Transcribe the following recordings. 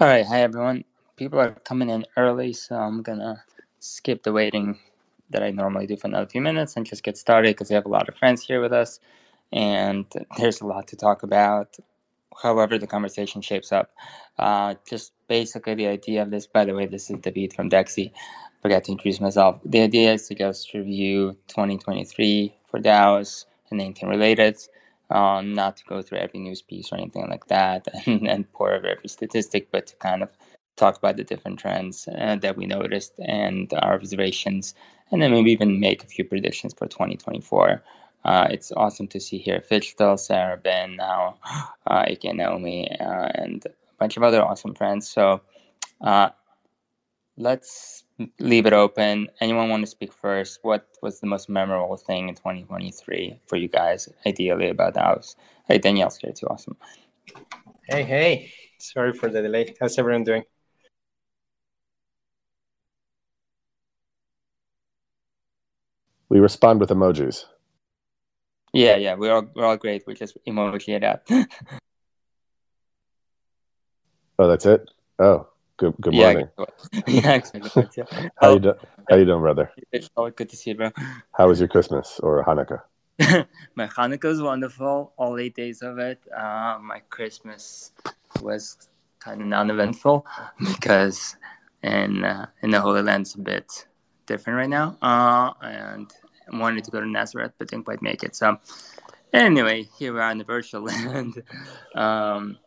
All right, hi everyone. People are coming in early, so I'm gonna skip the waiting that I normally do for another few minutes and just get started because we have a lot of friends here with us, and there's a lot to talk about. However, the conversation shapes up. Uh, just basically the idea of this. By the way, this is David from DeXe. Forgot to introduce myself. The idea is to just review 2023 for DAOs and anything related uh, not to go through every news piece or anything like that and, and pour over every statistic, but to kind of talk about the different trends uh, that we noticed and our observations, and then maybe even make a few predictions for 2024. Uh, it's awesome to see here Phygital, Sarah, Ben, now, uh, Ike, Naomi, uh, and a bunch of other awesome friends. So uh, let's leave it open. Anyone want to speak first? What was the most memorable thing in 2023 for you guys, ideally, about the house? Hey, Danielle's here too. Awesome. Hey, hey. Sorry for the delay. How's everyone doing? We respond with emojis. Yeah, yeah, we're all we're all great. We just emoji it out. oh, that's it. Oh, Good good morning. Yeah, yeah exactly. Yeah. how you do, How you doing, brother? Good to see you, bro. How was your Christmas or Hanukkah? my Hanukkah was wonderful, all eight days of it. Uh, my Christmas was kind of non-eventful because in uh, in the Holy Land's a bit different right now, uh, and I wanted to go to Nazareth but didn't quite make it. So anyway, here we are in the virtual land. um,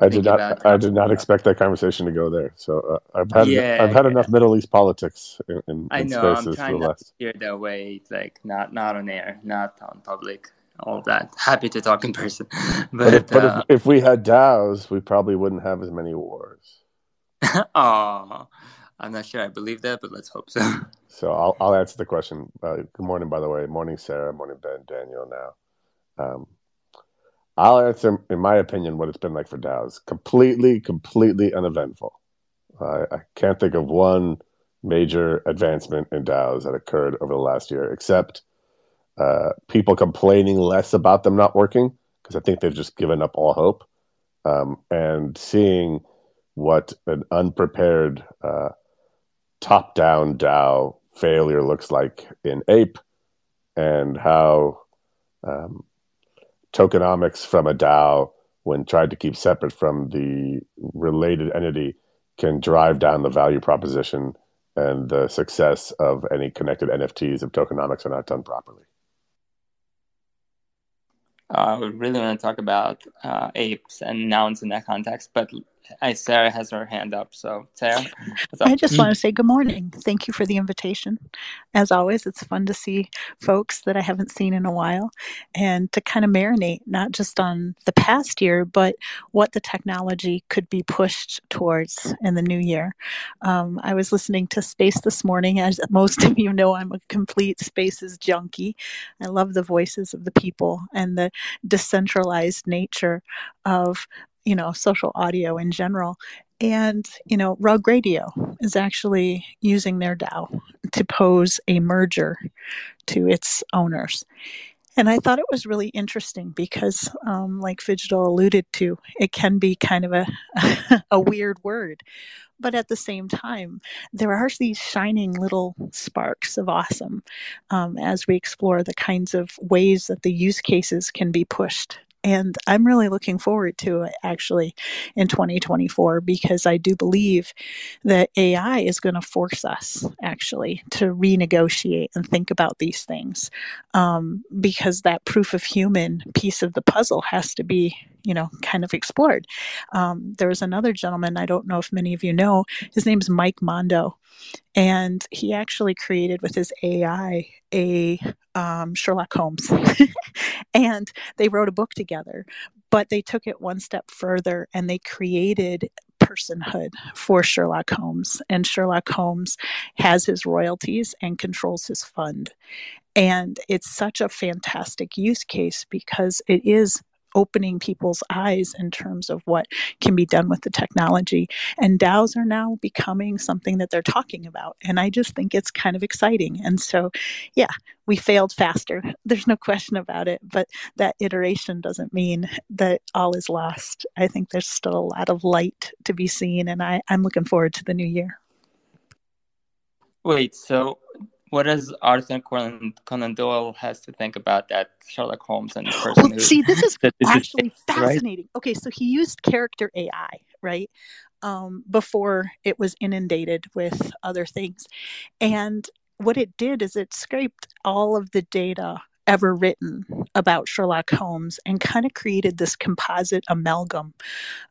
I did not. I did not expect that conversation to go there. So uh, I've had yeah, I've had yeah. enough Middle East politics in, in, I know. I'm trying not to steer that way. Like not not on air, not on public. All that. Happy to talk in person. But, but, if, but uh, if, if, we had DAOs, we probably wouldn't have as many wars. oh, I'm not sure I believe that, but let's hope so. So I'll I'll answer the question. Uh, good morning, by the way. Morning, Sarah. Morning, Ben. Daniel. Now. Um, I'll answer, in my opinion, what it's been like for DAOs. Completely, completely uneventful. I, I can't think of one major advancement in DAOs that occurred over the last year, except uh, people complaining less about them not working, because I think they've just given up all hope, um, and seeing what an unprepared uh, top down DAO failure looks like in Ape, and how um, tokenomics from a DAO, when tried to keep separate from the related entity, can drive down the value proposition and the success of any connected NFTs if tokenomics are not done properly. Uh, really want to talk about uh, apes and nouns in that context, but I, Sarah has her hand up. So, Sarah, I just want to say good morning. Thank you for the invitation. As always, it's fun to see folks that I haven't seen in a while and to kind of marinate not just on the past year, but what the technology could be pushed towards in the new year. Um, I was listening to Space this morning. As most of you know, I'm a complete Spaces junkie. I love the voices of the people and the decentralized nature of you know, social audio in general. And, you know, Rug Radio is actually using their DAO to pose a merger to its owners. And I thought it was really interesting because, um, like Phygital alluded to, it can be kind of a, a weird word. But at the same time, there are these shining little sparks of awesome um, as we explore the kinds of ways that the use cases can be pushed and I'm really looking forward to it actually in 2024 because I do believe that AI is going to force us actually to renegotiate and think about these things um, because that proof of human piece of the puzzle has to be you know kind of explored. Um, there's another gentleman i don't know if many of you know his name's mike mondo and he actually created with his ai a um, sherlock holmes and they wrote a book together but they took it one step further and they created personhood for Sherlock Holmes. And Sherlock Holmes has his royalties and controls his fund. And it's such a fantastic use case because it is opening people's eyes in terms of what can be done with the technology. And DAOs are now becoming something that they're talking about. And I just think it's kind of exciting. And so, yeah, we failed faster. There's no question about it. But that iteration doesn't mean that all is lost. I think there's still a lot of light to be seen. And I, I'm looking forward to the new year. Wait, so what does Arthur Conan, Doyle has to think about that Sherlock Holmes and the person well, who see this is actually is- right? fascinating. Okay, so he used character AI, right? Um, before it was inundated with other things. And what it did is it scraped all of the data ever written about Sherlock Holmes and kind of created this composite amalgam,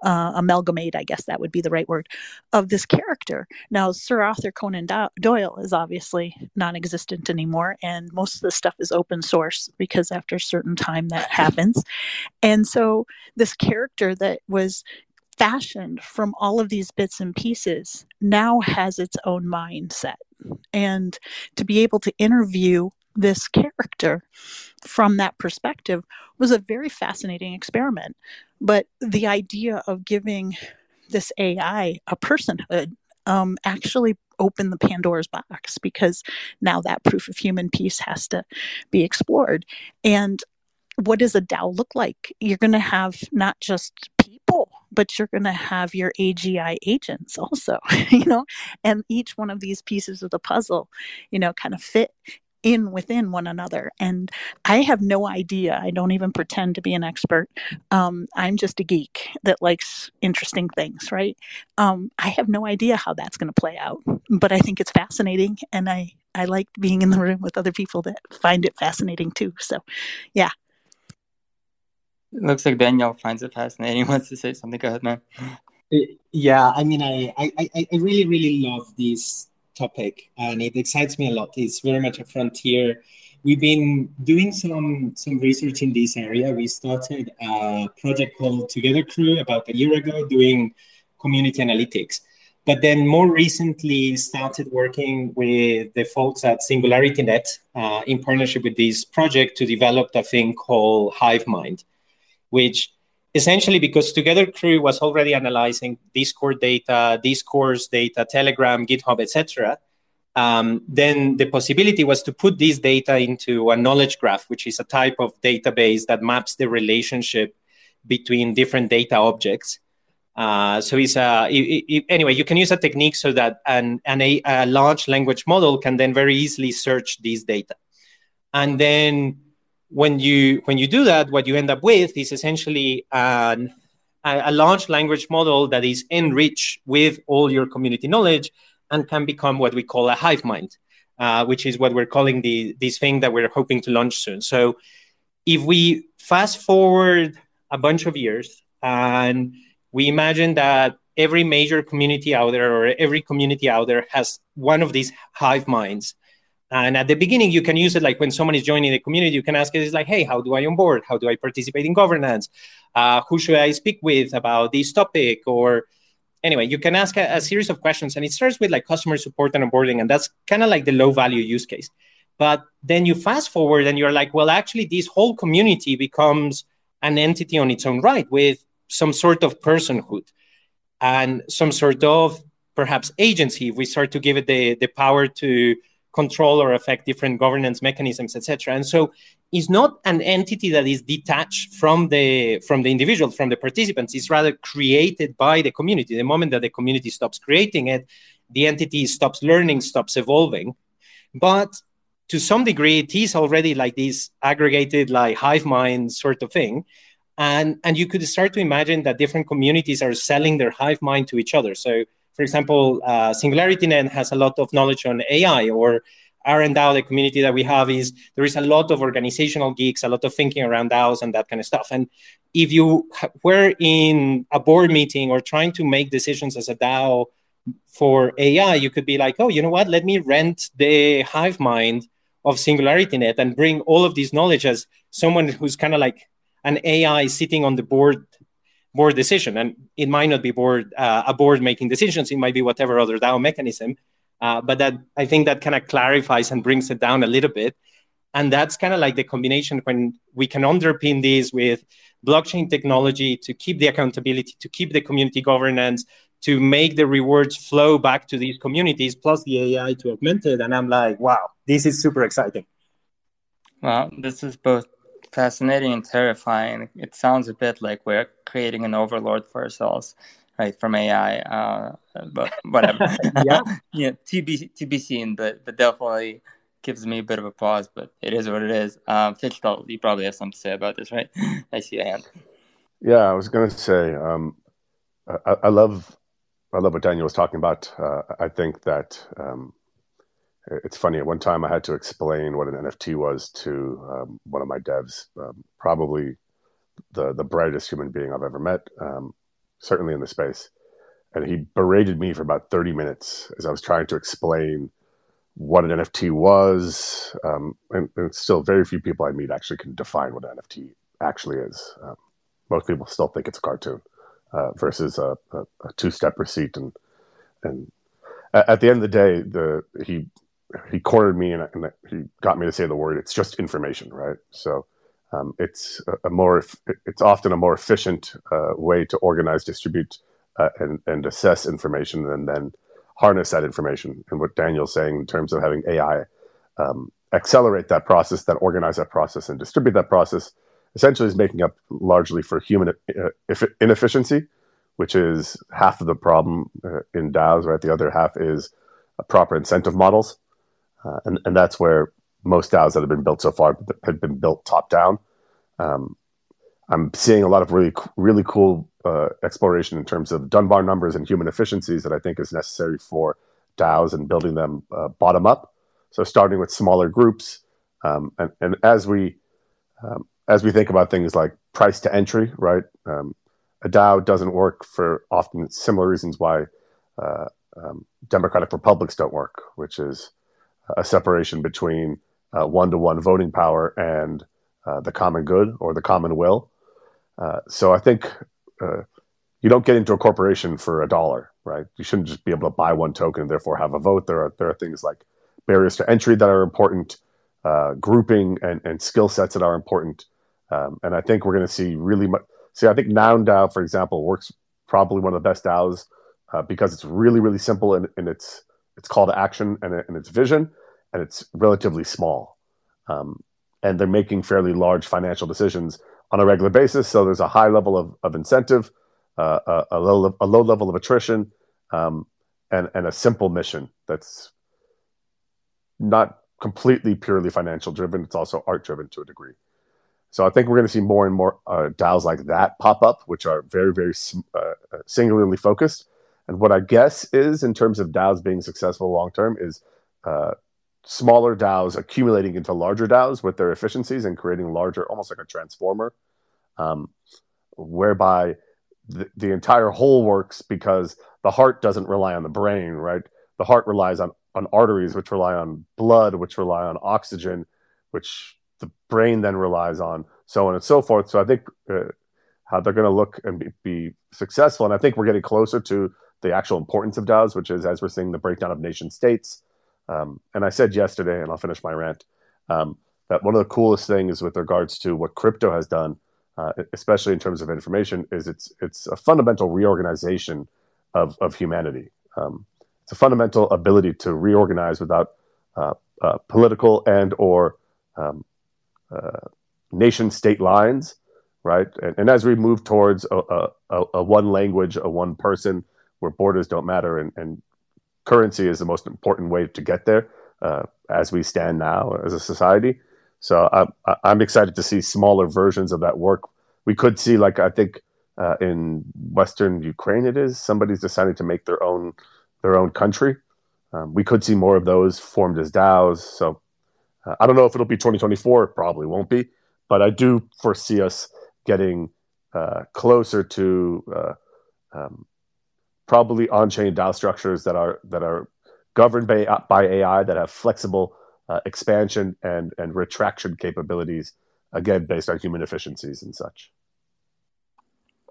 uh, amalgamate, I guess that would be the right word, of this character. Now, Sir Arthur Conan Doyle is obviously non existent anymore, and most of the stuff is open source because after a certain time that happens. And so, this character that was fashioned from all of these bits and pieces now has its own mindset. And to be able to interview this character from that perspective was a very fascinating experiment. But the idea of giving this AI a personhood um, actually opened the Pandora's box because now that proof of human piece has to be explored. And what does a DAO look like? You're going to have not just people, but you're going to have your AGI agents also, you know, and each one of these pieces of the puzzle, you know, kind of fit in within one another. And I have no idea. I don't even pretend to be an expert. Um, I'm just a geek that likes interesting things, right? Um, I have no idea how that's going to play out, but I think it's fascinating, and I I like being in the room with other people that find it fascinating too. So, yeah. It looks like Daniel finds it fascinating. Wants to say something? Go ahead, man. Yeah, I mean, I, I, I I really, really love this topic and it excites me a lot. It's very much a frontier. We've been doing some some research in this area. We started a project called Together Crew about a year ago doing community analytics. But then more recently started working with the folks at SingularityNet uh, in partnership with this project to develop a thing called HiveMind, which essentially because Together Crew was already analyzing Discord data, Discourse data, Telegram, GitHub, etc. Um, then the possibility was to put this data into a knowledge graph, which is a type of database that maps the relationship between different data objects. Uh, so it's a it, it, anyway. You can use a technique so that an, an a, a large language model can then very easily search these data, and then when you when you do that, what you end up with is essentially an, a, large language model that is enriched with all your community knowledge and can become what we call a hive mind, uh, which is what we're calling the this thing that we're hoping to launch soon. So, if we fast forward a bunch of years and we imagine that every major community out there or every community out there has one of these hive minds and at the beginning, you can use it like when someone is joining the community, you can ask it, it's like, hey, how do I onboard? How do I participate in governance? Uh, who should I speak with about this topic? Or anyway, you can ask a, a, series of questions and it starts with like customer support and onboarding. And that's kind of like the low value use case. But then you fast forward and you're like, well, actually, this whole community becomes an entity on its own right with some sort of personhood and some sort of perhaps agency. If We start to give it the, the power to control or affect different governance mechanisms, etc. And so it's not an entity that is detached from the from the individual, from the participants. It's rather created by the community. The moment that the community stops creating it, the entity stops learning, stops evolving. But to some degree, it is already like this aggregated, like hive mind sort of thing. And, and you could start to imagine that different communities are selling their hive mind to each other. So for example, uh, SingularityNet has a lot of knowledge on AI, or RNDAO, the community that we have, is there is a lot of organizational geeks, a lot of thinking around DAOs and that kind of stuff. And if you were in a board meeting or trying to make decisions as a DAO for AI, you could be like, oh, you know what? Let me rent the hive mind of SingularityNet and bring all of this knowledge as someone who's kind of like an AI sitting on the board board decision. And it might not be board uh, a board making decisions. It might be whatever other DAO mechanism. Uh, but that I think that kind of clarifies and brings it down a little bit. And that's kind of like the combination when we can underpin this with blockchain technology to keep the accountability, to keep the community governance, to make the rewards flow back to these communities, plus the AI to augment it. And I'm like, wow, this is super exciting. Well, this is both fascinating and terrifying. It sounds a bit like we're creating an overlord for ourselves, right, from AI. Uh, but whatever. yeah, yeah, to be to be seen, but but definitely gives me a bit of a pause. But it is what it is. Um, Fitzgerald, you probably have something to say about this, right? I see a hand. Yeah, I was going to say, um, I, I, love, I love what Daniel was talking about. Uh, I think that um, it's funny. At one time, I had to explain what an NFT was to um, one of my devs, um, probably the the brightest human being I've ever met, um, certainly in the space. And he berated me for about thirty minutes as I was trying to explain what an NFT was. Um, and, and, still, very few people I meet actually can define what an NFT actually is. Um, most people still think it's a cartoon uh, versus a, a, a two step receipt and and at the end of the day, the he he cornered me and, and, he got me to say the word. It's just information, right? So um, it's a, a, more it's often a more efficient uh, way to organize, distribute, uh, and and assess information, and then harness that information. And what Daniel's saying in terms of having AI um, accelerate that process, then organize that process, and distribute that process, essentially is making up largely for human uh, inefficiency, which is half of the problem uh, in DAOs. Right, the other half is a proper incentive models uh, and, and that's where most DAOs that have been built so far have been built top down. Um, I'm seeing a lot of really, really cool uh, exploration in terms of Dunbar numbers and human efficiencies that I think is necessary for DAOs and building them uh, bottom up. So starting with smaller groups, um, and, and as we um, as we think about things like price to entry, right? Um, a DAO doesn't work for often similar reasons why uh, um, democratic republics don't work, which is a separation between one to one voting power and uh, the common good or the common will. Uh, so I think uh, you don't get into a corporation for a dollar, right? You shouldn't just be able to buy one token and therefore have a vote. There are there are things like barriers to entry that are important, uh, grouping and, and skill sets that are important. Um, and I think we're going to see really much. See, I think Noun DAO, for example, works probably one of the best DAOs uh, because it's really, really simple in, in its its call to action and, and its vision, and it's relatively small. Um, and they're making fairly large financial decisions on a regular basis. So there's a high level of, of incentive, uh, a, a, low, a low level of attrition, um, and, and a simple mission that's not completely purely financial driven. It's also art driven to a degree. So I think we're going to see more and more uh, DAOs like that pop up, which are very, very uh, singularly focused. And what I guess is, in terms of DAOs being successful long term, is uh, smaller DAOs accumulating into larger DAOs with their efficiencies and creating larger, almost like a transformer, um, whereby the, the entire whole works because the heart doesn't rely on the brain, right? The heart relies on, on arteries, which rely on blood, which rely on oxygen, which the brain then relies on, so on and so forth. So I think uh, how they're going to look and be, be, successful. And I think we're getting closer to the actual importance of DAOs, which is as we're seeing the breakdown of nation states, um, and I said yesterday, and I'll finish my rant, um, that one of the coolest things with regards to what crypto has done, uh, especially in terms of information, is it's it's a fundamental reorganization of of humanity. Um, it's a fundamental ability to reorganize without uh, uh, political and or um, uh, nation state lines, right? And, and, as we move towards a, a, a, one language, a one person, where borders don't matter, and, and currency is the most important way to get there uh, as we stand now as a society. So I'm, I'm excited to see smaller versions of that work. We could see, like I think uh, in Western Ukraine, it is somebody's deciding to make their own their own country. Um, we could see more of those formed as DAOs. So uh, I don't know if it'll be 2024. It probably won't be, but I do foresee us getting uh, closer to uh, um, probably on-chain DAO structures that are that are governed by, by AI that have flexible uh, expansion and and retraction capabilities, again based on human efficiencies and such.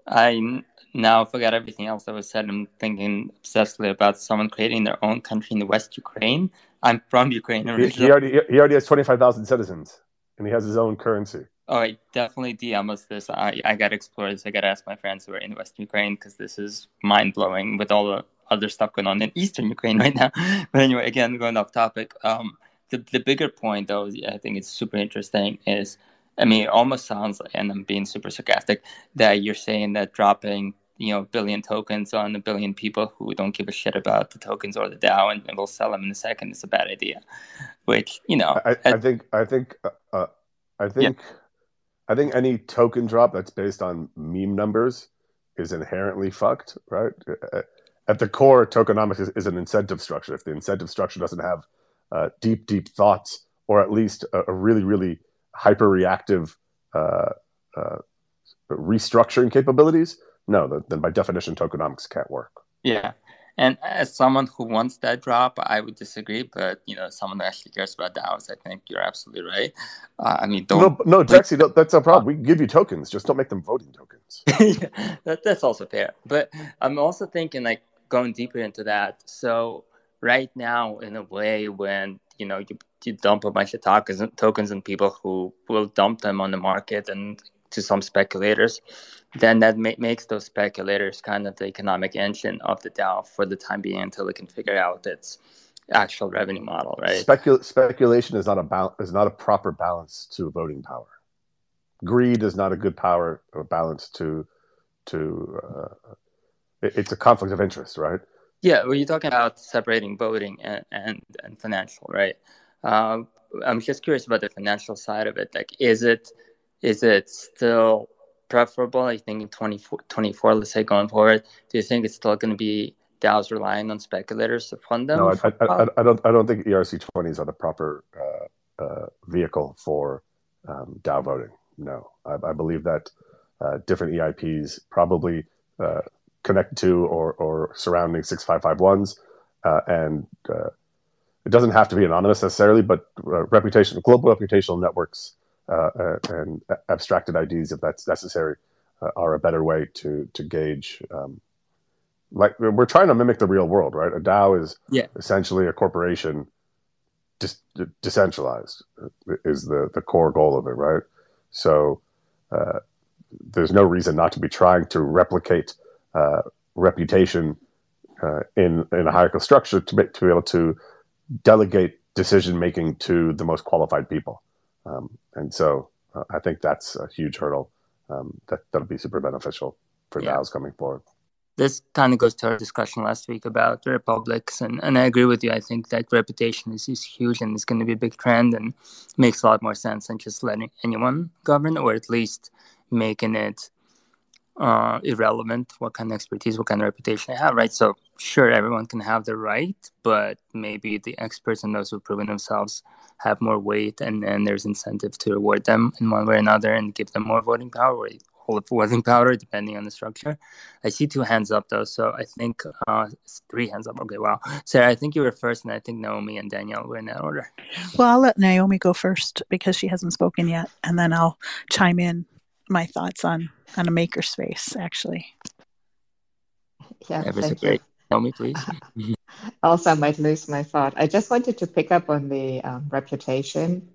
I now forgot everything else that was said. I'm thinking obsessively about someone creating their own country in the West Ukraine. I'm from Ukraine He, he already he already has twenty five thousand citizens, and he has his own currency. Oh, I definitely DM us this. I, I got to explore this. I got to ask my friends who are in Western Ukraine because this is mind blowing with all the other stuff going on in Eastern Ukraine right now. But anyway, again, going off topic, um, the, the bigger point, though, I think it's super interesting is, I mean, it almost sounds like, and I'm being super sarcastic, that you're saying that dropping you know, billion tokens on a billion people who don't give a shit about the tokens or the DAO and, and will sell them in a second is a bad idea. Which you know, I, I think I think uh, uh I think yeah. I think any token drop that's based on meme numbers is inherently fucked, right? At the core, tokenomics is, is an incentive structure. If the incentive structure doesn't have uh, deep, deep thoughts, or at least a, a really, really hyper reactive uh, uh, restructuring capabilities, no, then by definition, tokenomics can't work. Yeah. And as someone who wants that drop, I would disagree. But you know, someone who actually cares about DAOs, I think you're absolutely right. Uh, I mean, don't no, no, Jaxie, no, that's a problem. We can give you tokens, just don't make them voting tokens. yeah, that, that's also fair. But I'm also thinking like going deeper into that. So right now, in a way, when you know you, you dump a bunch of tokens, tokens and people who will dump them on the market and to some speculators, then that ma- makes those speculators kind of the economic engine of the DAO for the time being until it can figure out its actual revenue model, right? Specul- speculation is not a ba- is not a proper balance to voting power. Greed is not a good power or balance to to. Uh, it, it's a conflict of interest, right? Yeah, well, you're talking about separating voting and and, and financial, right? Uh, I'm just curious about the financial side of it. Like, is it is it still preferable? I think in 24, 24 let's say going forward, do you think it's still going to be DAOs relying on speculators to fund them? No, I, I, I, I don't. I don't think ERC20s are the proper uh, uh, vehicle for um, DAO voting. No, I, believe that uh, different EIPs probably uh, connect to or, or surrounding 6551s, uh, and uh, it doesn't have to be anonymous necessarily, but reputation, global reputational networks uh, uh, and abstracted ideas, if that's necessary, uh, are a better way to to gauge. Um, like we're trying to mimic the real world, right? A DAO is yeah. essentially a corporation, dis- decentralized is the the core goal of it, right? So uh, there's no reason not to be trying to replicate uh, reputation uh, in in a hierarchical structure to make, to be able to delegate decision making to the most qualified people. Um, and so uh, I think that's a huge hurdle um, that, that'll be super beneficial for yeah. DAOs coming forward. This kind of goes to our discussion last week about the republics, and, and I agree with you. I think that reputation is, is huge and it's going to be a big trend and makes a lot more sense than just letting anyone govern, or at least making it uh, irrelevant what kind of expertise, what kind of reputation I have, right? So, sure, everyone can have the right, but maybe the experts and those who've proven themselves have more weight, and then there's incentive to reward them in one way or another and give them more voting power or all of voting power, depending on the structure. I see two hands up though, so I think uh, three hands up. Okay, wow. Sarah, I think you were first, and I think Naomi and Danielle were in that order. Well, I'll let Naomi go first because she hasn't spoken yet, and then I'll chime in my thoughts on on a makerspace actually. Yeah, that was great. Naomi, please. also, I might lose my thought. I just wanted to pick up on the um, reputation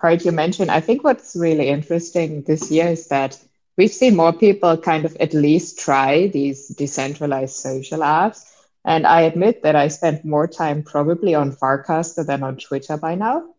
part you mentioned. I think what's really interesting this year is that we've seen more people kind of at least try these decentralized social apps. And I admit that I spent more time probably on Farcaster than on Twitter by now.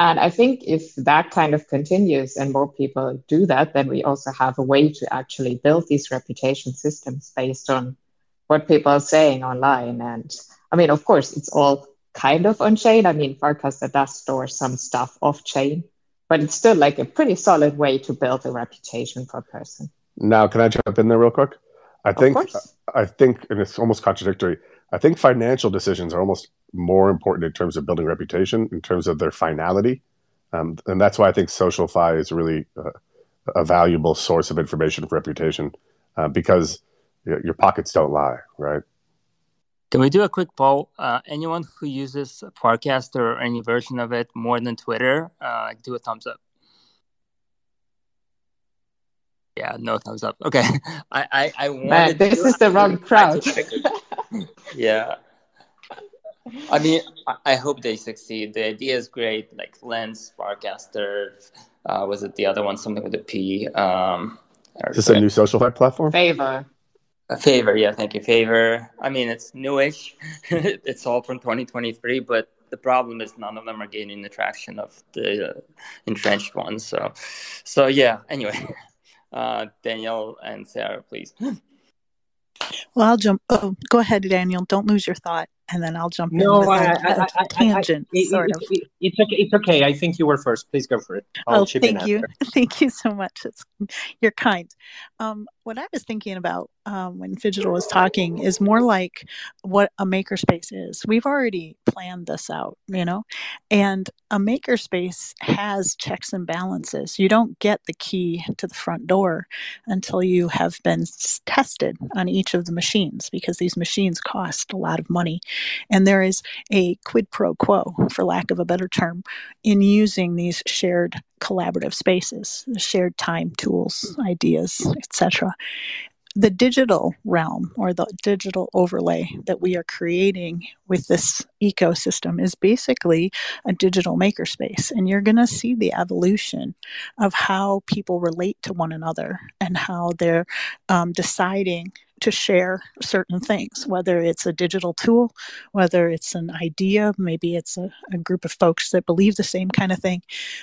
And I think if that kind of continues and more people do that, then we also have a way to actually build these reputation systems based on what people are saying online. And I mean, of course, it's all kind of on chain. I mean, Farcaster does store some stuff off chain, but it's still like a pretty solid way to build a reputation for a person. Now, can I jump in there real quick? I think I think, and it's almost contradictory. I think financial decisions are almost more important in terms of building reputation, in terms of their finality, um, and that's why I think SocialFi is really uh, a valuable source of information for reputation, uh, because your pockets don't lie, right? Can we do a quick poll? Uh, anyone who uses Farcaster or any version of it more than Twitter, uh, do a thumbs up. Yeah, no thumbs up. Okay, I I, I Man, this to, is the wrong crowd. yeah. I mean, I, I hope they succeed. The idea is great, like Lens, Farcaster, uh, was it the other one? Something with a P. Um, Is this a new social platform? Phaver. A Phaver, yeah, thank you. Phaver. I mean, it's newish. it's all from 2023, but the problem is none of them are gaining the traction of the uh, entrenched ones. So, so yeah. Anyway, uh, Daniel and Sarah, please. Well, I'll jump. Oh, go ahead, Daniel. Don't lose your thought and then I'll jump no, in with I, a, I, I, tangent, it, sort of. It, it's okay. It's okay. I think you were first. Please go for it. I'll oh, thank you, thank you so much. It's you're kind. Um, what I was thinking about um, when Phygital was talking is more like what a makerspace is. We've already planned this out, you know, and a makerspace has checks and balances. You don't get the key to the front door until you have been tested on each of the machines because these machines cost a lot of money, and there is a quid pro quo, for lack of a better term, in using these shared collaborative spaces, shared time, tools, ideas, etc. The digital realm or the digital overlay that we are creating with this ecosystem is basically a digital makerspace. And you're going to see the evolution of how people relate to one another and how they're um, deciding to share certain things, whether it's a digital tool, whether it's an idea, maybe it's a, a, group of folks that believe the same kind of thing.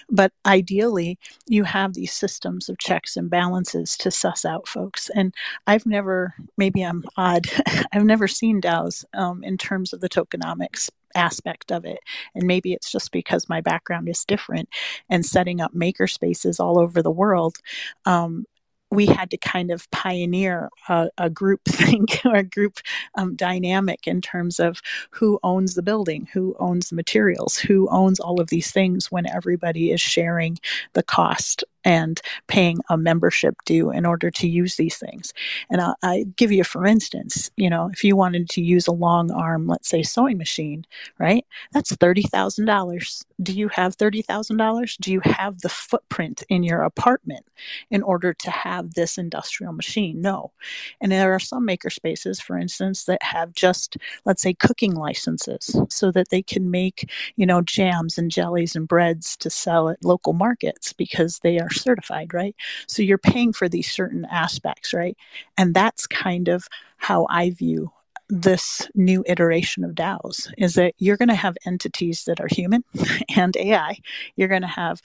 But ideally, you have these systems of checks and balances to suss out folks. And I've never, maybe I'm odd, I've never seen DAOs um, in terms of the tokenomics aspect of it. And maybe it's just because my background is different and setting up maker spaces all over the world. Um, we had to kind of pioneer a, a group think or a group um, dynamic in terms of who owns the building, who owns the materials, who owns all of these things when everybody is sharing the cost and paying a membership due in order to use these things. And I, I give you, for instance, you know, if you wanted to use a long arm, let's say sewing machine, right? That's thirty thousand dollars. Do you have thirty thousand dollars? Do you have the footprint in your apartment in order to have this industrial machine? No. And there are some maker spaces, for instance, that have just, let's say, cooking licenses so that they can make, you know, jams and jellies and breads to sell at local markets because they are certified, right? So you're paying for these certain aspects, right? And that's kind of how I view this new iteration of DAOs is that you're going to have entities that are human and AI. You're going to have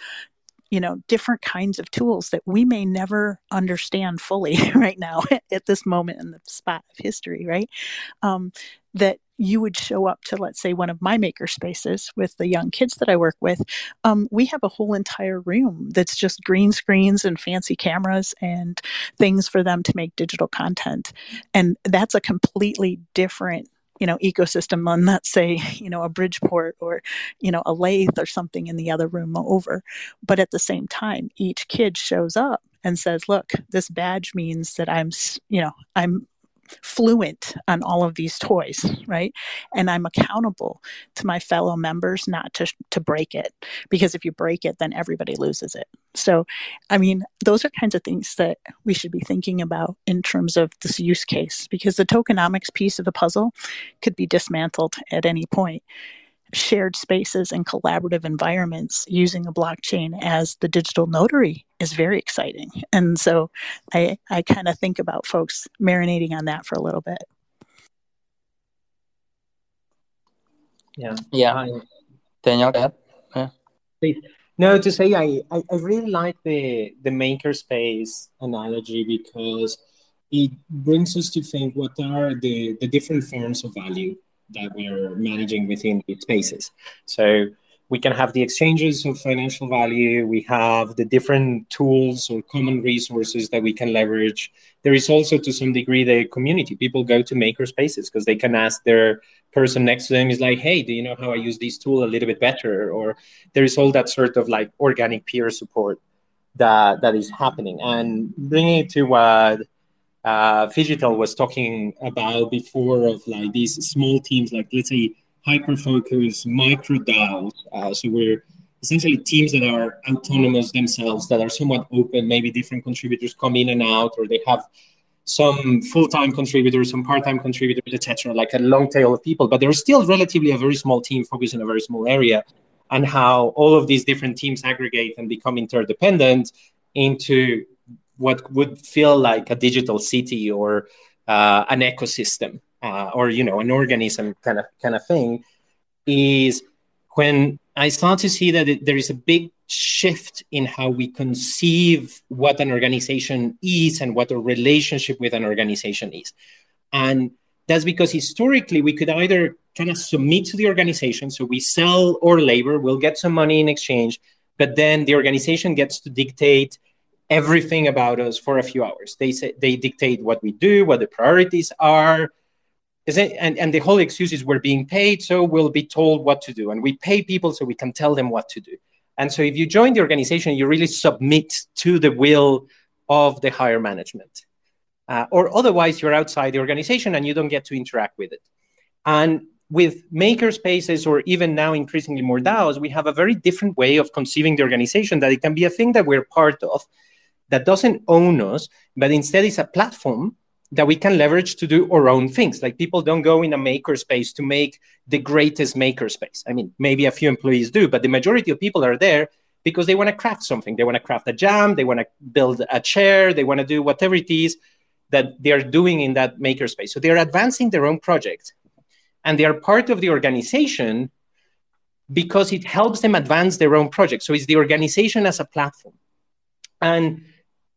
you know different kinds of tools that we may never understand fully right now at this moment in the spot of history right um, that you would show up to let's say one of my maker spaces with the young kids that i work with um, we have a whole entire room that's just green screens and fancy cameras and things for them to make digital content. And that's a completely different you know ecosystem on let's say you know a bridgeport or you know a lathe or something in the other room over. But at the same time each kid shows up and says look this badge means that i'm you know i'm fluent on all of these toys, right? And I'm accountable to my fellow members not to to break it because if you break it then everybody loses it. So, I mean, those are kinds of things that we should be thinking about in terms of this use case because the tokenomics piece of the puzzle could be dismantled at any point shared spaces and collaborative environments using a blockchain as the digital notary is very exciting. And so I, I kind of think about folks marinating on that for a little bit. Yeah. Yeah. I, Daniel, go ahead. Yeah. please. No, to say I, I, I really like the the makerspace analogy because it brings us to think what are the, the different forms of value that we're managing within these spaces. So we can have the exchanges of financial value. We have the different tools or common resources that we can leverage. There is also, to some degree, the community. People go to maker spaces because they can ask their person next to them is like, "Hey, do you know how I use this tool a little bit better?" Or there is all that sort of like organic peer support that that is happening. And bringing it to what uh, was talking about before of like these small teams, like let's say hyper focus micro DAOs. Uh, so we're essentially teams that are autonomous themselves, that are somewhat open. Maybe different contributors come in and out, or they have some full-time contributors, some part-time contributors, etc. Like a long tail of people, but they're still relatively a very small team focused in a very small area. and how all of these different teams aggregate and become interdependent into what would feel like a digital city or uh, an ecosystem uh, or you know an organism kind of kind of thing is when I start to see that it, there is a big shift in how we conceive what an organization is and what a relationship with an organization is. And that's because historically we could either kind of submit to the organization, so we sell our labor, we'll get some money in exchange, but then the organization gets to dictate everything about us for a few hours. They say they dictate what we do, what the priorities are, it, and, and the whole excuse is we're being paid, so we'll be told what to do. And we pay people so we can tell them what to do. And so if you join the organization, you really submit to the will of the higher management. Uh, or otherwise, you're outside the organization and you don't get to interact with it. And with maker spaces, or even now increasingly more DAOs, we have a very different way of conceiving the organization that it can be a thing that we're part of that doesn't own us, but instead is a platform that we can leverage to do our own things. Like people don't go in a makerspace to make the greatest makerspace. I mean, maybe a few employees do, but the majority of people are there because they want to craft something. They want to craft a jam, they want to build a chair, they want to do whatever it is that they are doing in that makerspace. So they're advancing their own project and they are part of the organization because it helps them advance their own project. So it's the organization as a platform. And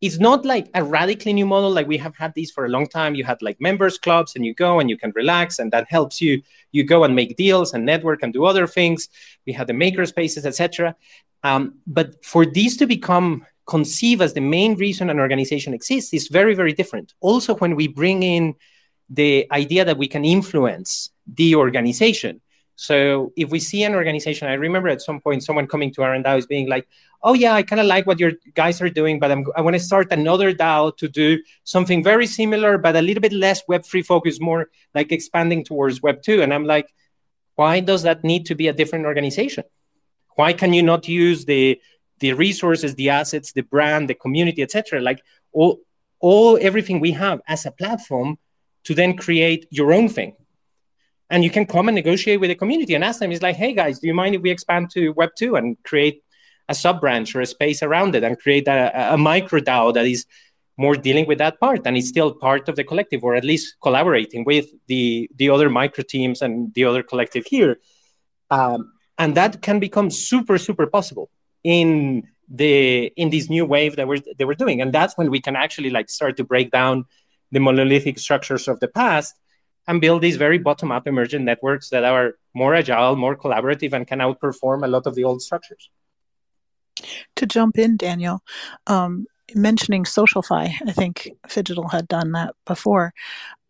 it's not like a radically new model like we have had these for a long time. You had like members clubs and you go and you can relax and that helps you. You go and make deals and network and do other things. We had the maker spaces etc um, but for these to become conceived as the main reason an organization exists is very very different. Also when we bring in the idea that we can influence the organization so if we see an organization, I remember at some point someone coming to our DAO is being like, "Oh yeah, I kind of like what your guys are doing, but I'm, I want to start another DAO to do something very similar, but a little bit less Web three focus, more like expanding towards Web two." And I'm like, why does that need to be a different organization? Why can you not use the the resources, the assets, the brand, the community, etc., like all all everything we have as a platform to then create your own thing? And you can come and negotiate with the community and ask them it's like hey guys do you mind if we expand to web 2 and create a sub branch or a space around it and create a, a micro dao that is more dealing with that part and it's still part of the collective or at least collaborating with the the other micro teams and the other collective here? Um, and that can become super super possible in the in this new wave that we're that we're doing. And that's when we can actually like start to break down the monolithic structures of the past and build these very bottom up emergent networks that are more agile, more collaborative, and can outperform a lot of the old structures. To jump in, Daniel, um, mentioning SocialFi, I think Phygital had done that before.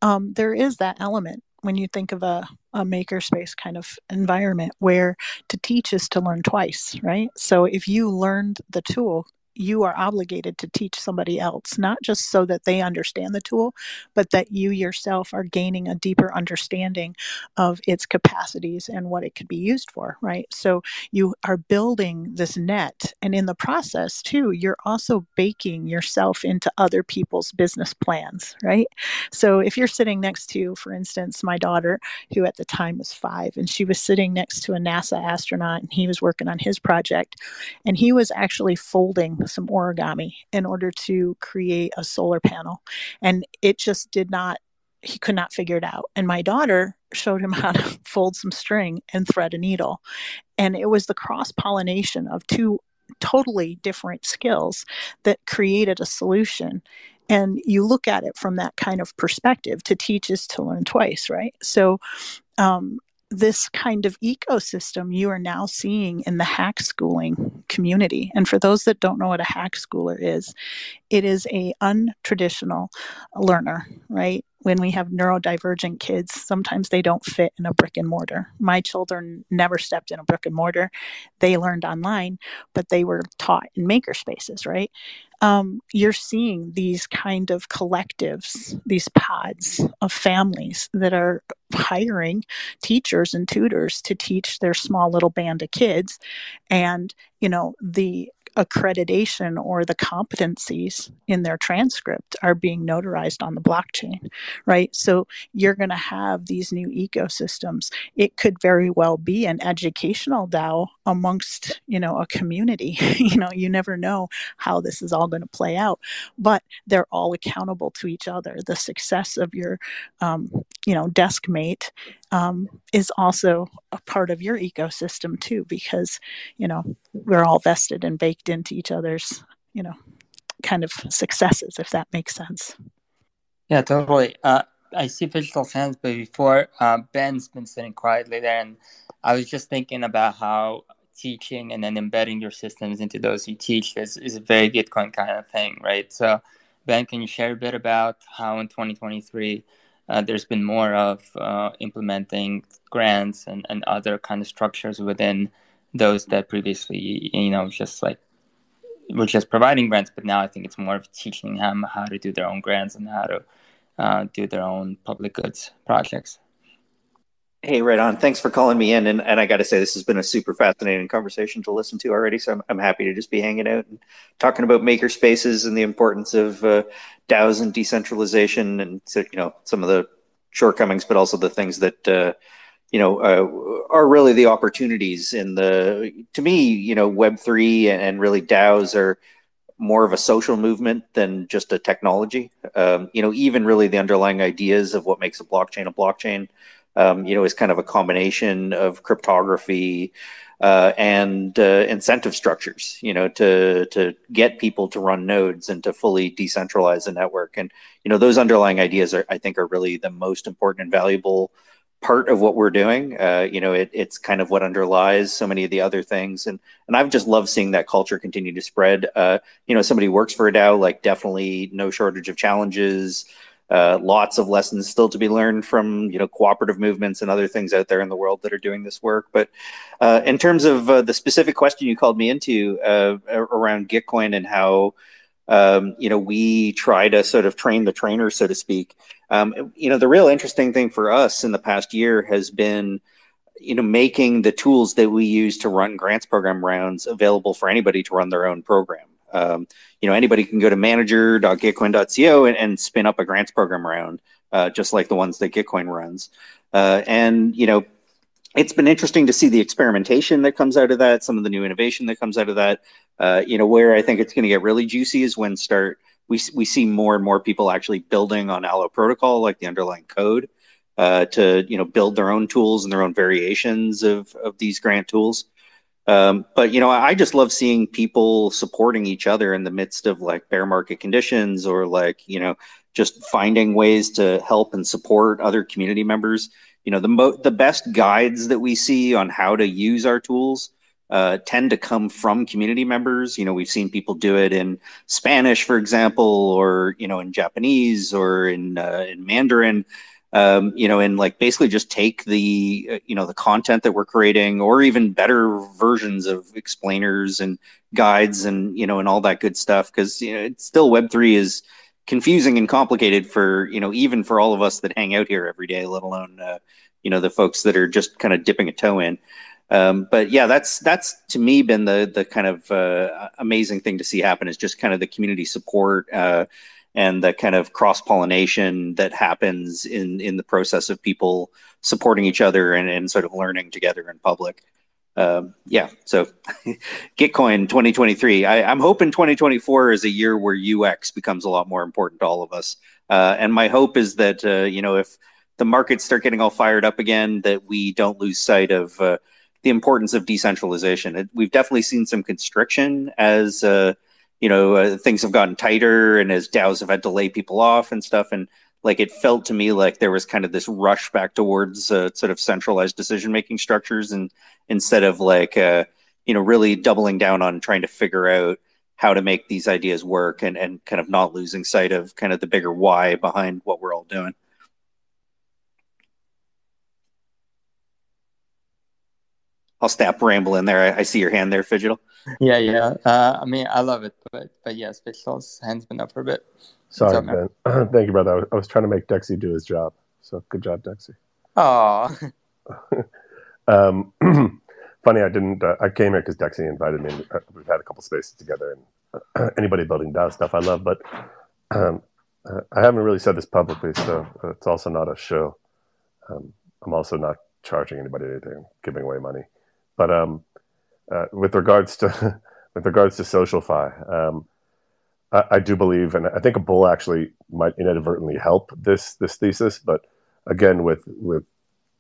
Um, there is that element when you think of a, a makerspace kind of environment where to teach is to learn twice, right? So if you learned the tool you are obligated to teach somebody else, not just so that they understand the tool, but that you yourself are gaining a deeper understanding of its capacities and what it could be used for, right? So you are building this net. And in the process, too, you're also baking yourself into other people's business plans, right? So if you're sitting next to, for instance, my daughter, who at the time was five, and she was sitting next to a NASA astronaut and he was working on his project, and he was actually folding some origami in order to create a solar panel. And it just did not, he could not figure it out. And my daughter showed him how to fold some string and thread a needle. And it was the cross pollination of two totally different skills that created a solution and you look at it from that kind of perspective to teach is to learn twice right so um, this kind of ecosystem you are now seeing in the hack schooling community. And for those that don't know what a hack schooler is, it is a untraditional learner, right? When we have neurodivergent kids, sometimes they don't fit in a brick and mortar. My children never stepped in a brick and mortar. They learned online, but they were taught in maker spaces, right? um, you're seeing these kind of collectives, these pods of families that are hiring teachers and tutors to teach their small little band of kids. And, you know, the accreditation or the competencies in their transcript are being notarized on the blockchain, right? So you're going to have these new ecosystems. It could very well be an educational DAO amongst, you know, a community. you know, you never know how this is all going to play out, but they're all accountable to each other. The success of your, um, you know, desk mate um, is also a part of your ecosystem too, because, you know, we're all vested and baked into each other's, you know, kind of successes, if that makes sense. Yeah, totally. Uh, I see Phygital's hands, but before uh, Ben's been sitting quietly there, and I was just thinking about how teaching and then embedding your systems into those you teach is, is a very Gitcoin kind of thing, right? So, Ben, can you share a bit about how in 2023 uh, there's been more of uh, implementing grants and, and other kind of structures within those that previously, you know, just like we're just providing grants, but now I think it's more of teaching them how to do their own grants and how to uh, do their own public goods projects. Hey, right on. Thanks for calling me in. And, and I got to say, this has been a super fascinating conversation to listen to already. So I'm, I'm happy to just be hanging out and talking about maker spaces and the importance of uh, DAOs and decentralization and, you know, some of the shortcomings, but also the things that, uh, you know, uh, are really the opportunities in the, to me, you know, Web3 and really DAOs are more of a social movement than just a technology. Um, you know, even really the underlying ideas of what makes a blockchain a blockchain um, you know, is kind of a combination of cryptography uh, and uh, incentive structures, you know, to to get people to run nodes and to fully decentralize the network. And you know, those underlying ideas are, I think, are really the most important and valuable part of what we're doing. Uh, you know, it, it's kind of what underlies so many of the other things, and and I've just loved seeing that culture continue to spread. Uh, you know, somebody works for a DAO, like definitely no shortage of challenges. Uh, lots of lessons still to be learned from you know cooperative movements and other things out there in the world that are doing this work. But uh, in terms of uh, the specific question you called me into uh, around Gitcoin and how um, you know we try to sort of train the trainer, so to speak. Um, you know the real interesting thing for us in the past year has been you know making the tools that we use to run grants program rounds available for anybody to run their own program um, you know, anybody can go to manager.gitcoin.co and, and spin up a grants program around, uh, just like the ones that Gitcoin runs. Uh, and, you know, it's been interesting to see the experimentation that comes out of that, some of the new innovation that comes out of that. Uh, you know, where I think it's going to get really juicy is when start we we see more and more people actually building on Allo protocol, like the underlying code, uh, to you know build their own tools and their own variations of of these grant tools. Um, but you know, I just love seeing people supporting each other in the midst of like bear market conditions or like you know just finding ways to help and support other community members. You know, the mo- the best guides that we see on how to use our tools uh, tend to come from community members. You know, we've seen people do it in Spanish, for example, or you know, in Japanese or in uh, in Mandarin um, you know, and like basically just take the uh, you know the content that we're creating, or even better versions of explainers and guides, and you know, and all that good stuff. Because you know, it's still Web three is confusing and complicated for you know even for all of us that hang out here every day, let alone uh, you know the folks that are just kind of dipping a toe in. Um, but yeah, that's that's to me been the the kind of uh, amazing thing to see happen is just kind of the community support. Uh, and the kind of cross pollination that happens in in the process of people supporting each other and, and sort of learning together in public. Um, yeah, so Gitcoin 2023. I, am hoping 2024 is a year where UX becomes a lot more important to all of us. Uh, and my hope is that uh, you know if the markets start getting all fired up again, that we don't lose sight of uh, the importance of decentralization. It, we've definitely seen some constriction as uh, you know uh, things have gotten tighter and as DAOs have had to lay people off and stuff and like it felt to me like there was kind of this rush back towards uh, sort of centralized decision making structures and instead of like uh, you know really doubling down on trying to figure out how to make these ideas work and and kind of not losing sight of kind of the bigger why behind what we're all doing I'll stop rambling there. I, I see your hand there, Phygital. Yeah, yeah. Uh, I mean, I love it, but but yes, Phygital's hand's been up for a bit. Sorry, Ben. Thank you, brother. I was, I was, trying to make DeXe do his job. So good job, DeXe. Oh. um, funny. I didn't. Uh, I came here because DeXe invited me. Uh, we've had a couple spaces together, and uh, anybody building DAO stuff I love. But um, uh, I haven't really said this publicly, so it's also not a show. Um, I'm also not charging anybody anything, giving away money. But um, uh, with regards to with regards to SocialFi, um, I, I, do believe, and I think a bull actually might inadvertently help this this thesis. But again, with with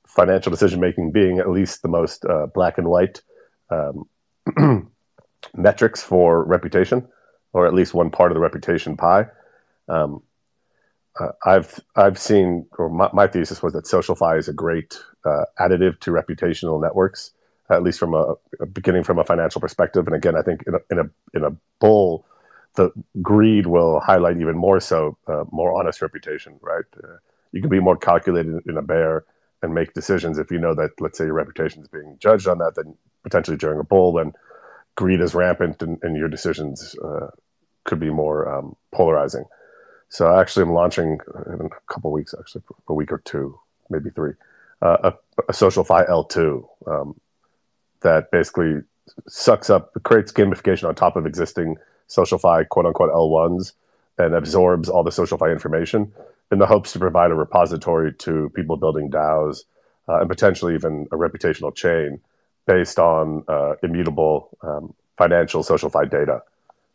financial decision making being at least the most uh, black and white um, metrics for reputation, or at least one part of the reputation pie. Um, uh, I've I've seen, or my, my, thesis was that SocialFi is a great uh, additive to reputational networks, at least from a, a, beginning from a financial perspective. And again, I think in a in a, in a bull, the greed will highlight even more so uh, more honest reputation. Right, uh, you can be more calculated in a bear and make decisions if you know that, let's say, your reputation is being judged on that. Then potentially during a bull, when greed is rampant and, and your decisions uh, could be more um, polarizing. So I actually am launching in a couple weeks, actually a week or two, maybe three, uh, a, a SocialFi L2 um, that basically sucks up, creates gamification on top of existing SocialFi quote unquote L1s and absorbs all the SocialFi information in the hopes to provide a repository to people building DAOs uh, and potentially even a reputational chain based on uh, immutable um, financial SocialFi data.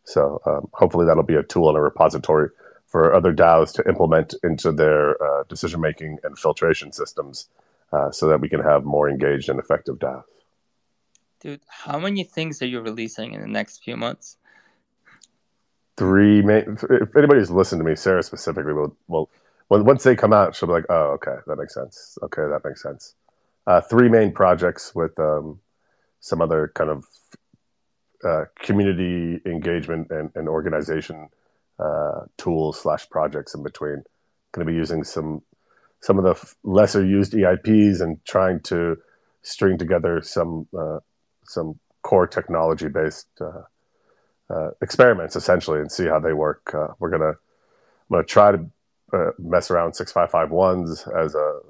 So um, hopefully that'll be a tool and a repository for other DAOs to implement into their uh, decision making and filtration systems uh, so that we can have more engaged and effective DAOs. Dude, how many things are you releasing in the next few months? Three main. If anybody's listened to me, Sarah specifically will will once they come out, she'll be like, "Oh, okay, that makes sense. Okay, that makes sense." Uh, three main projects with um, some other kind of uh, community engagement and, and organization uh, tools slash projects in between. Going to be using some some of the f- lesser used EIPs and trying to string together some uh, some core technology based uh, experiments essentially and see how they work. Uh, we're gonna I'm gonna try to uh, mess around six five five ones as a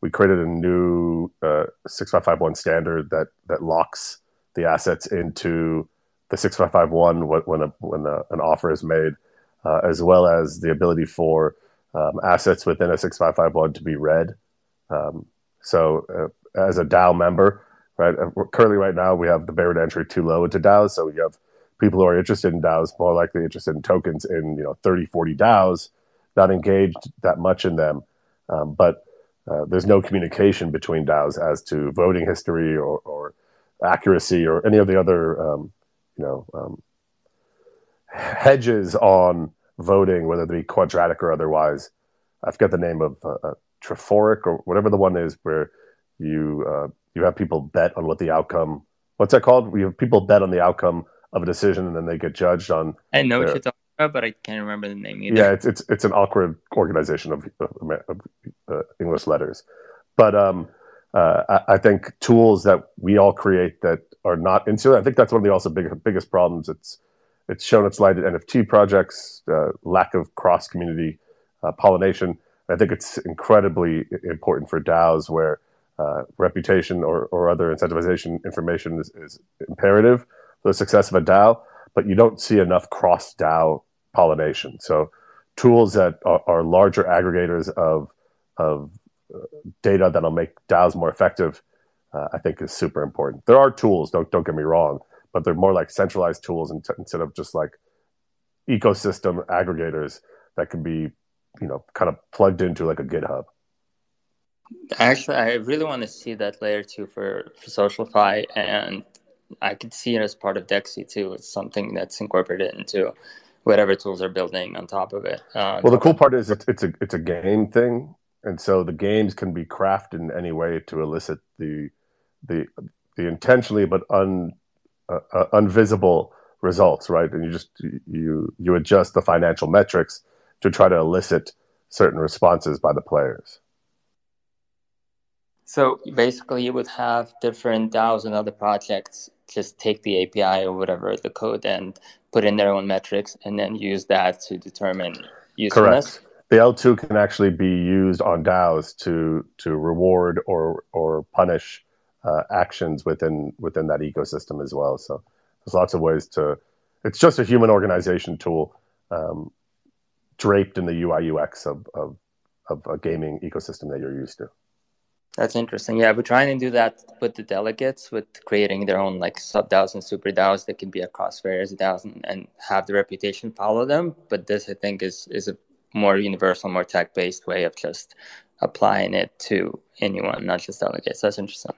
we created a new uh, 6551 standard that that locks the assets into the 6551 when a, when a, an offer is made, uh, as well as the ability for um, assets within a 6551 to be read. Um, so, as a DAO member, right, currently right now we have the barrier to entry too low into DAOs. So you have people who are interested in DAOs more likely interested in tokens in you know 30, 40 DAOs, not engaged that much in them, um, but uh, there's no communication between DAOs as to voting history or, or accuracy or any of the other, um, you know, um, hedges on voting, whether they be quadratic or otherwise. I forget the name of uh, uh, or whatever the one is where you uh, you have people bet on what the outcome. What's that called? We have people bet on the outcome of a decision and then they get judged on. I know their, what you're talking about, but I can't remember the name either. Yeah, it's it's it's an awkward organization of, of, of uh, English letters, but um, uh, I, I, think tools that we all create that are not insular. I think that's one of the also big, biggest problems. It's it's shown its light at NFT projects, uh, lack of cross community uh, pollination. I think it's incredibly important for DAOs where uh, reputation or, or other incentivization information is, is imperative the success of a DAO but you don't see enough cross DAO pollination. So tools that are, are larger aggregators of of uh, data that'll make DAOs more effective, uh, I think is super important. There are tools, don't don't get me wrong, but they're more like centralized tools instead of just like ecosystem aggregators that can be, you know, kind of plugged into like a GitHub. Actually, I really want to see that layer two for, for SocialFi, and I could see it as part of DeXe too. It's something that's incorporated into whatever tools are building on top of it. Uh, well, the cool part is it's, it's a it's a game thing, and so the games can be crafted in any way to elicit the the the intentionally but un uh, uh, unvisible results, right? And you just you you adjust the financial metrics to try to elicit certain responses by the players. So basically, you would have different DAOs and other projects just take the API or whatever the code and put in their own metrics and then use that to determine usefulness. Correct. The L2 can actually be used on DAOs to to reward or or punish uh, actions within within that ecosystem as well. So there's lots of ways to. It's just a human organization tool um, draped in the UI UX of, of of a gaming ecosystem that you're used to. That's interesting. Yeah, we're trying to do that with the delegates, with creating their own like sub DAOs and super DAOs that can be across various DAOs and, and have the reputation follow them. But this, I think, is is a more universal, more tech based way of just applying it to anyone, not just delegates. That's interesting.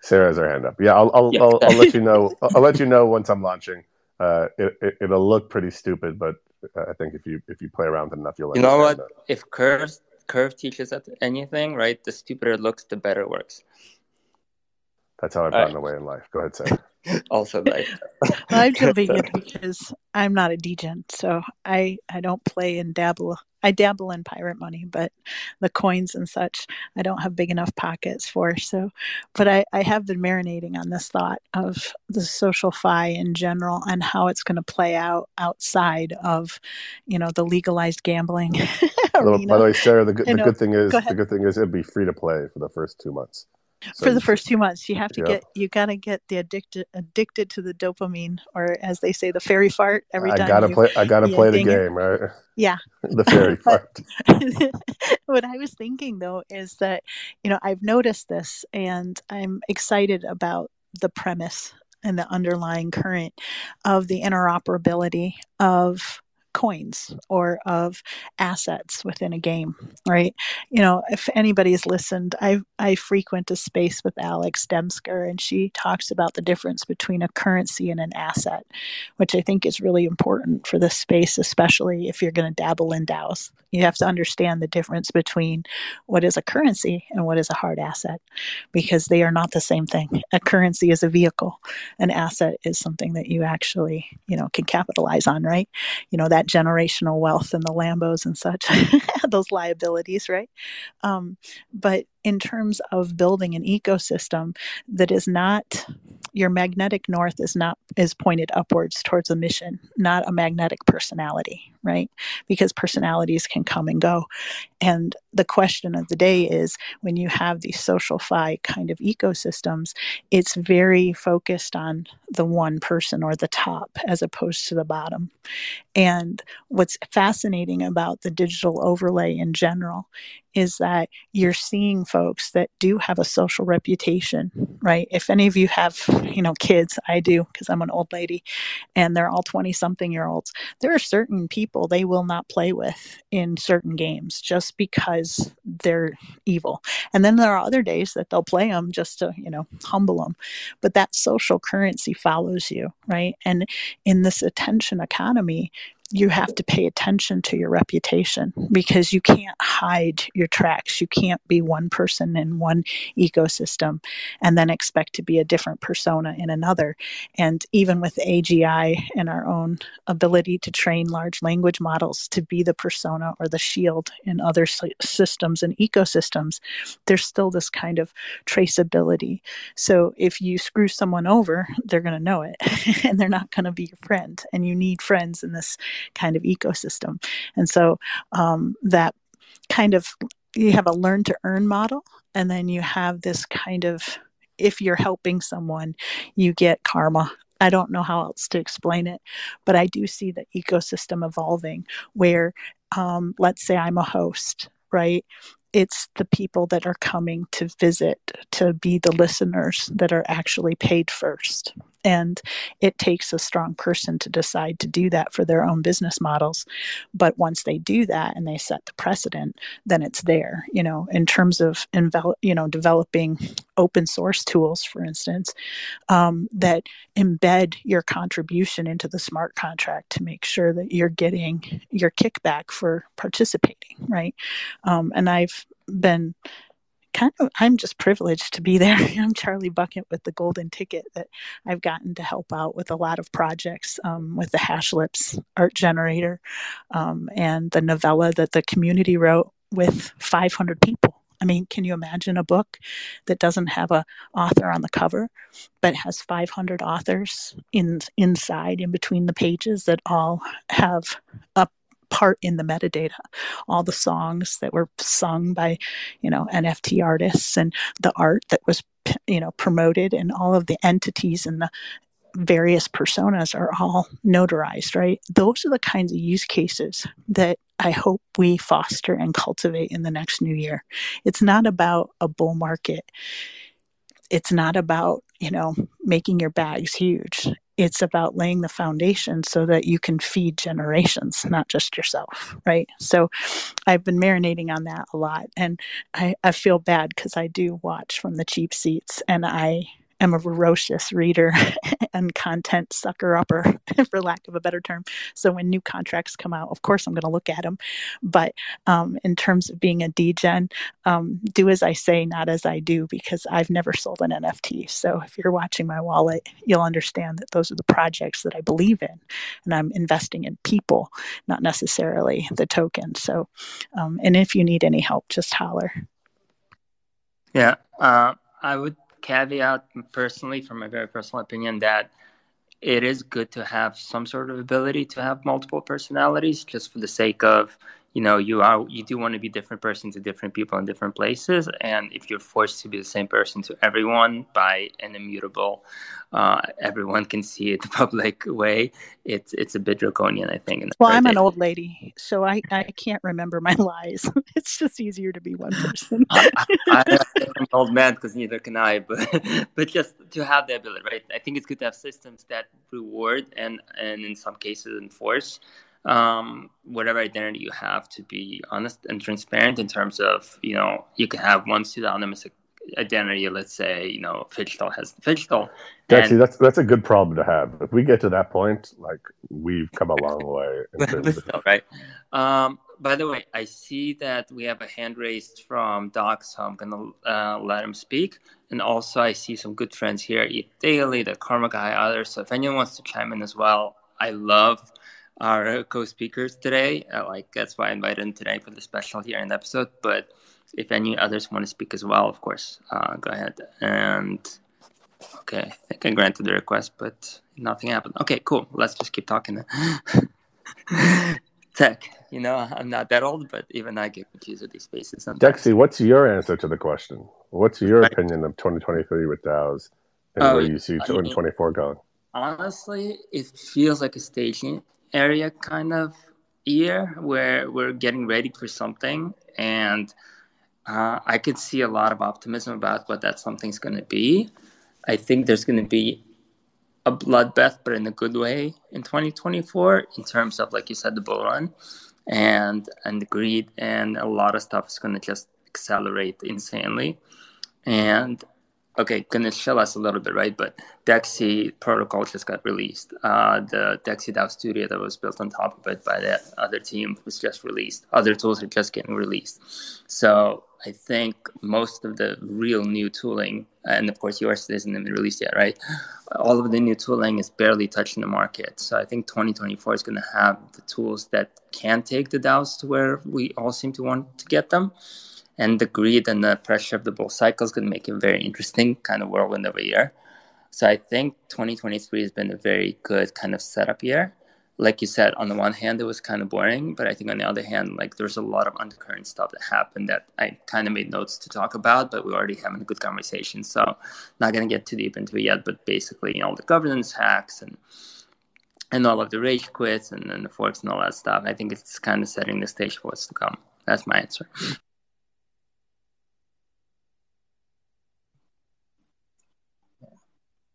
Sarah has her hand up. Yeah, I'll I'll, yeah. I'll, I'll let you know. I'll let you know once I'm launching. Uh, it, it will look pretty stupid, but I think if you if you play around enough, you'll. You know what? If curves curve teaches us anything, right? The stupider it looks, the better it works. That's how I've gotten right. away in life. Go ahead, Sarah. also, like I'm jumping in because I'm not a degen, so I I don't play and dabble. I dabble in pirate money, but the coins and such I don't have big enough pockets for. So, but I I have been marinating on this thought of the social fi in general and how it's going to play out outside of, you know, the legalized gambling. By the way, Sarah, the, good, the good thing is Go the good thing is it'd be free to play for the first two months. So for the first two months, you have to get you gotta get the addicted addicted to the dopamine, or as they say, the fairy fart. Every time I gotta you, play, I gotta play the game, right? Yeah, the fairy fart. what I was thinking though is that you know I've noticed this, and I'm excited about the premise and the underlying current of the interoperability of coins or of assets within a game, mm-hmm. right? You know, if anybody's listened, I I frequent a space with Alex Demsker, and she talks about the difference between a currency and an asset, which I think is really important for this space, especially if you're going to dabble in DAOs. You have to understand the difference between what is a currency and what is a hard asset, because they are not the same thing. A currency is a vehicle, an asset is something that you actually, you know, can capitalize on, right? You know that that generational wealth and the Lambos and such, those liabilities, right? Um, but in terms of building an ecosystem that is not your magnetic north is not is pointed upwards towards a mission not a magnetic personality right? Because personalities can come and go. And the question of the day is when you have these social fi kind of ecosystems it's very focused on the one person or the top as opposed to the bottom. And what's fascinating about the digital overlay in general is that you're seeing folks that do have a social reputation, right? If any of you have, you know, kids, I do because I'm an old lady and they're all 20 something year olds. There are certain people they will not play with in certain games just because they're evil. And then there are other days that they'll play them just to, you know, humble them. But that social currency follows you, right? And in this attention economy, you have to pay attention to your reputation mm-hmm. because you can't hide your tracks. You can't be one person in one ecosystem and then expect to be a different persona in another. And even with AGI and our own ability to train large language models to be the persona or the shield in other systems and ecosystems, there's still this kind of traceability. So if you screw someone over, they're going to know it and they're not going to be your friend. And you need friends in this kind of ecosystem. And so um, that kind of you have a learn to earn model, and then you have this kind of if you're helping someone, you get karma. I don't know how else to explain it, but I do see the ecosystem evolving where, um, let's say I'm a host, right? It's the people that are coming to visit, to be the listeners that are actually paid first. And it takes a strong person to decide to do that for their own business models. But once they do that and they set the precedent, then it's there. You know, in terms of you know developing open source tools, for instance, um, that embed your contribution into the smart contract to make sure that you're getting your kickback for participating, right? Um, and I've been kind of I'm just privileged to be there. I'm Charlie Bucket with the Golden Ticket that I've gotten to help out with a lot of projects um, with the Hashlips art generator um, and the novella that the community wrote with 500 people. I mean, can you imagine a book that doesn't have a author on the cover, but has 500 authors in inside, in between the pages that all have a part in the metadata. All the songs that were sung by you know nft artists and the art that was you know promoted and all of the entities and the various personas are all notarized right? Those are the kinds of use cases that i hope we foster and cultivate in the next new year. It's not about a bull market. It's not about you know making your bags huge it's about laying the foundation so that you can feed generations not just yourself right? So i've been marinating on that a lot and i, I feel bad because i do watch from the cheap seats and i am a ferocious reader and content sucker upper, for lack of a better term. So when new contracts come out, of course I'm going to look at them. But um, in terms of being a DGen, um, do as I say, not as I do, because I've never sold an NFT. So if you're watching my wallet, you'll understand that those are the projects that I believe in, and I'm investing in people, not necessarily the token. So, um, and if you need any help, just holler. Yeah, uh, I would caveat personally, from my very personal opinion, that it is good to have some sort of ability to have multiple personalities just for the sake of you know you are you do want to be different person to different people in different places and if you're forced to be the same person to everyone by an immutable uh, everyone can see it the public way it's it's a bit draconian i think well i'm an old lady so i i can't remember my lies. It's just easier to be one person. I, I, i'm an old man because neither can i but but just to have the ability right? I think it's good to have systems that reward and and in some cases enforce um, whatever identity you have to be honest and transparent in terms of you know you can have one pseudonymous identity let's say you know Phygital has Phygital actually that's that's a good problem to have. If we get to that point like we've come a long way right. Um, by the way i see that we have a hand raised from doc so i'm gonna uh, let him speak. And also i see some good friends here eat daily the karma guy others. So if anyone wants to chime in as well i love our co-speakers today. Uh, like that's why I invited them today for the special here in the episode. But if any others want to speak as well, of course, uh, go ahead. And okay, I think I granted the request, but nothing happened. Okay, cool. Let's just keep talking. Tech, you know, I'm not that old, but even I get confused with these spaces. Sometimes. DeXe, what's your answer to the question? What's your right. opinion of 2023 with DAOs and oh, where you see 2024 going? Honestly, it feels like a staging area kind of year where we're getting ready for something. And uh, i could see a lot of optimism about what that something's going to be. I think there's going to be a bloodbath but in a good way in 2024 in terms of like you said the bull run and and the greed. And a lot of stuff is going to just accelerate insanely. And okay, gonna show us a little bit, right? But DeXe protocol just got released. Uh, the DeXe DAO studio that was built on top of it by that other team was just released. Other tools are just getting released. So I think most of the real new tooling, and of course yours isn't even released yet, right? All of the new tooling is barely touching the market. So I think 2024 is going to have the tools that can take the DAOs to where we all seem to want to get them and the greed and the pressure of the bull cycle is going to make it a very interesting kind of whirlwind of a year. So I think 2023 has been a very good kind of setup year. Like you said, on the one hand, it was kind of boring, but I think on the other hand, like there's a lot of undercurrent stuff that happened that I kind of made notes to talk about, but we're already having a good conversation. So not going to get too deep into it yet, but basically, you know, the governance hacks and and all of the rage quits and then the forks and all that stuff. I think it's kind of setting the stage for what's to come. That's my answer.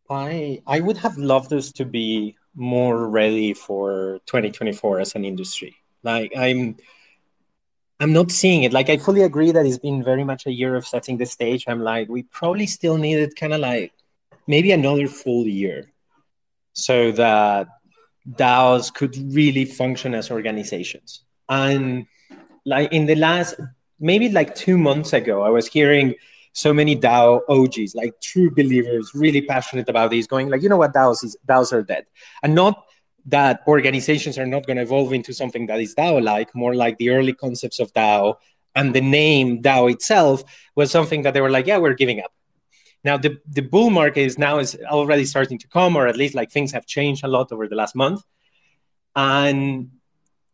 I I would have loved us to be more ready for 2024 as an industry. Like I'm I'm not seeing it. Like I fully agree that it's been very much a year of setting the stage. I'm like, we probably still needed kind of like maybe another full year so that DAOs could really function as organizations. And like in the last maybe like two months ago, I was hearing so many DAO OGs, like true believers, really passionate about this, going like, you know what, DAOs is DAOs are dead, and not that organizations are not going to evolve into something that is DAO-like, more like the early concepts of DAO and the name DAO itself was something that they were like, yeah, we're giving up. Now the the bull market is now is already starting to come, or at least like things have changed a lot over the last month, and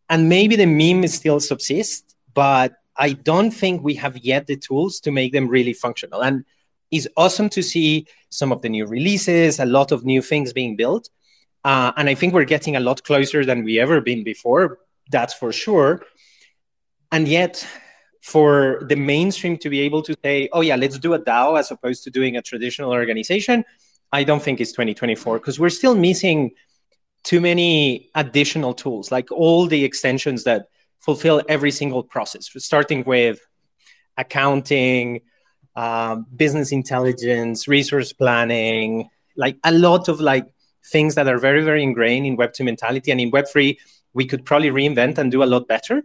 and maybe the meme still subsists, but I don't think we have yet the tools to make them really functional. And it's awesome to see some of the new releases, a lot of new things being built. Uh, and I think we're getting a lot closer than we ever been before. That's for sure. And yet, for the mainstream to be able to say, oh, yeah, let's do a DAO as opposed to doing a traditional organization, I don't think it's 2024 because we're still missing too many additional tools, like all the extensions that fulfill every single process, starting with accounting, um, business intelligence, resource planning, like a lot of like things that are very, very ingrained in Web2 mentality. And in Web3, we could probably reinvent and do a lot better.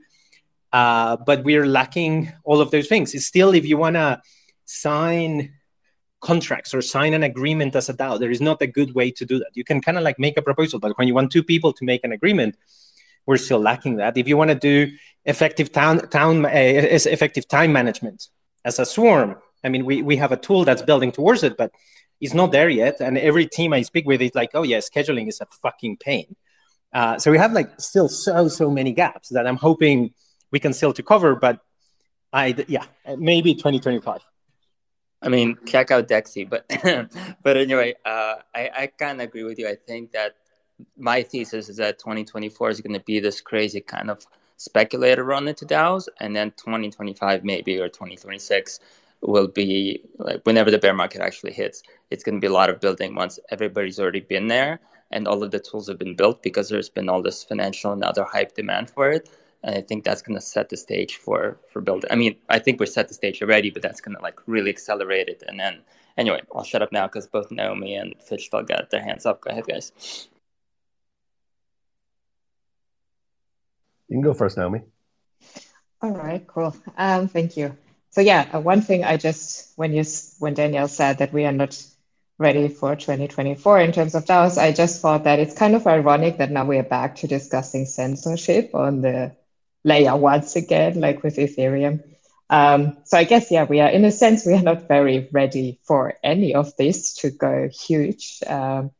Uh, but we're lacking all of those things. It's still, if you want to sign contracts or sign an agreement as a DAO, there is not a good way to do that. You can kind of like make a proposal, but when you want two people to make an agreement, we're still lacking that. If you want to do effective town, town uh, effective time management as a swarm, I mean, we, we have a tool that's building towards it, but it's not there yet. And every team I speak with is like, oh yeah, scheduling is a fucking pain. Uh, so we have like still so so many gaps that I'm hoping we can still to cover. But I yeah, maybe 2025. I mean, check out DeXe, but but anyway, uh, I I kind of agree with you. I think that my thesis is that 2024 is going to be this crazy kind of speculator run into DAOs, and then 2025 maybe or 2026 will be like whenever the bear market actually hits, it's going to be a lot of building once everybody's already been there and all of the tools have been built because there's been all this financial and other hype demand for it. And I think that's going to set the stage for for building. I mean, I think we're set the stage already, but that's going to like really accelerate it. And then, anyway, I'll shut up now because both Naomi and Phygital got their hands up. Go ahead, guys. You can go first, Naomi. All right, cool. Um, thank you. So yeah, uh, one thing I just when you when Danielle said that we are not ready for 2024 in terms of DAOs, I just thought that it's kind of ironic that now we are back to discussing censorship on the layer once again, like with Ethereum. Um, so I guess yeah, we are in a sense we are not very ready for any of this to go huge. Um,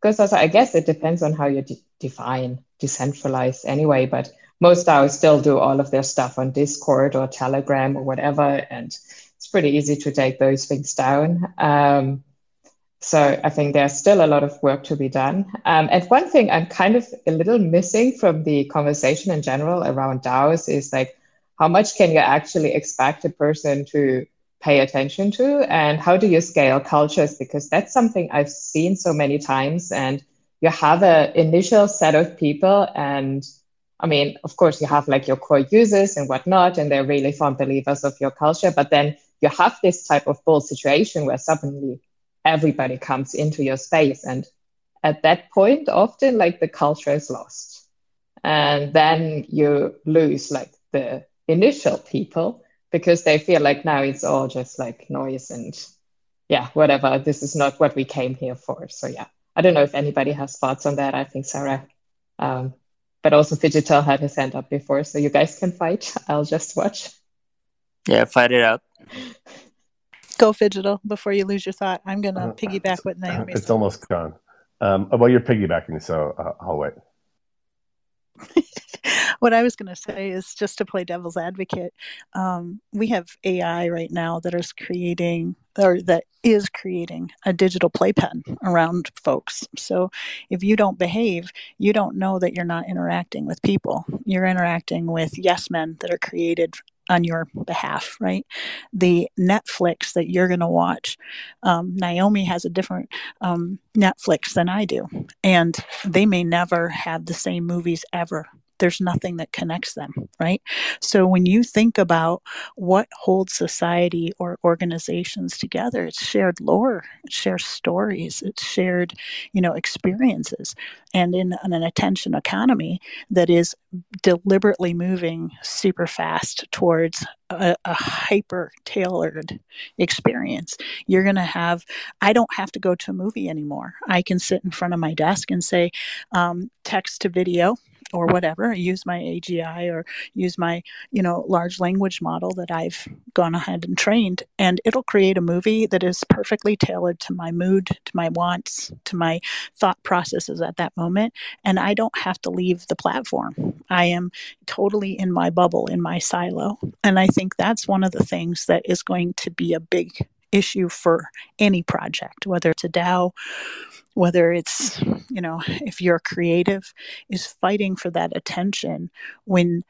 because also I guess it depends on how you de- define decentralized anyway, but most DAOs still do all of their stuff on Discord or Telegram or whatever, and it's pretty easy to take those things down. Um, so I think there's still a lot of work to be done. Um, and one thing I'm kind of a little missing from the conversation in general around DAOs is like, how much can you actually expect a person to pay attention to, and how do you scale cultures? Because that's something I've seen so many times, and you have an initial set of people and I mean, of course, you have like your core users and whatnot, and they're really firm believers of your culture. But then you have this type of bull situation where suddenly everybody comes into your space. And at that point, often like the culture is lost. And then you lose like the initial people because they feel like now it's all just like noise and yeah, whatever. This is not what we came here for. So yeah, I don't know if anybody has thoughts on that. I think Sarah um, but also Phygital had his hand up before, so you guys can fight. I'll just watch. Yeah, fight it out. Go Phygital before you lose your thought. I'm gonna uh, piggyback with Naomi. It's almost gone. Um, well, you're piggybacking, so uh, I'll wait. what I was going to say is just to play devil's advocate. Um, we have AI right now that is creating or that is creating a digital playpen around folks. So if you don't behave, you don't know that you're not interacting with people. You're interacting with yes men that are created on your behalf, right? The Netflix that you're going to watch, um, Naomi has a different um, Netflix than I do, and they may never have the same movies ever there's nothing that connects them, right? So when you think about what holds society or organizations together, it's shared lore, it's shared stories, it's shared, you know, experiences. And in, in an attention economy that is deliberately moving super fast towards a, a hyper tailored experience. You're going to have, I don't have to go to a movie anymore. I can sit in front of my desk and say, um, text to video or whatever use my agi or use my you know large language model that i've gone ahead and trained and it'll create a movie that is perfectly tailored to my mood to my wants to my thought processes at that moment and i don't have to leave the platform. I am totally in my bubble in my silo and i think that's one of the things that is going to be a big issue for any project whether it's a dao whether it's you know if you're creative is fighting for that attention when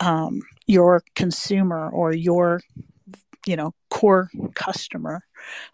um, your consumer or your you know core customer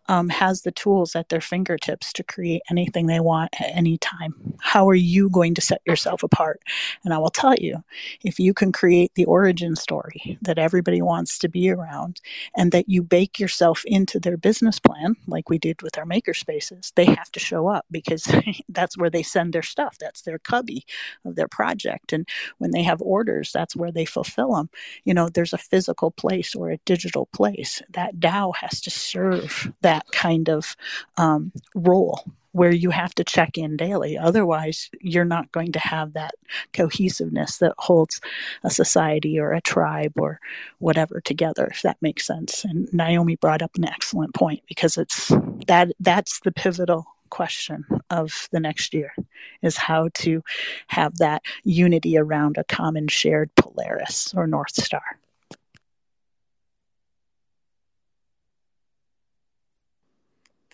um, has the tools at their fingertips to create anything they want at any time. How are you going to set yourself apart? And I will tell you, if you can create the origin story that everybody wants to be around and that you bake yourself into their business plan, like we did with our makerspaces, they have to show up because that's where they send their stuff. That's their cubby of their project. And when they have orders, that's where they fulfill them. You know, there's a physical place or a digital place. That DAO has to serve that kind of um, role where you have to check in daily. Otherwise, you're not going to have that cohesiveness that holds a society or a tribe or whatever together, if that makes sense. And Naomi brought up an excellent point because it's that that's the pivotal question of the next year is how to have that unity around a common shared Polaris or North Star.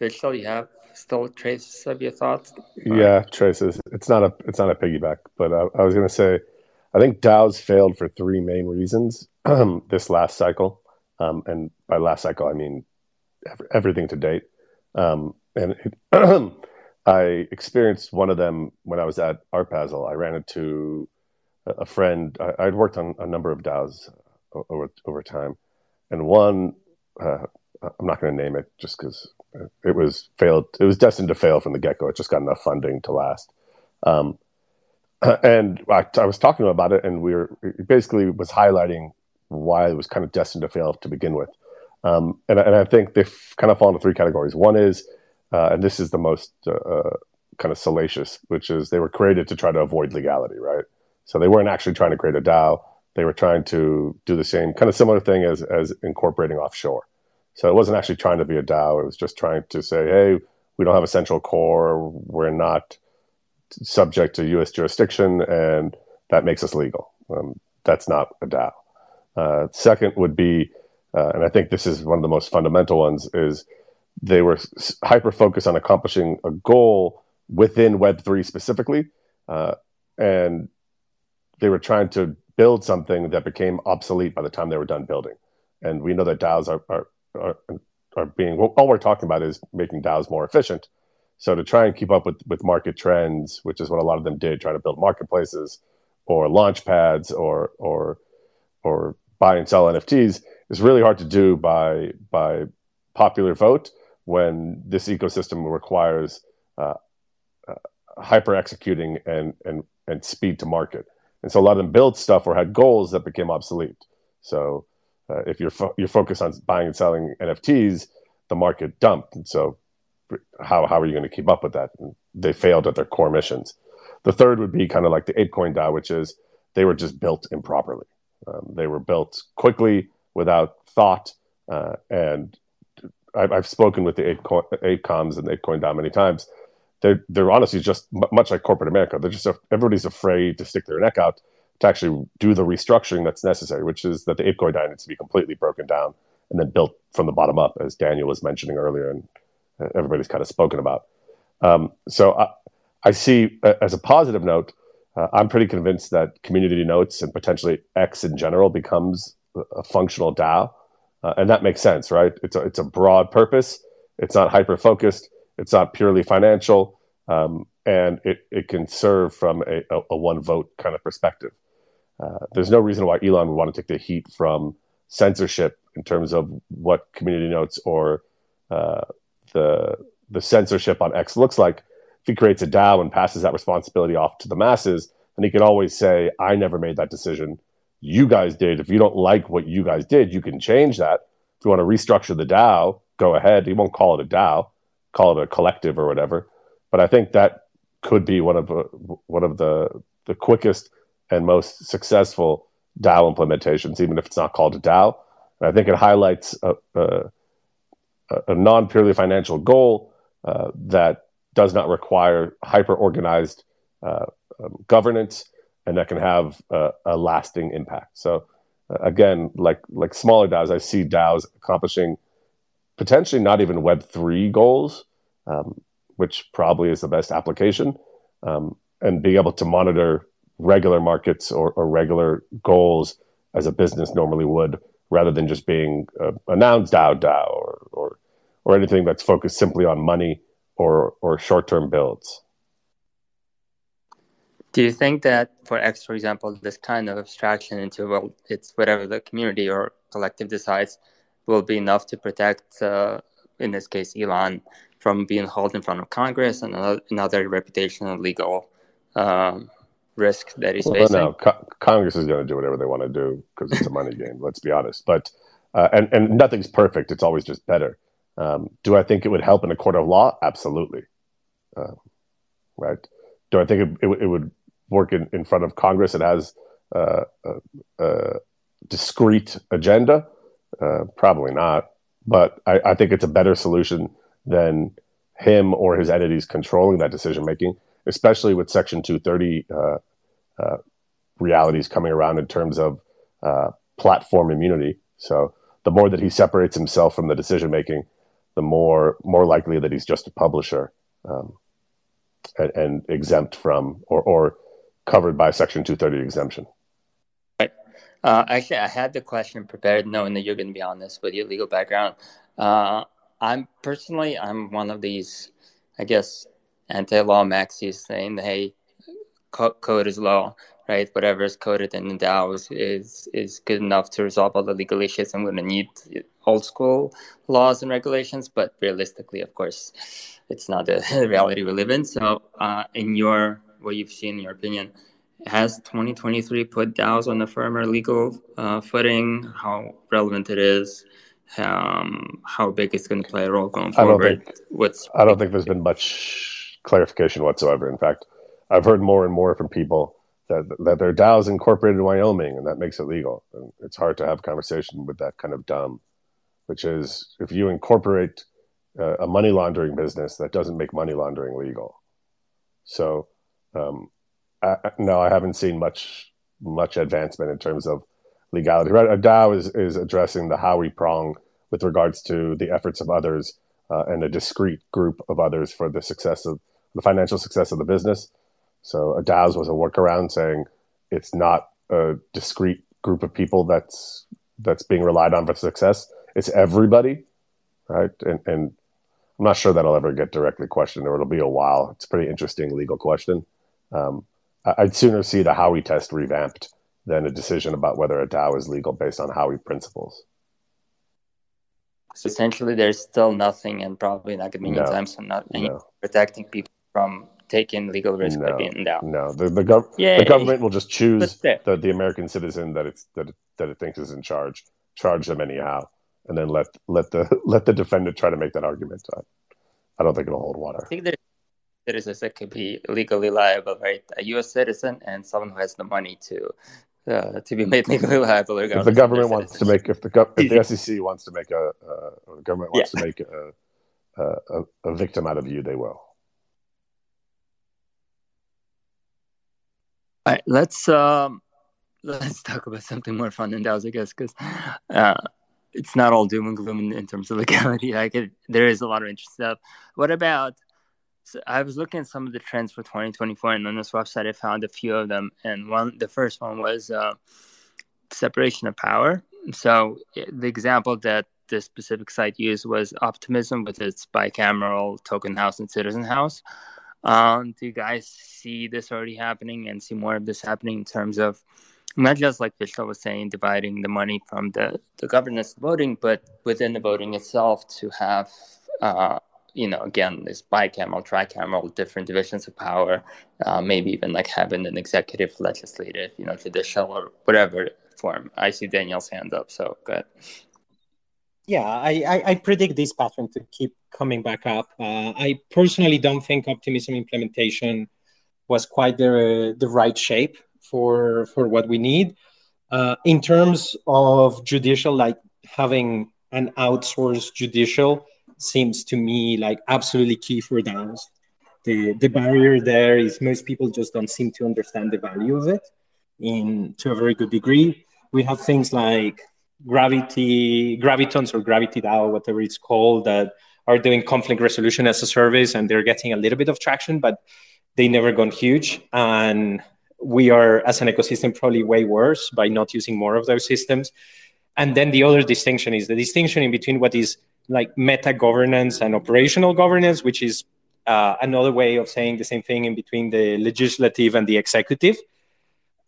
Vishal, you have still traces of your thoughts? Yeah, traces. It's not a it's not a piggyback, but I, I was going to say, I think DAOs failed for three main reasons this last cycle, um, and by last cycle I mean everything to date. Um, and it, I experienced one of them when I was at Art Basel. I ran into a friend. I, would worked on a number of DAOs over over time, and one uh, I'm not going to name it just because it was failed. It was destined to fail from the get go. It just got enough funding to last. Um, and I, I, was talking about it, and we were basically was highlighting why it was kind of destined to fail to begin with. Um, and, and, I think they've kind of fallen into three categories. One is, uh, and this is the most uh, uh, kind of salacious, which is they were created to try to avoid legality, right? So they weren't actually trying to create a DAO. They were trying to do the same kind of similar thing as as incorporating offshore. So it wasn't actually trying to be a DAO. It was just trying to say, hey, we don't have a central core. We're not subject to U.S. jurisdiction, and that makes us legal. Um, that's not a DAO. Uh, second would be, uh, and I think this is one of the most fundamental ones, is they were hyper focused on accomplishing a goal within Web3 specifically, uh, and they were trying to build something that became obsolete by the time they were done building. And we know that DAOs are, are are, are being well, all we're talking about is making DAOs more efficient. So to try and keep up with with market trends, which is what a lot of them did, trying to build marketplaces or launch pads or or or buy and sell NFTs is really hard to do by by popular vote when this ecosystem requires uh, uh, hyper executing and and and speed to market. And so a lot of them built stuff or had goals that became obsolete. So uh, if you're fo- you're focused on buying and selling NFTs, the market dumped. And so, how how are you going to keep up with that? And they failed at their core missions. The third would be kind of like the ApeCoin DAO, which is they were just built improperly. Um, they were built quickly without thought, uh, and I've, I've, spoken with the ApeCoin, ApeComs and ApeCoin DAO many times. They're they're honestly just m- much like corporate America. They're just everybody's afraid to stick their neck out to actually do the restructuring that's necessary, which is that the ApeCoin DAO needs to be completely broken down and then built from the bottom up, as Daniel was mentioning earlier, and everybody's kind of spoken about. Um, so I, I, see, uh, as a positive note, uh, I'm pretty convinced that community notes and potentially X in general becomes a functional DAO, uh, and that makes sense, right? It's a, it's a broad purpose. It's not hyper focused. It's not purely financial, um, and it, it can serve from a, a, a one vote kind of perspective. Uh, there's no reason why Elon would want to take the heat from censorship in terms of what community notes or uh, the the censorship on X looks like. If he creates a DAO and passes that responsibility off to the masses, then he can always say, "I never made that decision. You guys did. If you don't like what you guys did, you can change that. If you want to restructure the DAO, go ahead. He won't call it a DAO, call it a collective or whatever. But I think that could be one of uh, one of the the quickest and most successful DAO implementations, even if it's not called a DAO. And I think it highlights a, a, a non purely financial goal uh, that does not require hyper organized uh, um, governance and that can have a lasting impact. So, uh, again, like like smaller DAOs, I see DAOs accomplishing potentially not even Web three goals, um, which probably is the best application, um, and being able to monitor regular markets or, or, regular goals as a business normally would, rather than just being uh, announced Dow Dow or, or or anything that's focused simply on money or or short term builds. Do you think that for X, for example, this kind of abstraction into well, it's whatever the community or collective decides will be enough to protect, uh, in this case, Elon from being hauled in front of Congress and another reputational legal um, risk that he's well, facing? No, Co- Congress is going to do whatever they want to do because it's a money game. Let's be honest. But uh, and and nothing's perfect. It's always just better. Um, do I think it would help in a court of law? Absolutely. Uh, right. Do I think it, it, it, would work in, in front of Congress? It has uh, a, a, discrete agenda. Uh, probably not. But I, I, think it's a better solution than him or his entities controlling that decision making, especially with Section 230 uh, uh, realities coming around in terms of uh, platform immunity. So the more that he separates himself from the decision making, the more more likely that he's just a publisher um, and, and, exempt from or, or covered by Section 230 exemption. Right. Uh, actually, I had the question prepared, knowing that you're going to be on this with your legal background. Uh, I'm personally, I'm one of these, I guess, anti-law maxis saying, "Hey, co- code is law." right? Whatever is coded in the DAO is, is, is good enough to resolve all the legal issues. I'm going to need old school laws and regulations, but realistically, of course, it's not the reality we live in. So, uh, in your what you've seen, in your opinion, has 2023 put DAOs on a firmer legal uh, footing? How relevant it is? Um, how big it's going to play a role going forward? I don't think, What's I don't think there's been much clarification whatsoever. In fact, I've heard more and more from people that that their DAO is incorporated in Wyoming and that makes it legal. And it's hard to have a conversation with that kind of dumb, which is if you incorporate uh, a money laundering business, that doesn't make money laundering legal. So, um, I, no, I haven't seen much much advancement in terms of legality. Right, a DAO is is addressing the Howey prong with regards to the efforts of others uh, and a discrete group of others for the success of the financial success of the business so a DAOs was a workaround saying it's not a discrete group of people that's that's being relied on for success. It's everybody, right? And, and I'm not sure that I'll ever get directly questioned, or it'll be a while. It's a pretty interesting legal question. Um, I'd sooner see the Howey test revamped than a decision about whether a DAO is legal based on Howey principles. So essentially, there's still nothing, and probably not going to be no, anytime soon, not no. protecting people from taking legal risk no, by being down. No, the the, gov- the government will just choose the, the American citizen that it's that it, that it thinks is in charge, charge them anyhow, and then let let the let the defendant try to make that argument. I, I don't think it'll hold water. I think there's citizens that could be legally liable, right? A U.S. citizen and someone who has the money to uh, to be made legally liable. If the government wants to make, if the gov- if the SEC wants to make a, uh, or the government wants yeah. to make a, a, a victim out of you, they will. All right, let's um, let's talk about something more fun than DAOs, I guess, because uh, it's not all doom and gloom in, in terms of legality. Like it, there is a lot of interesting stuff. What about? So I was looking at some of the trends for 2024, and on this website, I found a few of them. And one, the first one was uh, separation of power. So the example that this specific site used was Optimism with its bicameral token house and citizen house. Um, do you guys see this already happening and see more of this happening in terms of not just like Vishal was saying, dividing the money from the, the governance voting, but within the voting itself to have, uh, you know, again, this bicameral, tricameral, different divisions of power, uh, maybe even like having an executive, legislative, you know, judicial or whatever form. I see Daniel's hand up, so good yeah, I, I, I, predict this pattern to keep coming back up. Uh, I personally don't think optimism implementation was quite the the right shape for for what we need. Uh, in terms of judicial, like having an outsourced judicial seems to me like absolutely key for DAOs. The the barrier there is most people just don't seem to understand the value of it in to a very good degree. We have things like Gravity, Gravitons or Gravity DAO, whatever it's called, that are doing conflict resolution as a service and they're getting a little bit of traction, but they never gone huge. And we are, as an ecosystem, probably way worse by not using more of those systems. And then the other distinction is the distinction in between what is like meta governance and operational governance, which is uh, another way of saying the same thing in between the legislative and the executive.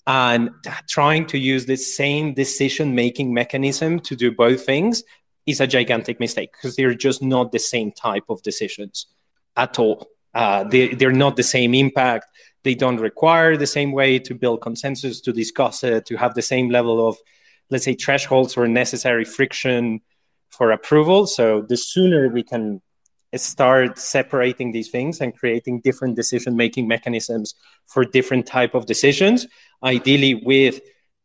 And trying to use the same decision making mechanism to do both things is a gigantic mistake because they're just not the same type of decisions at all. Uh, they, they're not the same impact. They don't require the same way to build consensus, to discuss it, to have the same level of, let's say, thresholds or necessary friction for approval. So the sooner we can start separating these things and creating different decision making mechanisms for different type of decisions ideally with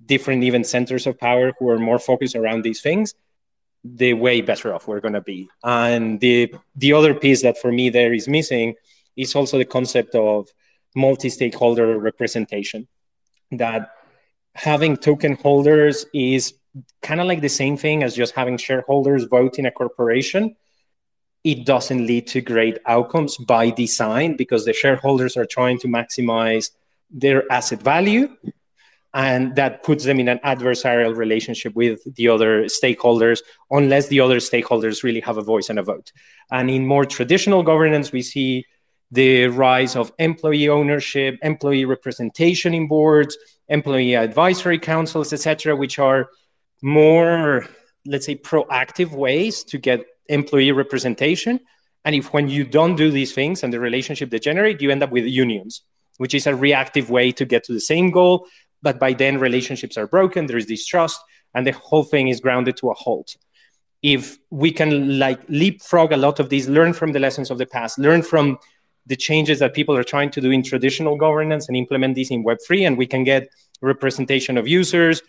different even centers of power who are more focused around these things the way better off we're going to be. And the the other piece that for me there is missing is also the concept of multi-stakeholder representation that having token holders is kind of like the same thing as just having shareholders vote in a corporation. It doesn't lead to great outcomes by design because the shareholders are trying to maximize their asset value and that puts them in an adversarial relationship with the other stakeholders unless the other stakeholders really have a voice and a vote and in more traditional governance we see the rise of employee ownership employee representation in boards employee advisory councils etc which are more let's say proactive ways to get employee representation. And if when you don't do these things and the relationship they generate, you end up with unions, which is a reactive way to get to the same goal. But by then, relationships are broken, there is distrust, and the whole thing is grounded to a halt. If we can like leapfrog a lot of these, learn from the lessons of the past, learn from the changes that people are trying to do in traditional governance and implement these in Web3, and we can get representation of users,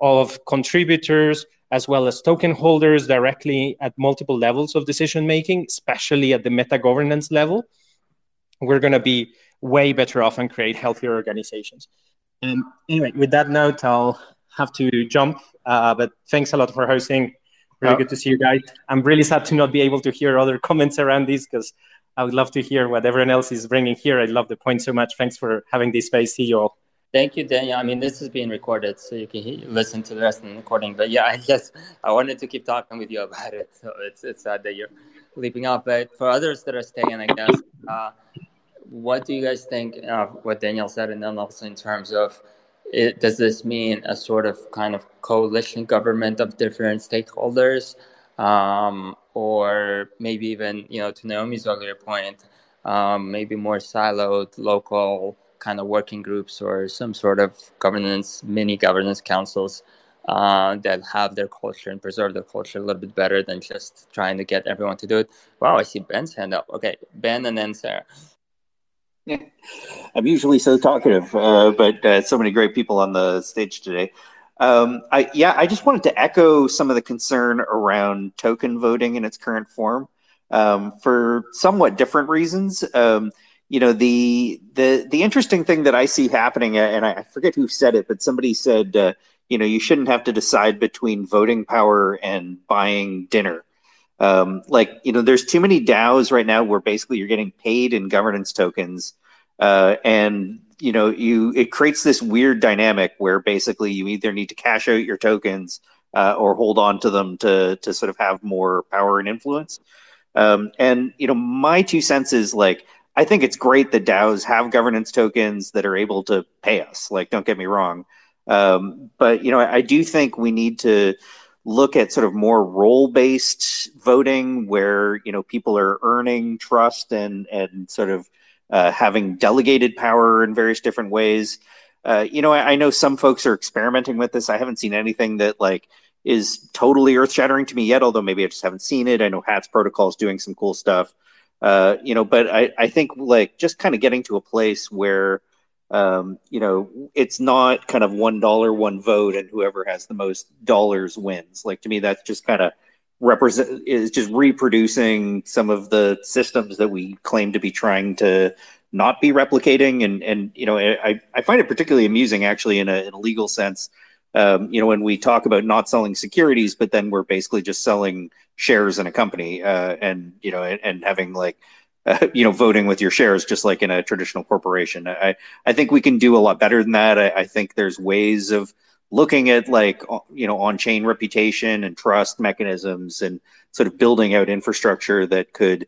of contributors, as well as token holders directly at multiple levels of decision making, especially at the meta governance level, we're going to be way better off and create healthier organizations. Um, anyway, with that note, I'll have to jump. Uh, but thanks a lot for hosting. Really oh. good to see you guys. I'm really sad to not be able to hear other comments around this because I would love to hear what everyone else is bringing here. I love the point so much. Thanks for having this space. See you all. Thank you, Daniel. I mean, this is being recorded, so you can listen to the rest of the recording. But yeah, I just I wanted to keep talking with you about it. So it's it's sad that you're leaping off. But for others that are staying, I guess, uh, what do you guys think of what Daniel said, and then also in terms of it, does this mean a sort of kind of coalition government of different stakeholders, um, or maybe even you know to Naomi's earlier point, um, maybe more siloed local kind of working groups or some sort of governance, mini governance councils uh, that have their culture and preserve their culture a little bit better than just trying to get everyone to do it. Wow, I see Ben's hand up. Okay, Ben and then Sarah. Yeah, I'm usually so talkative, uh, but uh, so many great people on the stage today. Um, I, yeah, I just wanted to echo some of the concern around token voting in its current form um, for somewhat different reasons. Um, you know the the the interesting thing that I see happening, uh, and I forget who said it, but somebody said, uh, you know, you shouldn't have to decide between voting power and buying dinner. Um, like you know, there's too many DAOs right now where basically you're getting paid in governance tokens, uh, and you know, you it creates this weird dynamic where basically you either need to cash out your tokens uh, or hold on to them to to sort of have more power and influence. Um, and you know, my two cents is like I think it's great that DAOs have governance tokens that are able to pay us. Like, don't get me wrong. Um, but, you know, I, I, do think we need to look at sort of more role based voting where, you know, people are earning trust and, and sort of uh, having delegated power in various different ways. Uh, you know, I, I know some folks are experimenting with this. I haven't seen anything that like is totally earth shattering to me yet, although maybe I just haven't seen it. I know Hats Protocol is doing some cool stuff. Uh, you know, but I, I think like just kind of getting to a place where um, you know, it's not kind of one dollar, one vote, and whoever has the most dollars wins. Like to me, that's just kind of represent is just reproducing some of the systems that we claim to be trying to not be replicating. And and you know, I I find it particularly amusing actually in a, in a legal sense. Um, you know, when we talk about not selling securities, but then we're basically just selling shares in a company, uh, and you know, and, and having like uh, you know, voting with your shares, just like in a traditional corporation. I, I think we can do a lot better than that. I, I think there's ways of looking at like, you know, on chain reputation and trust mechanisms and sort of building out infrastructure that could,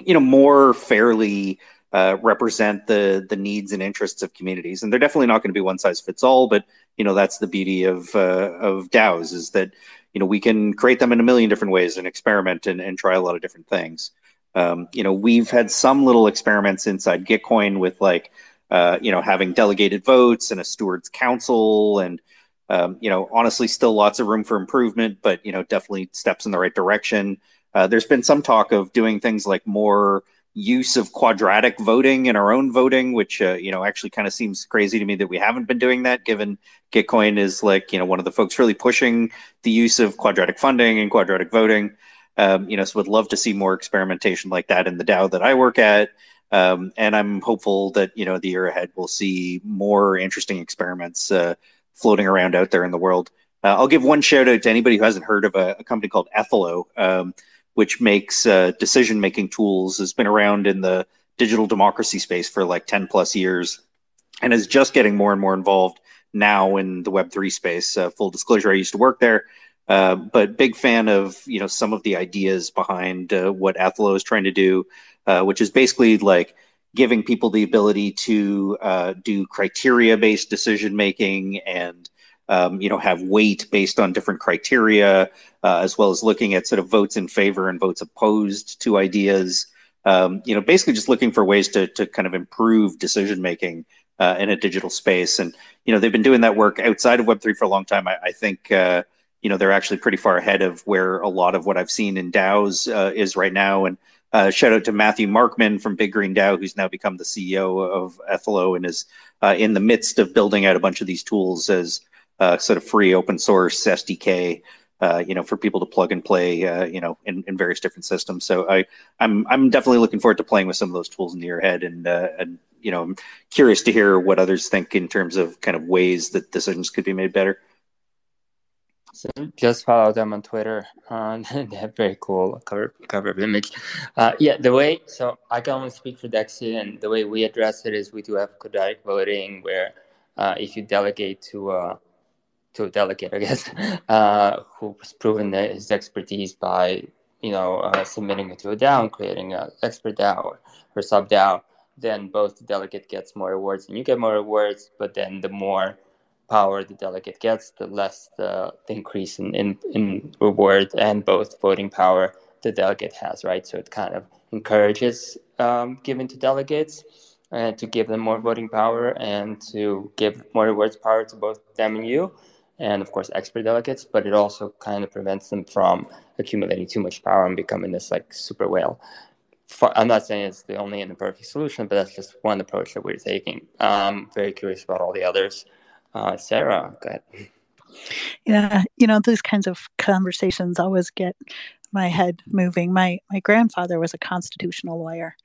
you know, more fairly uh, represent the the needs and interests of communities. And they're definitely not going to be one size fits all, but you know, that's the beauty of uh, of DAOs is that you know we can create them in a million different ways and experiment and, and try a lot of different things. Um, you know, we've had some little experiments inside Gitcoin with like, uh, you know, having delegated votes and a stewards council, and um, you know, honestly, still lots of room for improvement, but you know, definitely steps in the right direction. Uh, there's been some talk of doing things like more use of quadratic voting in our own voting, which uh, you know actually kind of seems crazy to me that we haven't been doing that, given Gitcoin is like you know one of the folks really pushing the use of quadratic funding and quadratic voting. Um, you know, so would love to see more experimentation like that in the DAO that I work at. Um, and I'm hopeful that you know the year ahead we'll see more interesting experiments uh, floating around out there in the world. Uh, I'll give one shout out to anybody who hasn't heard of a, a company called Ethelo, um, which makes uh, decision making tools. Has been around in the digital democracy space for like 10 plus years, and is just getting more and more involved now in the Web three space. Uh, full disclosure, I used to work there. Uh, but big fan of you know some of the ideas behind uh, what Ethelo is trying to do, uh, which is basically like giving people the ability to uh, do criteria based decision making and um, you know have weight based on different criteria, uh, as well as looking at sort of votes in favor and votes opposed to ideas. Um, you know, basically just looking for ways to to kind of improve decision making in a digital space. And you know, they've been doing that work outside of Web three for a long time. I, I think you know they're actually pretty far ahead of where a lot of what I've seen in DAOs uh, is right now. And uh, shout out to Matthew Markman from Big Green DAO, who's now become the CEO of Ethelo and is uh, in the midst of building out a bunch of these tools as uh, sort of free open source SDK. Uh, you know, for people to plug and play, uh, you know, in, in various different systems. So I, I'm, I'm definitely looking forward to playing with some of those tools in the year ahead, and and you know, I'm curious to hear what others think in terms of kind of ways that decisions could be made better. So just follow them on Twitter. Uh, they have very cool cover cover image. Uh, yeah, the way so I can only speak for DeXe, and the way we address it is we do have quadratic voting, where uh, if you delegate to a uh, to a delegate, I guess, uh, who's proven his expertise by you know uh, submitting it to a DAO, and creating an expert DAO or, or sub DAO, then both the delegate gets more rewards and you get more rewards, but then the more power the delegate gets, the less the, the increase in, in, in reward and both voting power the delegate has, right? So it kind of encourages um, giving to delegates and to give them more voting power and to give more rewards power to both them and you, and of course expert delegates. But it also kind of prevents them from accumulating too much power and becoming this like super whale. I'm not saying it's the only and the perfect solution, but that's just one approach that we're taking. I'm very curious about all the others. Uh, Sarah, go ahead. Yeah, you know, those kinds of conversations always get my head moving. My my grandfather was a constitutional lawyer,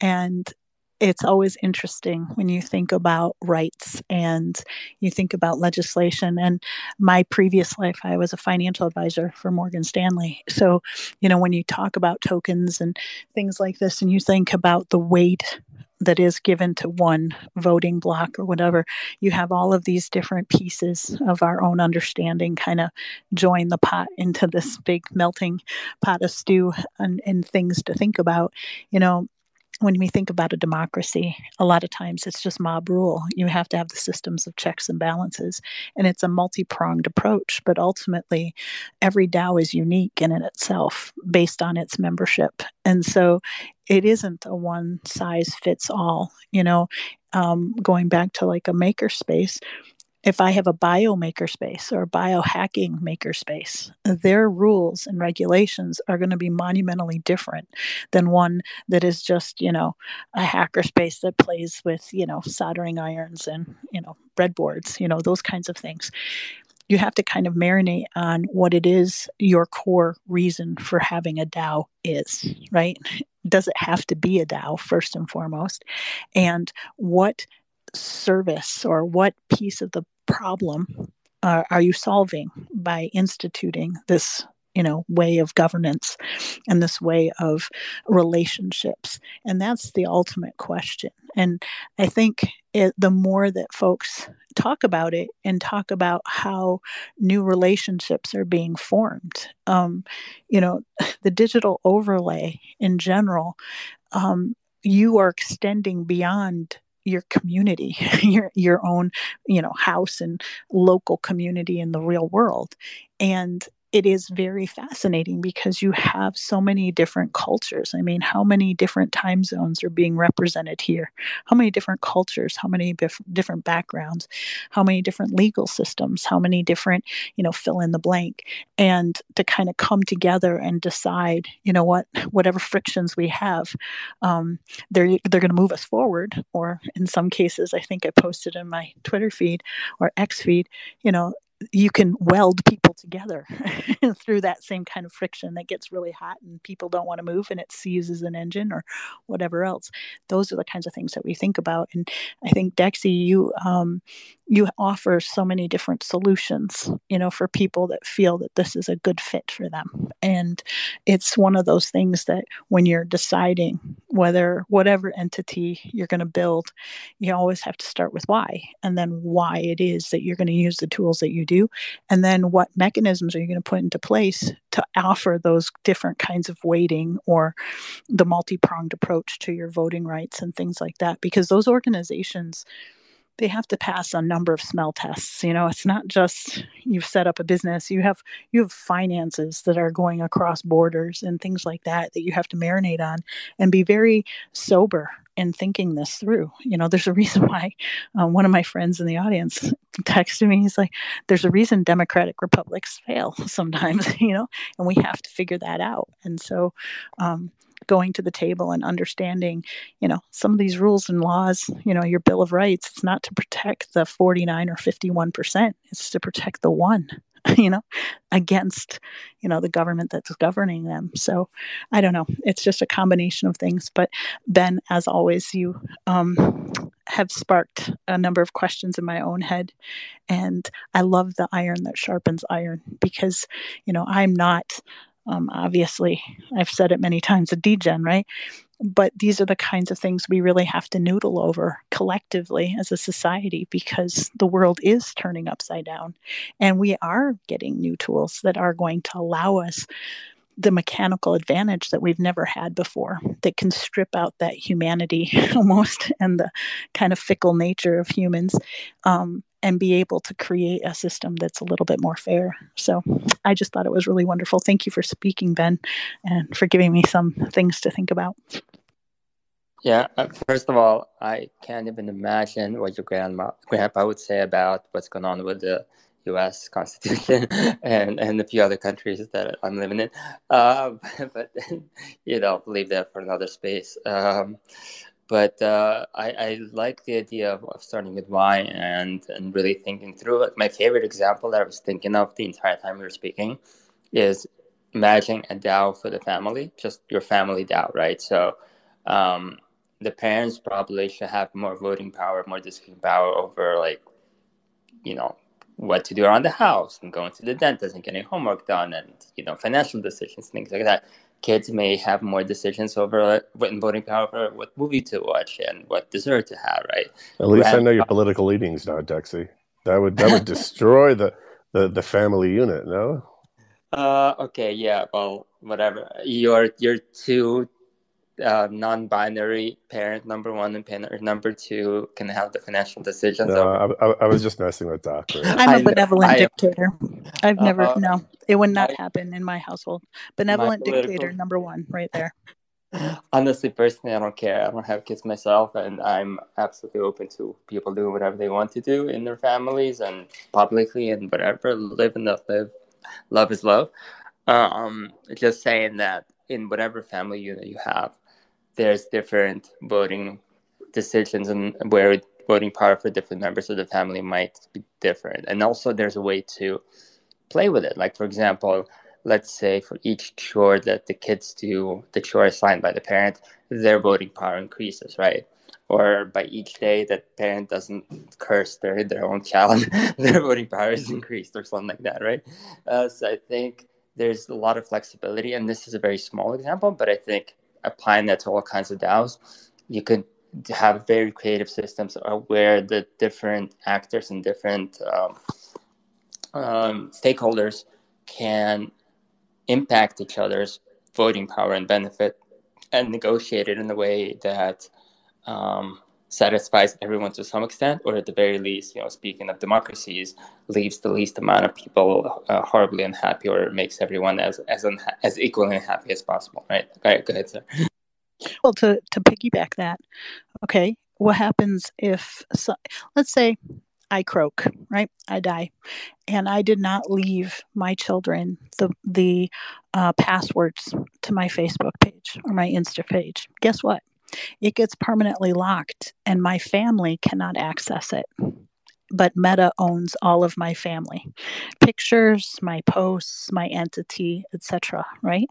and it's always interesting when you think about rights and you think about legislation. And my previous life, I was a financial advisor for Morgan Stanley. So, you know, when you talk about tokens and things like this, and you think about the weight that is given to one voting block or whatever, you have all of these different pieces of our own understanding kind of join the pot into this big melting pot of stew and, and things to think about. You know, when we think about a democracy, a lot of times it's just mob rule. You have to have the systems of checks and balances, and it's a multi pronged approach. But ultimately, every DAO is unique in and itself based on its membership. And so it isn't a one size fits all. You know, um, going back to like a makerspace, if I have a biomaker space or a biohacking makerspace, their rules and regulations are going to be monumentally different than one that is just, you know, a hacker space that plays with, you know, soldering irons and, you know, breadboards, you know, those kinds of things. You have to kind of marinate on what it is your core reason for having a DAO is, right? Does it have to be a DAO first and foremost? And what service or what piece of the problem uh, are you solving by instituting this you know way of governance and this way of relationships? And that's the ultimate question. And i think it, the more that folks talk about it and talk about how new relationships are being formed um, you know the digital overlay in general um, you are extending beyond your community your your own you know house and local community in the real world. And it is very fascinating because you have so many different cultures. I mean, how many different time zones are being represented here? How many different cultures? How many bif- different backgrounds? How many different legal systems? How many different, you know, fill in the blank? And to kind of come together and decide, you know what, whatever frictions we have, um, they're they're going to move us forward. Or in some cases, I think I posted in my Twitter feed or X feed, you know, you can weld people together through that same kind of friction that gets really hot and people don't want to move and it seizes an engine or whatever else. Those are the kinds of things that we think about and i think DeXe you um, you offer so many different solutions you know for people that feel that this is a good fit for them. And it's one of those things that when you're deciding whether whatever entity you're going to build you always have to start with why and then why it is that you're going to use the tools that you do and then what mechanisms are you going to put into place to offer those different kinds of weighting or the multi-pronged approach to your voting rights and things like that because those organizations they have to pass a number of smell tests you know? It's not just you've set up a business you have you have finances that are going across borders and things like that that you have to marinate on and be very sober in thinking this through. You know there's a reason why um, one of my friends in the audience texted me. He's like there's a reason democratic republics fail sometimes you know? And we have to figure that out. And so um, going to the table and understanding, you know, some of these rules and laws, you know, your Bill of Rights, it's not to protect the 49 or 51%, it's to protect the one, you know, against, you know, the government that's governing them. So I don't know. It's just a combination of things. But Ben, as always, you um, have sparked a number of questions in my own head. And I love the iron that sharpens iron because, you know, I'm not um, obviously, I've said it many times a degen, right? But these are the kinds of things we really have to noodle over collectively as a society because the world is turning upside down. And we are getting new tools that are going to allow us the mechanical advantage that we've never had before that can strip out that humanity almost and the kind of fickle nature of humans um, and be able to create a system that's a little bit more fair. So I just thought it was really wonderful. Thank you for speaking, Ben, and for giving me some things to think about. Yeah, uh, first of all, I can't even imagine what your grandma, grandpa would say about what's going on with the U.S. Constitution and and a few other countries that I'm living in. Uh, but you know, leave that for another space. Um, but uh, I, I, like the idea of, of, starting with why and and really thinking through it. My favorite example that I was thinking of the entire time we were speaking is imagining a DAO for the family, just your family DAO, right? So um, the parents probably should have more voting power, more decision power over like, you know, what to do around the house and going to the dentist and getting homework done and you know financial decisions, things like that kids may have more decisions over what voting power for what movie to watch and what dessert to have, right? At least I know your political leanings now, DeXe. That would that would destroy the, the the family unit, no? Uh okay, yeah, well, whatever. you're you're two uh, non-binary parent number one and parent number two can have the financial decisions. No, I, I, I, was just messing with Doc. I'm a benevolent I, dictator. I've never uh, no, it would not happen in my household. Benevolent political, dictator number one, right there. Honestly, personally, I don't care. I don't have kids myself, and I'm absolutely open to people doing whatever they want to do in their families and publicly and whatever. Live and let live. Love is love. Um, just saying that in whatever family unit you have, there's different voting decisions and where voting power for different members of the family might be different. And also, there's a way to play with it. Like, for example, let's say for each chore that the kids do, the chore assigned by the parent, their voting power increases, right? Or by each day that parent doesn't curse their, their own child, their voting power is increased or something like that, right? Uh, so I think there's a lot of flexibility, and this is a very small example, but I think applying that to all kinds of DAOs, you could have very creative systems where the different actors and different um, um, stakeholders can impact each other's voting power and benefit and negotiate it in a way that um, satisfies everyone to some extent, or at the very least, you know, speaking of democracies, leaves the least amount of people uh, horribly unhappy, or makes everyone as as unha- as equally unhappy as possible. Right? Right, go ahead, sir. Well, to to piggyback that, okay, what happens if, so, let's say, I croak, right? I die, and I did not leave my children the the uh, passwords to my Facebook page or my Insta page. Guess what? It gets permanently locked, and my family cannot access it. But Meta owns all of my family pictures, my posts, my entity, etc. Right?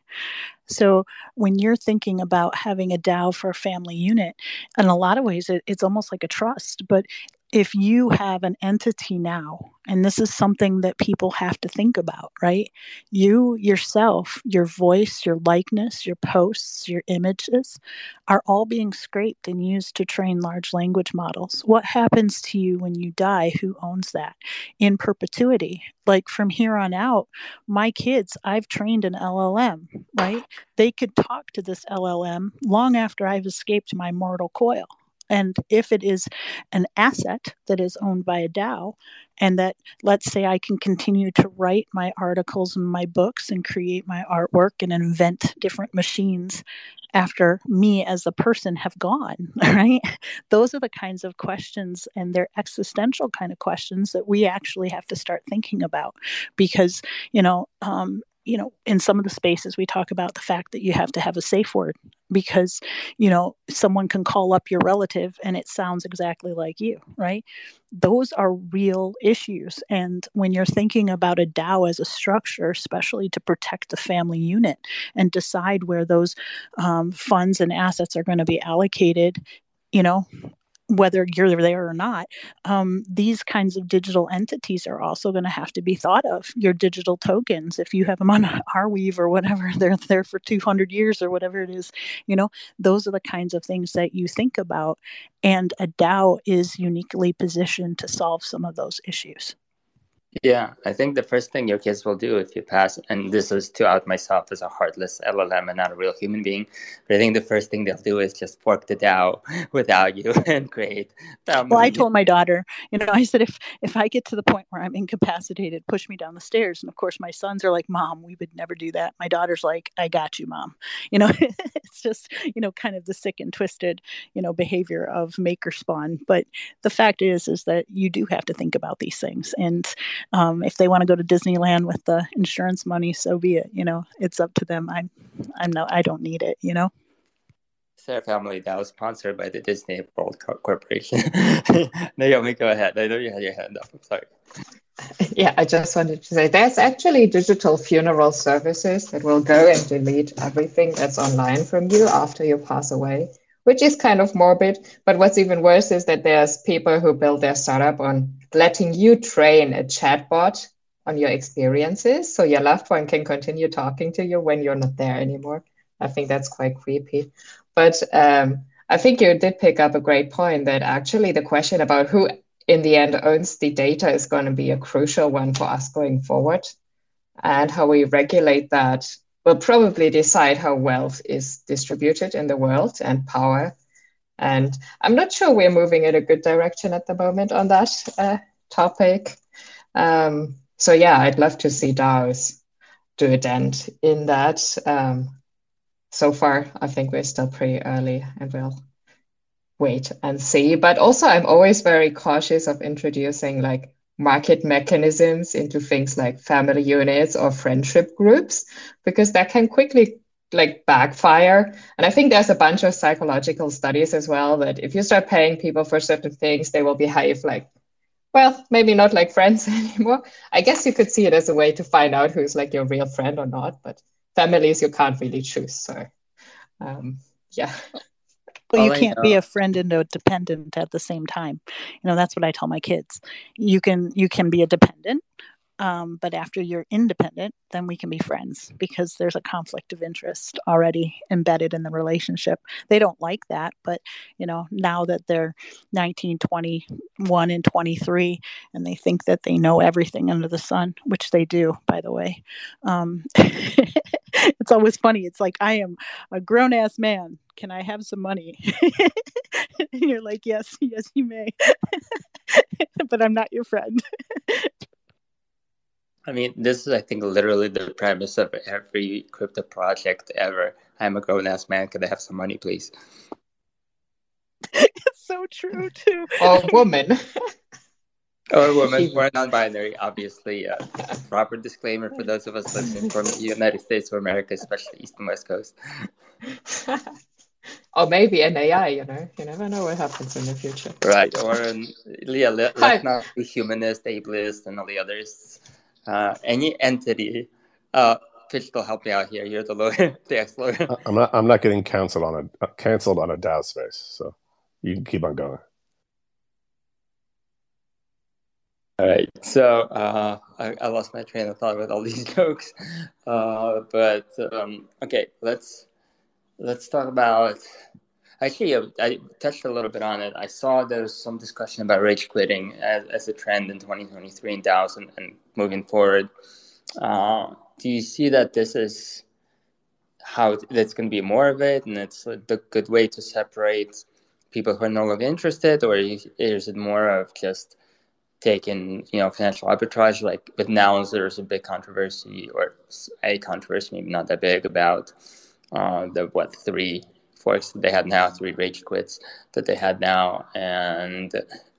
So when you're thinking about having a DAO for a family unit, in a lot of ways, it, it's almost like a trust, but if you have an entity now, and this is something that people have to think about, right? You yourself, your voice, your likeness, your posts, your images are all being scraped and used to train large language models. What happens to you when you die? Who owns that in perpetuity? Like from here on out, my kids, I've trained an LLM, right? They could talk to this LLM long after I've escaped my mortal coil and if it is an asset that is owned by a DAO, and that let's say I can continue to write my articles and my books and create my artwork and invent different machines after me as a person have gone, right? Those are the kinds of questions and they're existential kind of questions that we actually have to start thinking about because, you know, um, you know, in some of the spaces we talk about the fact that you have to have a safe word because, you know, someone can call up your relative and it sounds exactly like you, right? Those are real issues. And when you're thinking about a DAO as a structure, especially to protect the family unit and decide where those um, funds and assets are going to be allocated, you know, whether you're there or not, um, these kinds of digital entities are also going to have to be thought of. Your digital tokens, if you have them on Arweave or whatever, they're there for 200 years or whatever it is, you know, those are the kinds of things that you think about. And a DAO is uniquely positioned to solve some of those issues. Yeah, I think the first thing your kids will do if you pass, and this is to out myself as a heartless LLM and not a real human being, but I think the first thing they'll do is just fork the DAO without you and create. Well, I told my daughter, you know, I said if if I get to the point where I'm incapacitated, push me down the stairs. And of course, my sons are like, "Mom, we would never do that." My daughter's like, "I got you, mom." You know, it's just you know kind of the sick and twisted you know behavior of maker spawn. But the fact is, is that you do have to think about these things and um, if they want to go to Disneyland with the insurance money, so be it. You know, it's up to them. I'm, I'm no, I don't need it. You know. Sarah Family that was sponsored by the Disney World Corporation. Naomi, go ahead. I know you had your hand up. I'm sorry. Yeah, I just wanted to say there's actually digital funeral services that will go and delete everything that's online from you after you pass away which is kind of morbid. But what's even worse is that there's people who build their startup on letting you train a chatbot on your experiences so your loved one can continue talking to you when you're not there anymore. I think that's quite creepy. But um, I think you did pick up a great point that actually the question about who in the end owns the data is going to be a crucial one for us going forward and how we regulate that will probably decide how wealth is distributed in the world and power. And I'm not sure we're moving in a good direction at the moment on that uh, topic. Um, so yeah, I'd love to see DAOs do a dent in that. Um, so far, I think we're still pretty early and we'll wait and see. But also, I'm always very cautious of introducing like market mechanisms into things like family units or friendship groups because that can quickly like backfire. And I think there's a bunch of psychological studies as well that if you start paying people for certain things, they will behave like, well, maybe not like friends anymore. I guess you could see it as a way to find out who's like your real friend or not, but families you can't really choose. So, um, yeah. Well, you can't be a friend and a dependent at the same time. You know, that's what I tell my kids. You can you can be a dependent, um, but after you're independent, then we can be friends because there's a conflict of interest already embedded in the relationship. They don't like that, but you know, now that they're 19, 21, and 23, and they think that they know everything under the sun, which they do, by the way. Um, it's always funny. It's like, I am a grown ass man. Can I have some money? and you're like, yes, yes, you may. but I'm not your friend. I mean, this is, I think, literally the premise of every crypto project ever. I'm a grown ass man. Can I have some money, please? it's so true, too. Or woman. Or woman, or non binary, obviously. Uh, proper disclaimer for those of us listening from the United States of America, especially East and West Coast. or maybe an AI, you know, you never know what happens in the future. Right, or an, yeah, let, us not be humanist, ableist, and all the others uh, any entity. Uh, Pitch will help me out here. You're the lawyer, the ex lawyer. I'm not. I'm not getting canceled on a uh, canceled on a DAO space. So you can keep on going. All right. So uh, I, I, lost my train of thought with all these jokes, uh, but um, okay. Let's let's talk about. Actually, I touched a little bit on it. I saw there was some discussion about rage quitting as, as a trend in 2023 in DAOs and, and moving forward. Uh, do you see that this is how that's going to be more of it, and it's the good way to separate people who are no longer interested, or is it more of just taking you know financial arbitrage? Like with nouns, there's a big controversy, or a controversy, maybe not that big, about uh, the what three forks that they had now, three rage quits that they had now, and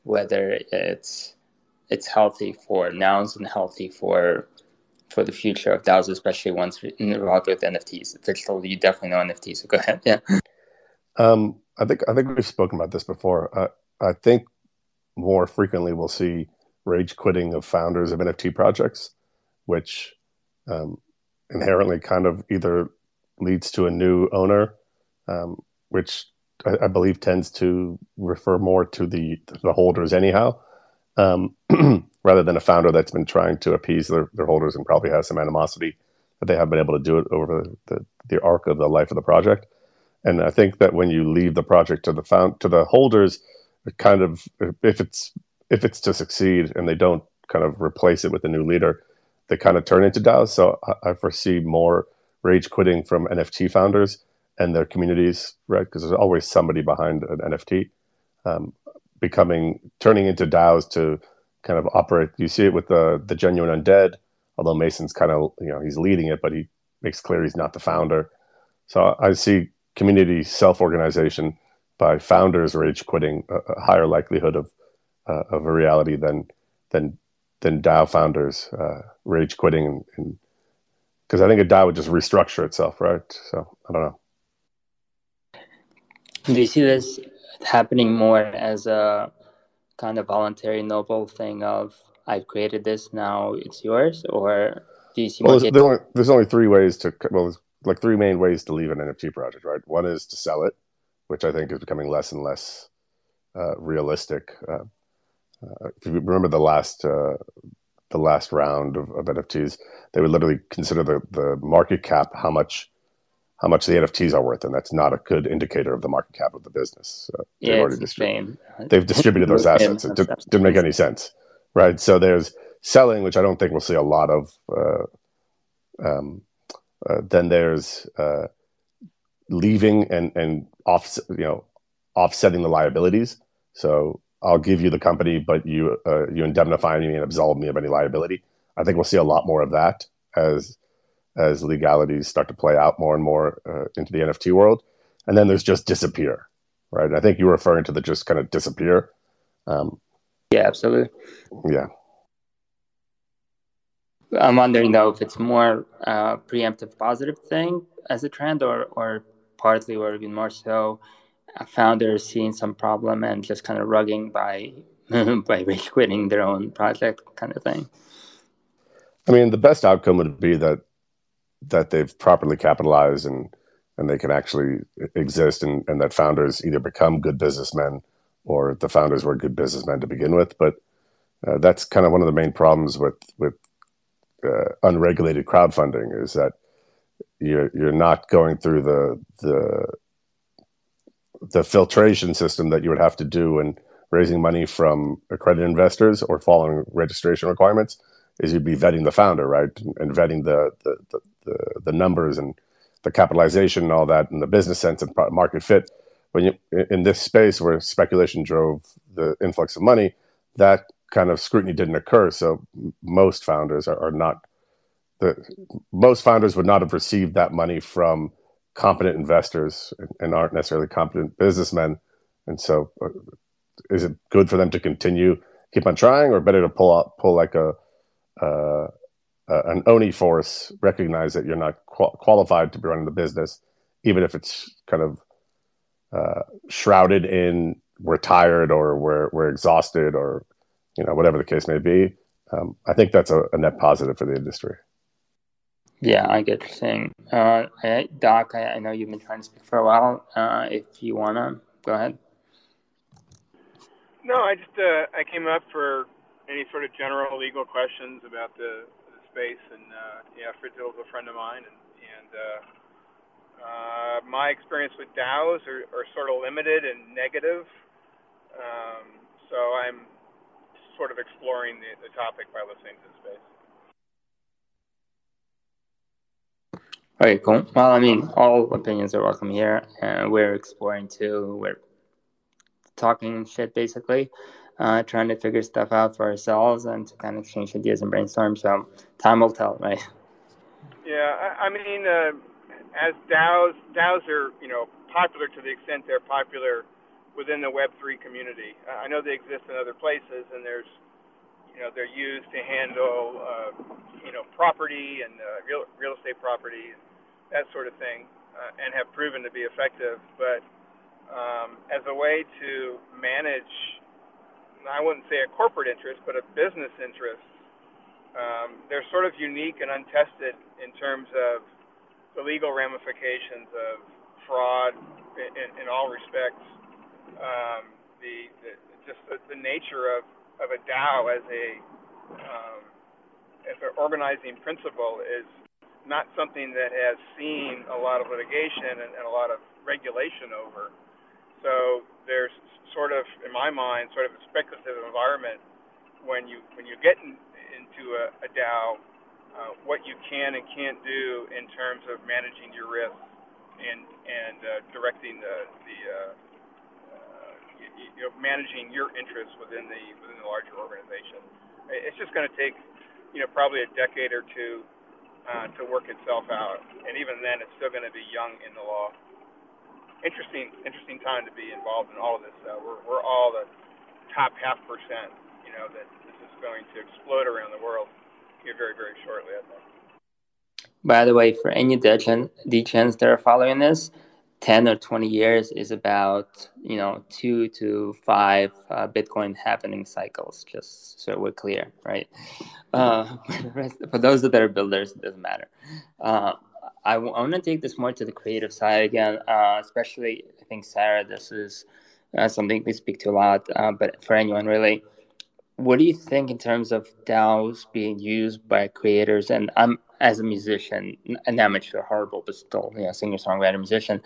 whether it's it's healthy for nouns and healthy for for the future of DAOs, especially once involved with NFTs. Digital, you definitely know NFTs. So go ahead. Yeah. Um, I think I think we've spoken about this before. Uh, I think more frequently we'll see rage quitting of founders of NFT projects, which um, inherently kind of either leads to a new owner, um, which I, I, believe tends to refer more to the the holders anyhow, um, rather than a founder that's been trying to appease their, their holders and probably has some animosity that they have been able to do it over the, the arc of the life of the project. And I think that when you leave the project to the found to the holders, kind of if it's if it's to succeed and they don't kind of replace it with a new leader, they kind of turn into DAOs. So I, I foresee more rage quitting from NFT founders and their communities, right? Because there's always somebody behind an NFT. Um, becoming turning into DAOs to kind of operate. You see it with the the genuine undead, although Mason's kind of you know he's leading it, but he makes clear he's not the founder. So I see community self organization by founders rage quitting a, a higher likelihood of uh, of a reality than than than DAO founders uh, rage quitting and because I think a DAO would just restructure itself, right? So I don't know. Do you see this happening more as a kind of voluntary noble thing of I've created this now it's yours, or do you see? Well, there's, only, there's only three ways to well, there's like three main ways to leave an NFT project, right? One is to sell it, which I think is becoming less and less uh, realistic. Uh, uh, if you remember the last uh, the last round of, of, NFTs, they would literally consider the the market cap how much how much the NFTs are worth, and that's not a good indicator of the market cap of the business. Uh, they've yeah, already distributed. They've distributed those assets. It did, not make any sense, right? So there's selling, which I don't think we'll see a lot of. Uh, um, uh, then there's uh, leaving and and off, you know, offsetting the liabilities. So I'll give you the company, but you uh, you indemnify me and absolve me of any liability. I think we'll see a lot more of that as as legalities start to play out more and more uh, into the NFT world. And then there's just disappear, right? I think you were referring to the just kind of disappear. Um, yeah, absolutely. Yeah. I'm wondering though if it's more uh, preemptive positive thing as a trend, or or partly, or even more so, founders seeing some problem and just kind of rugging by by quitting their own project, kind of thing. I mean, the best outcome would be that that they've properly capitalized and and they can actually exist, and, and that founders either become good businessmen or the founders were good businessmen to begin with. But uh, that's kind of one of the main problems with with uh, unregulated crowdfunding is that you're you're not going through the the the filtration system that you would have to do in raising money from accredited investors or following registration requirements is you'd be vetting the founder right and vetting the the, the, the, numbers and the capitalization and all that and the business sense and market fit when you in this space where speculation drove the influx of money that kind of scrutiny didn't occur. So most founders are, are not the most founders would not have received that money from competent investors and, and aren't necessarily competent businessmen. And so, uh, is it good for them to continue keep on trying, or better to pull out pull like a uh, uh, an oni force, recognize that you're not qual- qualified to be running the business, even if it's kind of uh, shrouded in we're tired or we're we're exhausted or you know, whatever the case may be. Um, I think that's a, a, net positive for the industry. Yeah, I get you're saying. Uh, Doc, I, I, know you've been trying to speak for a while. Uh, if you want to, go ahead. No, I just uh, I came up for any sort of general legal questions about the, the space, and yeah, Fritzl is a friend of mine, and, and uh, uh, my experience with DAOs are, are, sort of limited and negative. Um, so I'm sort of exploring the, the topic by listening to the space. Okay, cool. Well, I mean, all opinions are welcome here. Uh, we're exploring too. We're talking shit basically, uh, trying to figure stuff out for ourselves and to kind of exchange ideas and brainstorm. So time will tell, right? Yeah, I, I mean, uh, as DAOs, DAOs are you know popular to the extent they're popular within the Web3 community. I know they exist in other places, and there's, you know, they're used to handle, uh, you know, property and uh, real real estate property, that sort of thing, uh, and have proven to be effective. But um, as a way to manage, I wouldn't say a corporate interest, but a business interest, um, they're sort of unique and untested in terms of the legal ramifications of fraud in, in, all respects um, the, the just the, the nature of, of a DAO as a um, as an organizing principle is not something that has seen a lot of litigation and, and a lot of regulation over. So there's sort of, in my mind, sort of a speculative environment when you when you get in, into a, a DAO, uh, what you can and can't do in terms of managing your risk and and uh, directing the the uh, you know, managing your interests within the within the larger organization. It's just going to take, you know, probably a decade or two uh, to work itself out, and even then, it's still going to be young in the law. Interesting, interesting time to be involved in all of this. Uh, we're we're all the top half percent, you know, that this is going to explode around the world here very very shortly. I think. By the way, for any degens that are following this, 10 or 20 years is about you know two to five uh, bitcoin halving cycles just so we're clear right? Uh, for those that are builders it doesn't matter. Uh, I, w- I want to take this more to the creative side again uh, especially i think sarah this is uh, something we speak to a lot uh, but for anyone really. What do you think in terms of DAOs being used by creators? And I'm as a musician, an amateur, horrible, but still, you know, singer, songwriter, musician.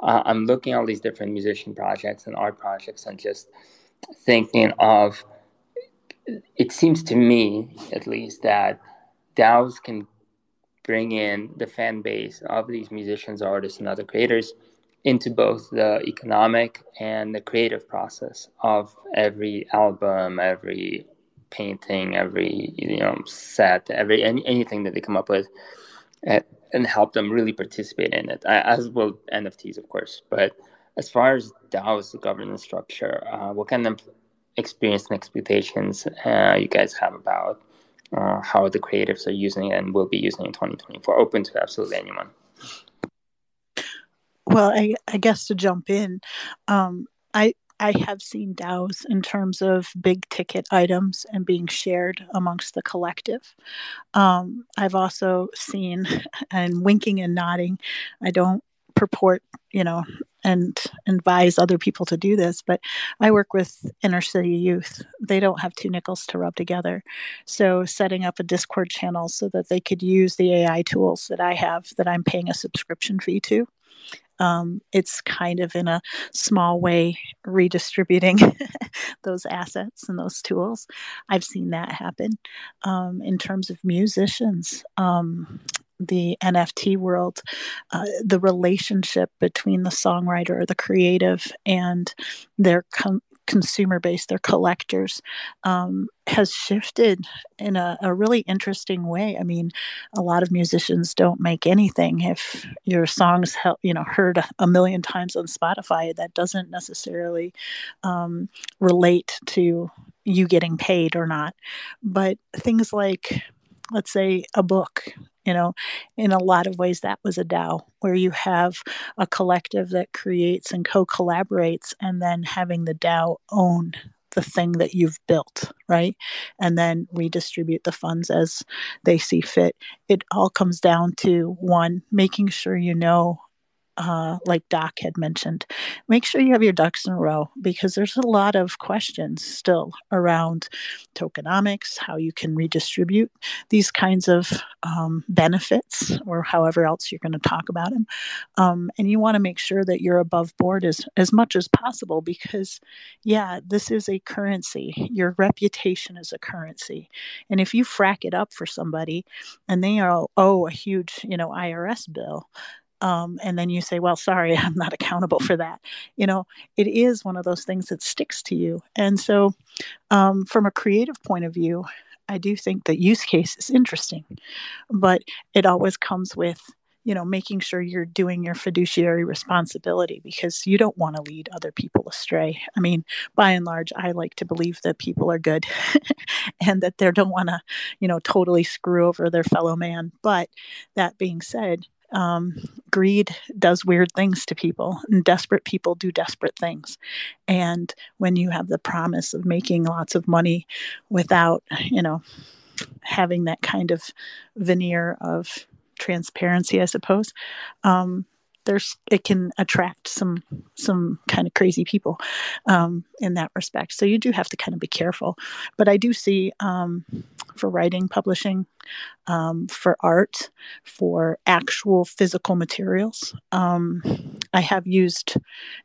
Uh, I'm looking at all these different musician projects and art projects, and just thinking of. It seems to me, at least, that DAOs can bring in the fan base of these musicians, artists, and other creators into both the economic and the creative process of every album, every painting, every you know set, every any, anything that they come up with. and help them really participate in it, as well NFTs, of course. But as far as DAO's the governance structure, uh, what kind of experience and expectations uh, you guys have about uh, how the creatives are using it and will be using in 2024? Open to absolutely anyone. Well, I, I guess to jump in, um, I I have seen DAOs in terms of big ticket items and being shared amongst the collective. Um, I've also seen, and winking and nodding, I don't purport, you know, and advise other people to do this, but I work with inner city youth. They don't have two nickels to rub together. So, setting up a Discord channel so that they could use the AI tools that I have that I'm paying a subscription fee to um, it's kind of in a small way redistributing those assets and those tools. I've seen that happen um, in terms of musicians. Um, the NFT world, uh, the relationship between the songwriter or the creative and their com- consumer base, their collectors, um, has shifted in a, a, really interesting way. I mean, a lot of musicians don't make anything if your songs, you know, heard a, million times on Spotify. That doesn't necessarily um, relate to you getting paid or not. But things like let's say a book you know in a lot of ways that was a dao where you have a collective that creates and co-collaborates and then having the dao own the thing that you've built right? And then redistribute the funds as they see fit. It all comes down to one making sure you know uh, like Doc had mentioned, make sure you have your ducks in a row because there's a lot of questions still around tokenomics, how you can redistribute these kinds of um, benefits, or however else you're going to talk about them. Um, and you want to make sure that you're above board as, as much as possible because, yeah, this is a currency. Your reputation is a currency. And if you frack it up for somebody and they owe, owe a huge, you know, IRS bill, um, and then you say, well, sorry, I'm not accountable for that. You know, it is one of those things that sticks to you. And so, um, from a creative point of view, I do think that use case is interesting, but it always comes with you know making sure you're doing your fiduciary responsibility because you don't want to lead other people astray i mean by and large i like to believe that people are good and that they don't want to you know totally screw over their fellow man but that being said um, greed does weird things to people, and desperate people do desperate things. And when you have the promise of making lots of money without, you know, having that kind of veneer of transparency, I suppose, um, there's it can attract some some kind of crazy people um, in that respect. So you do have to kind of be careful. But I do see um, for writing, publishing, um, for art, for actual physical materials. Um, I have used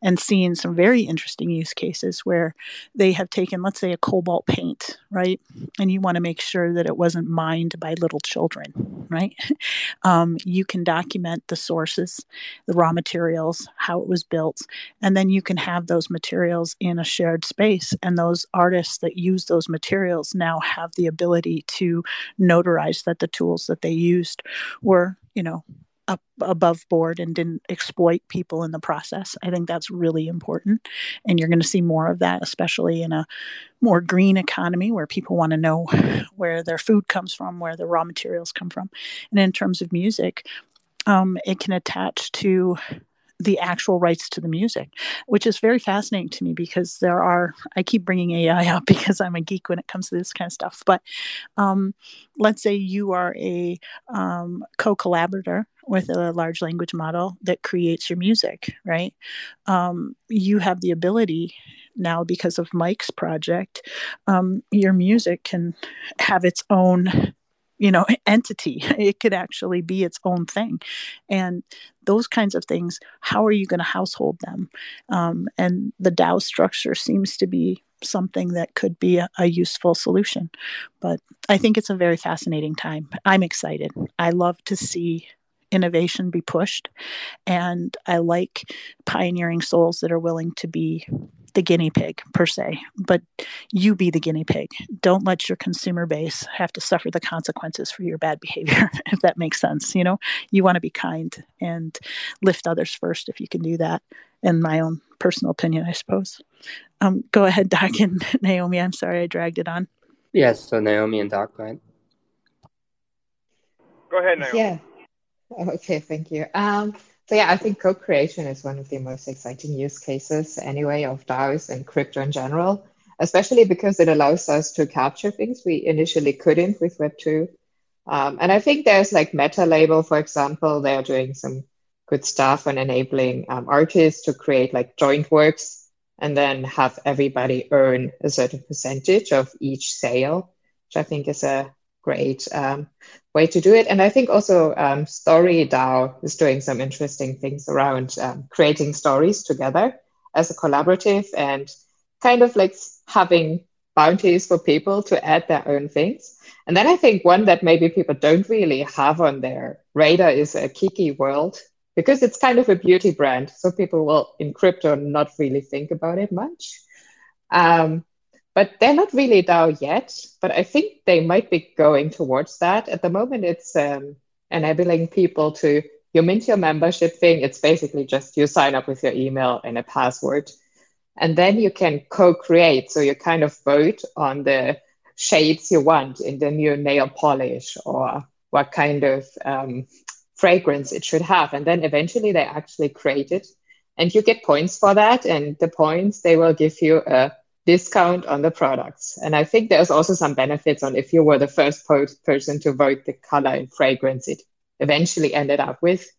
and seen some very interesting use cases where they have taken, let's say, a cobalt paint, right? And you want to make sure that it wasn't mined by little children, right? Um, you can document the sources, the raw materials, how it was built, and then you can have those materials in a shared space. And those artists that use those materials now have the ability to notarize that the tools that they used were, you know, up above board and didn't exploit people in the process. I think that's really important. And you're going to see more of that, especially in a more green economy where people want to know where their food comes from, where the raw materials come from. And in terms of music, um, it can attach to the actual rights to the music, which is very fascinating to me because there are, I keep bringing AI up because I'm a geek when it comes to this kind of stuff. But um, let's say you are a um, co collaborator with a large language model that creates your music, right? Um, you have the ability now because of Mike's project, um, your music can have its own you know entity. It could actually be its own thing. And those kinds of things how are you going to household them? Um, and the dao structure seems to be something that could be a, a, useful solution. But i think it's a very fascinating time. I'm excited. I love to see innovation be pushed and i like pioneering souls that are willing to be the guinea pig per se, but you be the guinea pig. Don't let your consumer base have to suffer the consequences for your bad behavior, if that makes sense. You know, you want to be kind and lift others first if you can do that, in my own personal opinion, I suppose. Um, go ahead, Doc and Naomi. I'm sorry I dragged it on. Yes, so Naomi and Doc, go ahead. Go ahead, Naomi. Yeah. Okay, thank you. Um, so yeah, I think co-creation is one of the most exciting use cases anyway of DAOs and crypto in general, especially because it allows us to capture things we initially couldn't with Web2. Um, and I think there's like Metalabel, for example, they're doing some good stuff on enabling um, artists to create like joint works and then have everybody earn a certain percentage of each sale, which I think is a great um, way to do it. And I think also um, Story DAO is doing some interesting things around um, creating stories together as a collaborative and kind of like having bounties for people to add their own things. And then I think one that maybe people don't really have on their radar is a Kiki World because it's kind of a beauty brand. So people will in crypto not really think about it much. Um, but they're not really DAO yet. But I think they might be going towards that. At the moment, it's um, enabling people to you mint your membership thing. It's basically just you sign up with your email and a password, and then you can co-create. So you kind of vote on the shades you want in the new nail polish or what kind of um, fragrance it should have, and then eventually they actually create it, and you get points for that. And the points they will give you a discount on the products. And I think there's also some benefits on if you were the first person to vote the color and fragrance it eventually ended up with,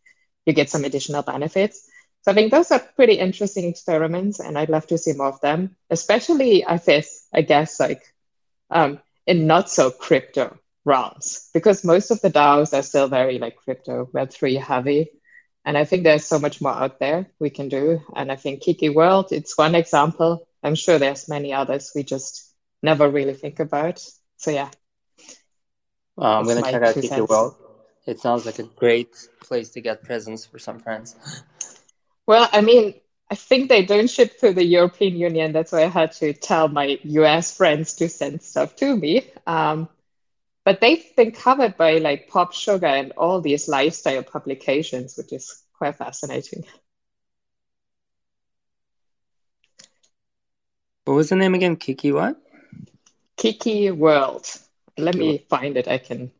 you get some additional benefits. So I think those are pretty interesting experiments, and I'd love to see more of them, especially I guess, I guess like um, in not so crypto realms, because most of the DAOs are still very like crypto Web3 heavy. And I think there's so much more out there we can do. And I think Kiki World, it's one example I'm sure there's many others we just never really think about. So yeah. Well, I'm gonna check out Kiki World. It sounds like a great place to get presents for some friends. Well, I mean, I think they don't ship to the European Union. That's why I had to tell my US friends to send stuff to me. Um, but they've been covered by like PopSugar and all these lifestyle publications, which is quite fascinating. What was the name again? Kiki what? Kiki World. Let Kiki me World. find it. I can.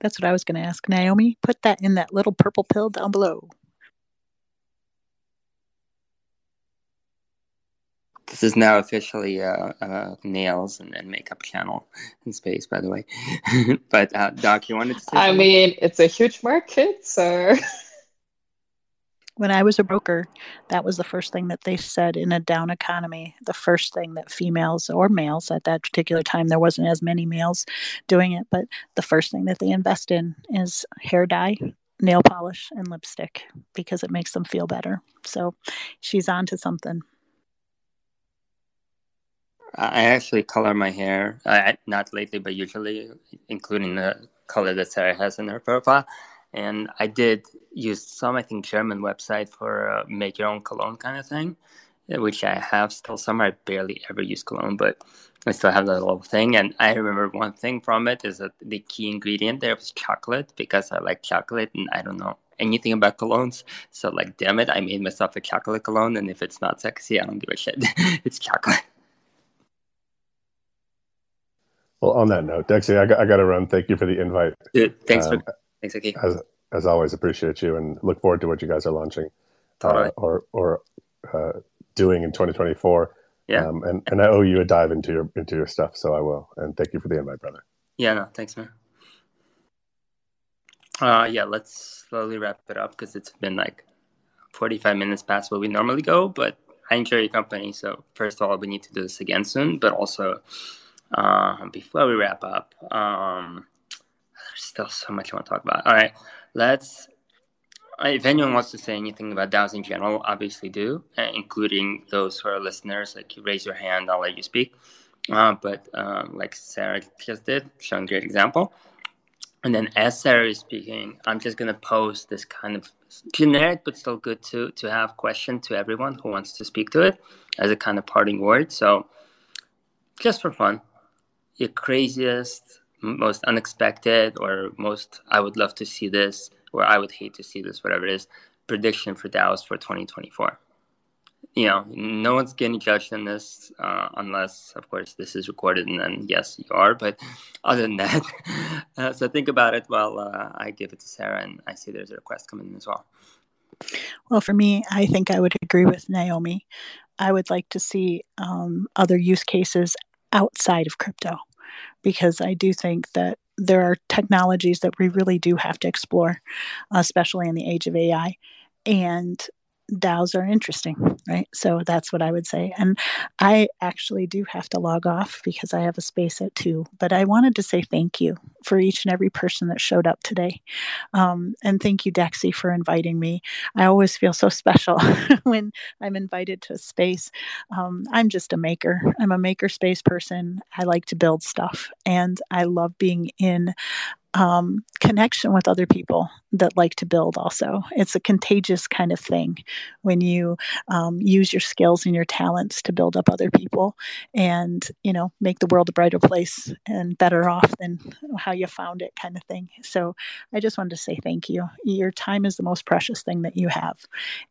That's what I was going to ask. Naomi, put that in that little purple pill down below. This is now officially uh, uh, nails and, and, makeup channel in space, by the way. but uh, Doc, you wanted to say? I something? mean, it's a huge market, so. when I was a broker, that was the first thing that they said in a down economy. The first thing that females or males at that particular time, there wasn't as many males doing it, but the first thing that they invest in is hair dye, nail polish, and lipstick because it makes them feel better. So she's on to something. I actually color my hair, uh, not lately, but usually, including the color that Sarah has in her profile and I did use some, I think, German website for uh, make your own cologne kind of thing, uh, which I have still some. I barely ever use cologne, but I still have that little thing. And I remember one thing from it is that the key ingredient there was chocolate because I like chocolate and I don't know anything about colognes. So, like, damn it, I made myself a chocolate cologne. And if it's not sexy, I don't give a shit. it's chocolate. Well, on that note, DeXe, I got, I got to run. Thank you for the invite. Dude, thanks um, for Thanks, Aki. As, as always, appreciate you and look forward to what you guys are launching totally. uh, or or uh, doing in 2024. Yeah. Um, and and I owe you a dive into your into your stuff, so I will. And thank you for the invite, brother. Yeah. No. Thanks, man. Uh, yeah. Let's slowly wrap it up because it's been like 45 minutes past where we normally go, but I enjoy your company. So first of all, we need to do this again soon, but also uh, before we wrap up. Um, there's still so much I want to talk about. All right, let's. If anyone wants to say anything about DAOs in general, obviously do, uh, including those who are listeners. Like, you raise your hand, I'll let you speak. Uh, but um, like Sarah just did, showing great example. And then as Sarah is speaking, I'm just gonna pose this kind of generic but still good to to have question to everyone who wants to speak to it as a kind of parting word. So just for fun, your craziest, most unexpected, or most I would love to see this, or I would hate to see this, whatever it is, prediction for DAOs for 2024 you know, no one's getting judged on this uh, unless, of course, this is recorded, and then yes, you are. But other than that, uh, so think about it while uh, I give it to Sarah, and I see there's a request coming in as well. Well, for me, I think I would agree with Naomi. I would like to see um, other use cases outside of crypto because I do think that there are technologies that we really do have to explore, especially in the age of AI. And DAOs are interesting, right? So that's what I would say. And I actually do have to log off because I have a space at two. But I wanted to say thank you for each and every person that showed up today. Um, and thank you, DeXe, for inviting me. I always feel so special when I'm invited to a space. Um, I'm just a maker, I'm a maker space person. I like to build stuff and I love being in um, connection with other people that like to build also. It's a contagious kind of thing when you um, use your skills and your talents to build up other people and you know make the world a brighter place and better off than how you found it kind of thing. So i just wanted to say thank you. Your time is the most precious thing that you have.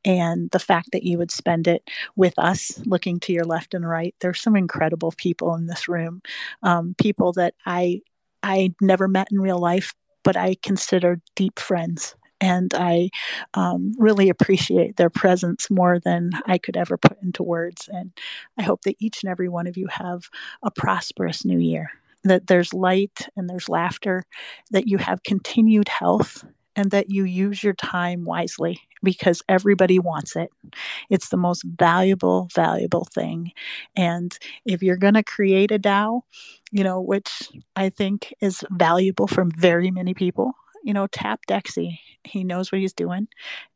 And the fact that you would spend it with us looking to your left and right there's some incredible people in this room um, people that i I never met in real life, but I consider deep friends. And I um, really appreciate their presence more than I could ever put into words. And I hope that each and every one of you have a prosperous new year, that there's light and there's laughter, that you have continued health and that you use your time wisely because everybody wants it. It's the most valuable, valuable thing. And if you're going to create a DAO, you know, which I think is valuable from very many people, you know, tap DeXe. He knows what he's doing.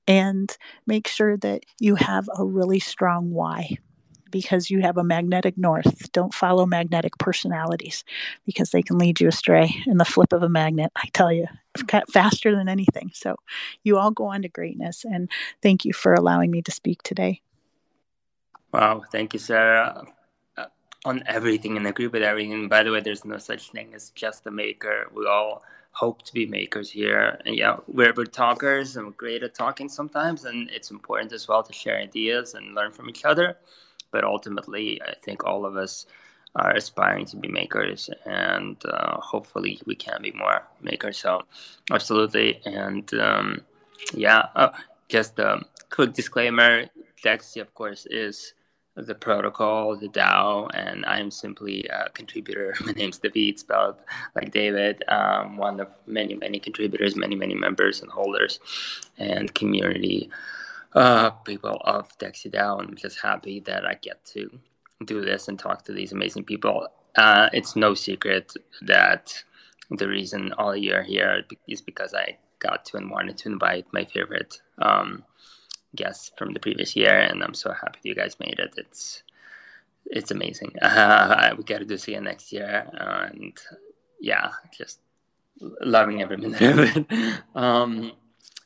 And make sure that you have a really strong why because you have a magnetic north. Don't follow magnetic personalities because they can lead you astray in the flip of a magnet. I tell you, faster than anything. So you all go on to greatness. And thank you for allowing me to speak today. Wow. Thank you, Sarah. On everything and agree with everything. By the way, there's no such thing as just a maker. We all hope to be makers here. And yeah, we're, we're talkers and we're great at talking sometimes. And it's important as well to share ideas and learn from each other but ultimately, I think all of us are aspiring to be makers, and uh, hopefully, we can be more makers. So, absolutely, and um, yeah, uh, just a quick disclaimer: DeXe, of course, is the protocol, the DAO, and I'm simply a contributor. My name's David, spelled like David, um, one of many, many contributors, many, many members and holders, and community uh, people of DeXe DAO. I'm just happy that I get to do this and talk to these amazing people. Uh, it's no secret that the reason all you are here is because I got to and wanted to invite my favorite um, guests from the previous year, and I'm so happy you guys made it. It's it's amazing. Uh, we got to do see you next year, and yeah, just loving every minute of it. Um,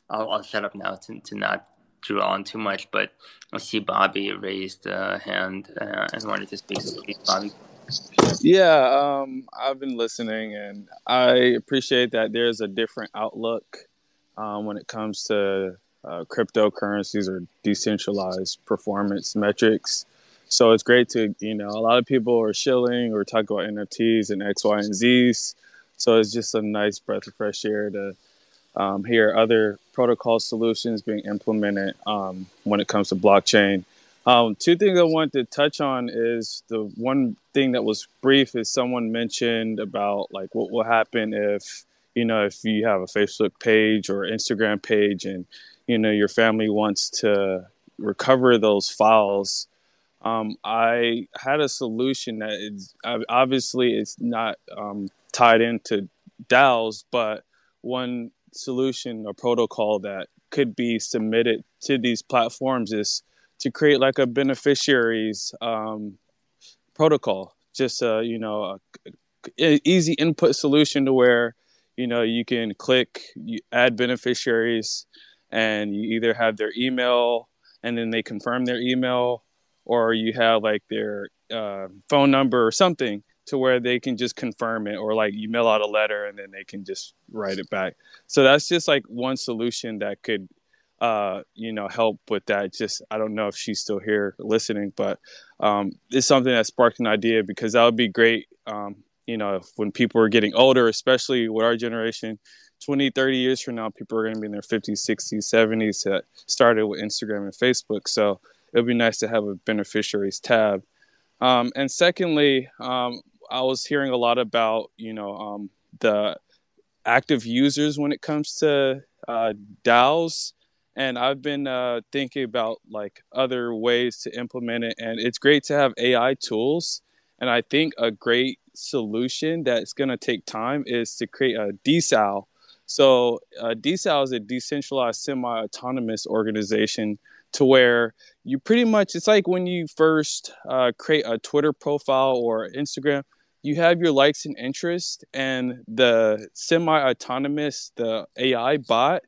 I'll, I'll shut up now to, to not drew on too much, but I see Bobby raised a hand uh, and wanted to speak. Bobby. Yeah, um, I've been listening, and I appreciate that there's a different outlook um, when it comes to uh, cryptocurrencies or decentralized performance metrics. So it's great to, you know, a lot of people are shilling or talk about NFTs and X, Y, and Zs. So it's just a nice breath of fresh air to um, hear other protocol solutions being implemented um, when it comes to blockchain. Um, two things I want to touch on is the one thing that was brief is someone mentioned about like what will happen if you know if you have a Facebook page or Instagram page and you know your family wants to recover those files. Um, I had a solution that obviously it's not um, tied into DAOs, but one solution or protocol that could be submitted to these platforms is to create like a beneficiaries um, protocol, just a, you know, a, a easy input solution to where you know, you can click you add beneficiaries, and you either have their email and then they confirm their email, or you have like their uh, phone number or something to where they can just confirm it, or like you mail out a letter and then they can just write it back. So that's just like one solution that could uh, you know, help with that. Just I don't know if she's still here listening, but um, it's something that sparked an idea because that would be great. Um, you know, when people are getting older, especially with our generation, 20, 30 years from now, people are going to be in their 50s, 60s, 70s that started with Instagram and Facebook. So it would be nice to have a beneficiaries tab. Um, and secondly, um, I was hearing a lot about, you know, um, the active users when it comes to uh, DAOs and I've been uh, thinking about like other ways to implement it. And it's great to have AI tools. And I think a great solution that's going to take time is to create a DSAO. So uh, is a decentralized semi-autonomous organization to where you pretty much it's like when you first uh, create a Twitter profile or Instagram, you have your likes and interests, and the semi-autonomous, the AI bot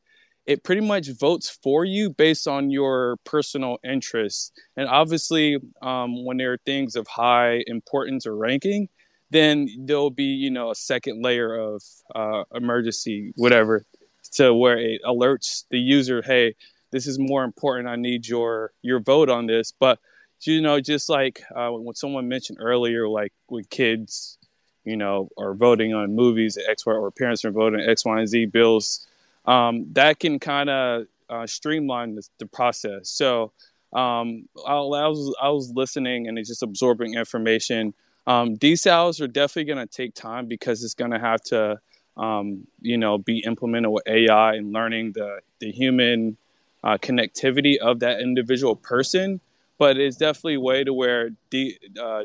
it pretty much votes for you based on your personal interests. And obviously, um, when there are things of high importance or ranking, then there'll be, you know, a second layer of uh, emergency, whatever, to where it alerts the user, hey, this is more important. I need your your vote on this. But you know, just like uh, when someone mentioned earlier, like with kids, you know, are voting on movies, X, Y, or parents are voting X, Y, and Z bills um, that can kind of uh, streamline the, the, process. So um, I, I, was I was listening and it's just absorbing information. Um, DSAOs are definitely going to take time because it's going to have to, um, you know, be implemented with AI and learning the the human uh, connectivity of that individual person. But it's definitely a way to where D, uh,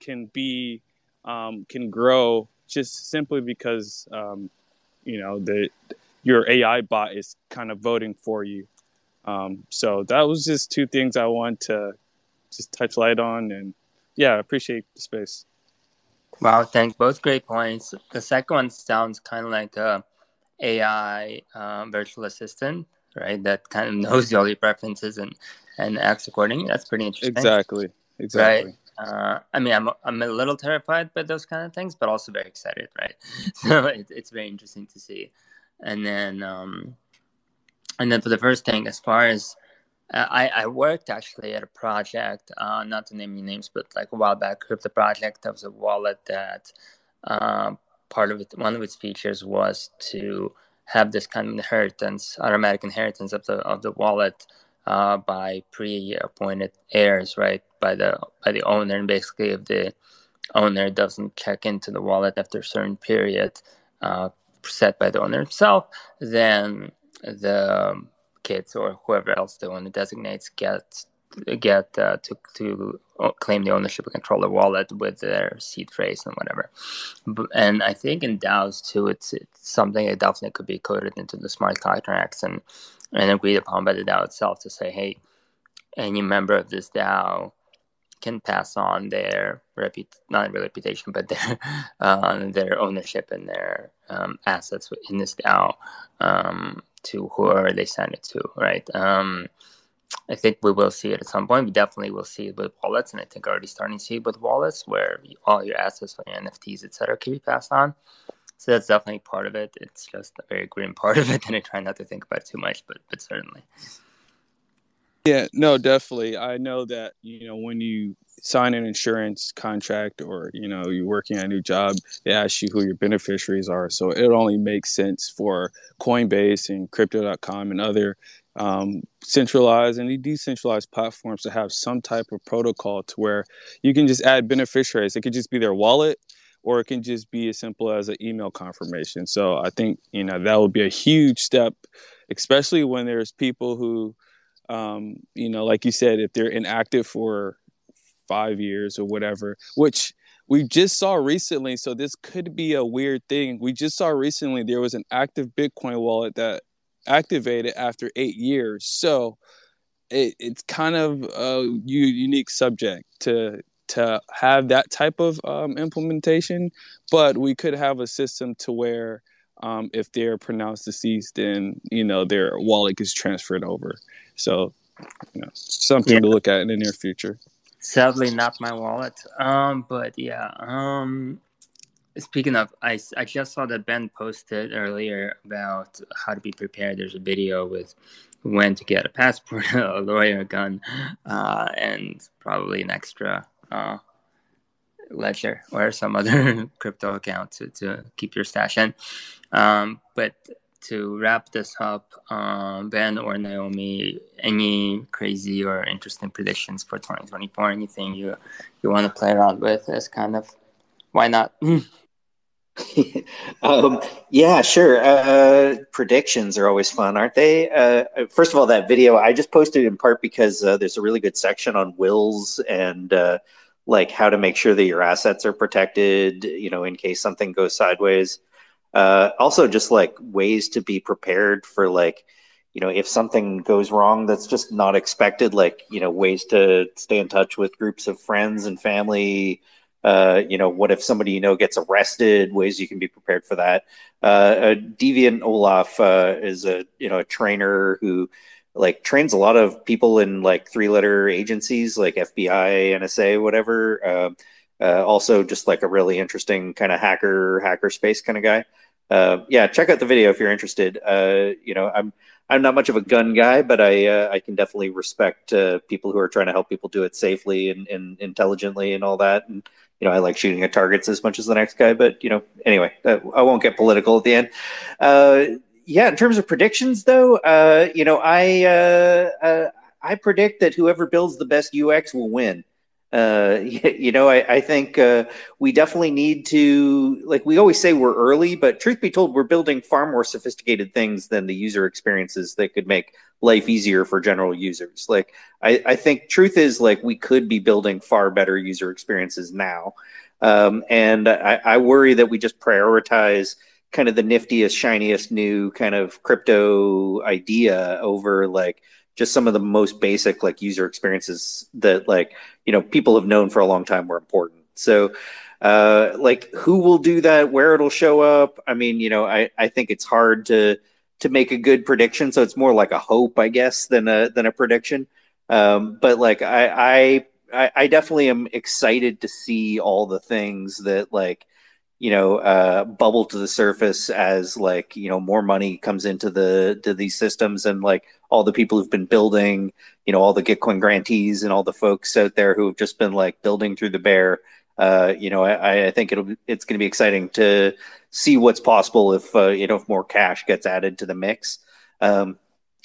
can be um, can grow just simply because um, you know the your AI bot is kind of voting for you. Um, so that was just two things I want to just touch light on, and yeah, I appreciate the space. Wow, thanks. Both great points. The second one sounds kind of like a AI um, virtual assistant, right? That kind of knows all your preferences and and acts accordingly. That's pretty interesting. Exactly. Exactly. Right? Uh, I mean, I'm I'm a little terrified by those kind of things, but also very excited, right? So it, it's very interesting to see and then um, and then for the first thing, as far as I, I worked actually at a project, uh, not to name any names, but like a while back, crypto project. That was a wallet that uh, part of it, one of its features was to have this kind of inheritance, automatic inheritance of the of the wallet uh, by pre-appointed heirs, right? By the by the owner, and basically, if the owner doesn't check into the wallet after a certain period, uh, set by the owner himself, then the kids or whoever else the owner designates get get uh, to to claim the ownership and control the wallet with their seed phrase and whatever. And I think in DAOs too, it's, it's something that definitely could be coded into the smart contracts and and agreed upon by the DAO itself to say, hey, any member of this DAO can pass on their reput not reputation, but their uh, their ownership and their um, assets in this DAO um, to whoever they send it to, right? Um, I think we will see it at some point. We definitely will see it with wallets, and I think already starting to see it with wallets, where all your assets, your NFTs, etc., can be passed on. So that's definitely part of it. It's just a very grim part of it, and I try not to think about too much, but but certainly. Yeah, no, definitely. I know that, you know, when you sign an insurance contract or, you know, you're working a new job, they ask you who your beneficiaries are. So it only makes sense for Coinbase and crypto.com and other um, centralized and decentralized platforms to have some type of protocol to where you can just add beneficiaries. It could just be their wallet or it can just be as simple as an email confirmation. So I think, you know, that would be a huge step, especially when there's people who, um, you know, like you said, if they're inactive for five years or whatever, which we just saw recently. So this could be a weird thing. We just saw recently there was an active Bitcoin wallet that activated after eight years. So it, it's kind of a unique subject to to have that type of um, implementation, but we could have a system to where um, if they're pronounced deceased, then you know their wallet gets transferred over. So, you know, something yeah. to look at in the near future. Sadly, not my wallet. Um, but yeah. Um, speaking of, I I just saw that Ben posted earlier about how to be prepared. There's a video with when to get a passport, a lawyer, a gun, uh, and probably an extra uh, ledger or some other crypto account to, to keep your stash in. Um, but to wrap this up, um, Ben or Naomi, any crazy or interesting predictions for 2024? Anything you you want to play around with? As kind of why not? um, yeah, sure. Uh, predictions are always fun, aren't they? Uh, first of all, that video I just posted in part because uh, there's a really good section on wills and uh, like how to make sure that your assets are protected, you know, in case something goes sideways. Uh, also, just like ways to be prepared for like, you know, if something goes wrong that's just not expected, like, you know, ways to stay in touch with groups of friends and family. Uh, you know, what if somebody you know gets arrested? Ways you can be prepared for that. Uh, Deviant Ollam uh, is a you know a trainer who like trains a lot of people in like three letter agencies like FBI, NSA, whatever. Uh, uh, also, just like a really interesting kind of hacker hacker space kind of guy. Uh, yeah, check out the video if you're interested. Uh, you know, I'm I'm not much of a gun guy, but I uh, I can definitely respect uh, people who are trying to help people do it safely and, and intelligently and all that. And you know, I like shooting at targets as much as the next guy. But you know, anyway, I won't get political at the end yeah, in terms of predictions, though, uh, you know, I uh, uh, I predict that whoever builds the best UX will win. Uh, you know, I, I think uh, we definitely need to, like, we always say we're early, but truth be told, we're building far more sophisticated things than the user experiences that could make life easier for general users. Like, I, I think truth is like we could be building far better user experiences now. Um, and I, I worry that we just prioritize kind of the niftiest, shiniest new kind of crypto idea over like just some of the most basic like user experiences that like you know people have known for a long time were important. So uh like who will do that? Where it'll show up? I mean you know i i think it's hard to to make a good prediction so it's more like a hope i guess than a than a prediction. Um but like i i i definitely am excited to see all the things that like you know uh, bubble to the surface as like you know more money comes into the to these systems and like all the people who've been building you know all the gitcoin grantees and all the folks out there who have just been like building through the bear uh, you know I, I think it'll it's going to be exciting to see what's possible if uh, you know if more cash gets added to the mix. Um,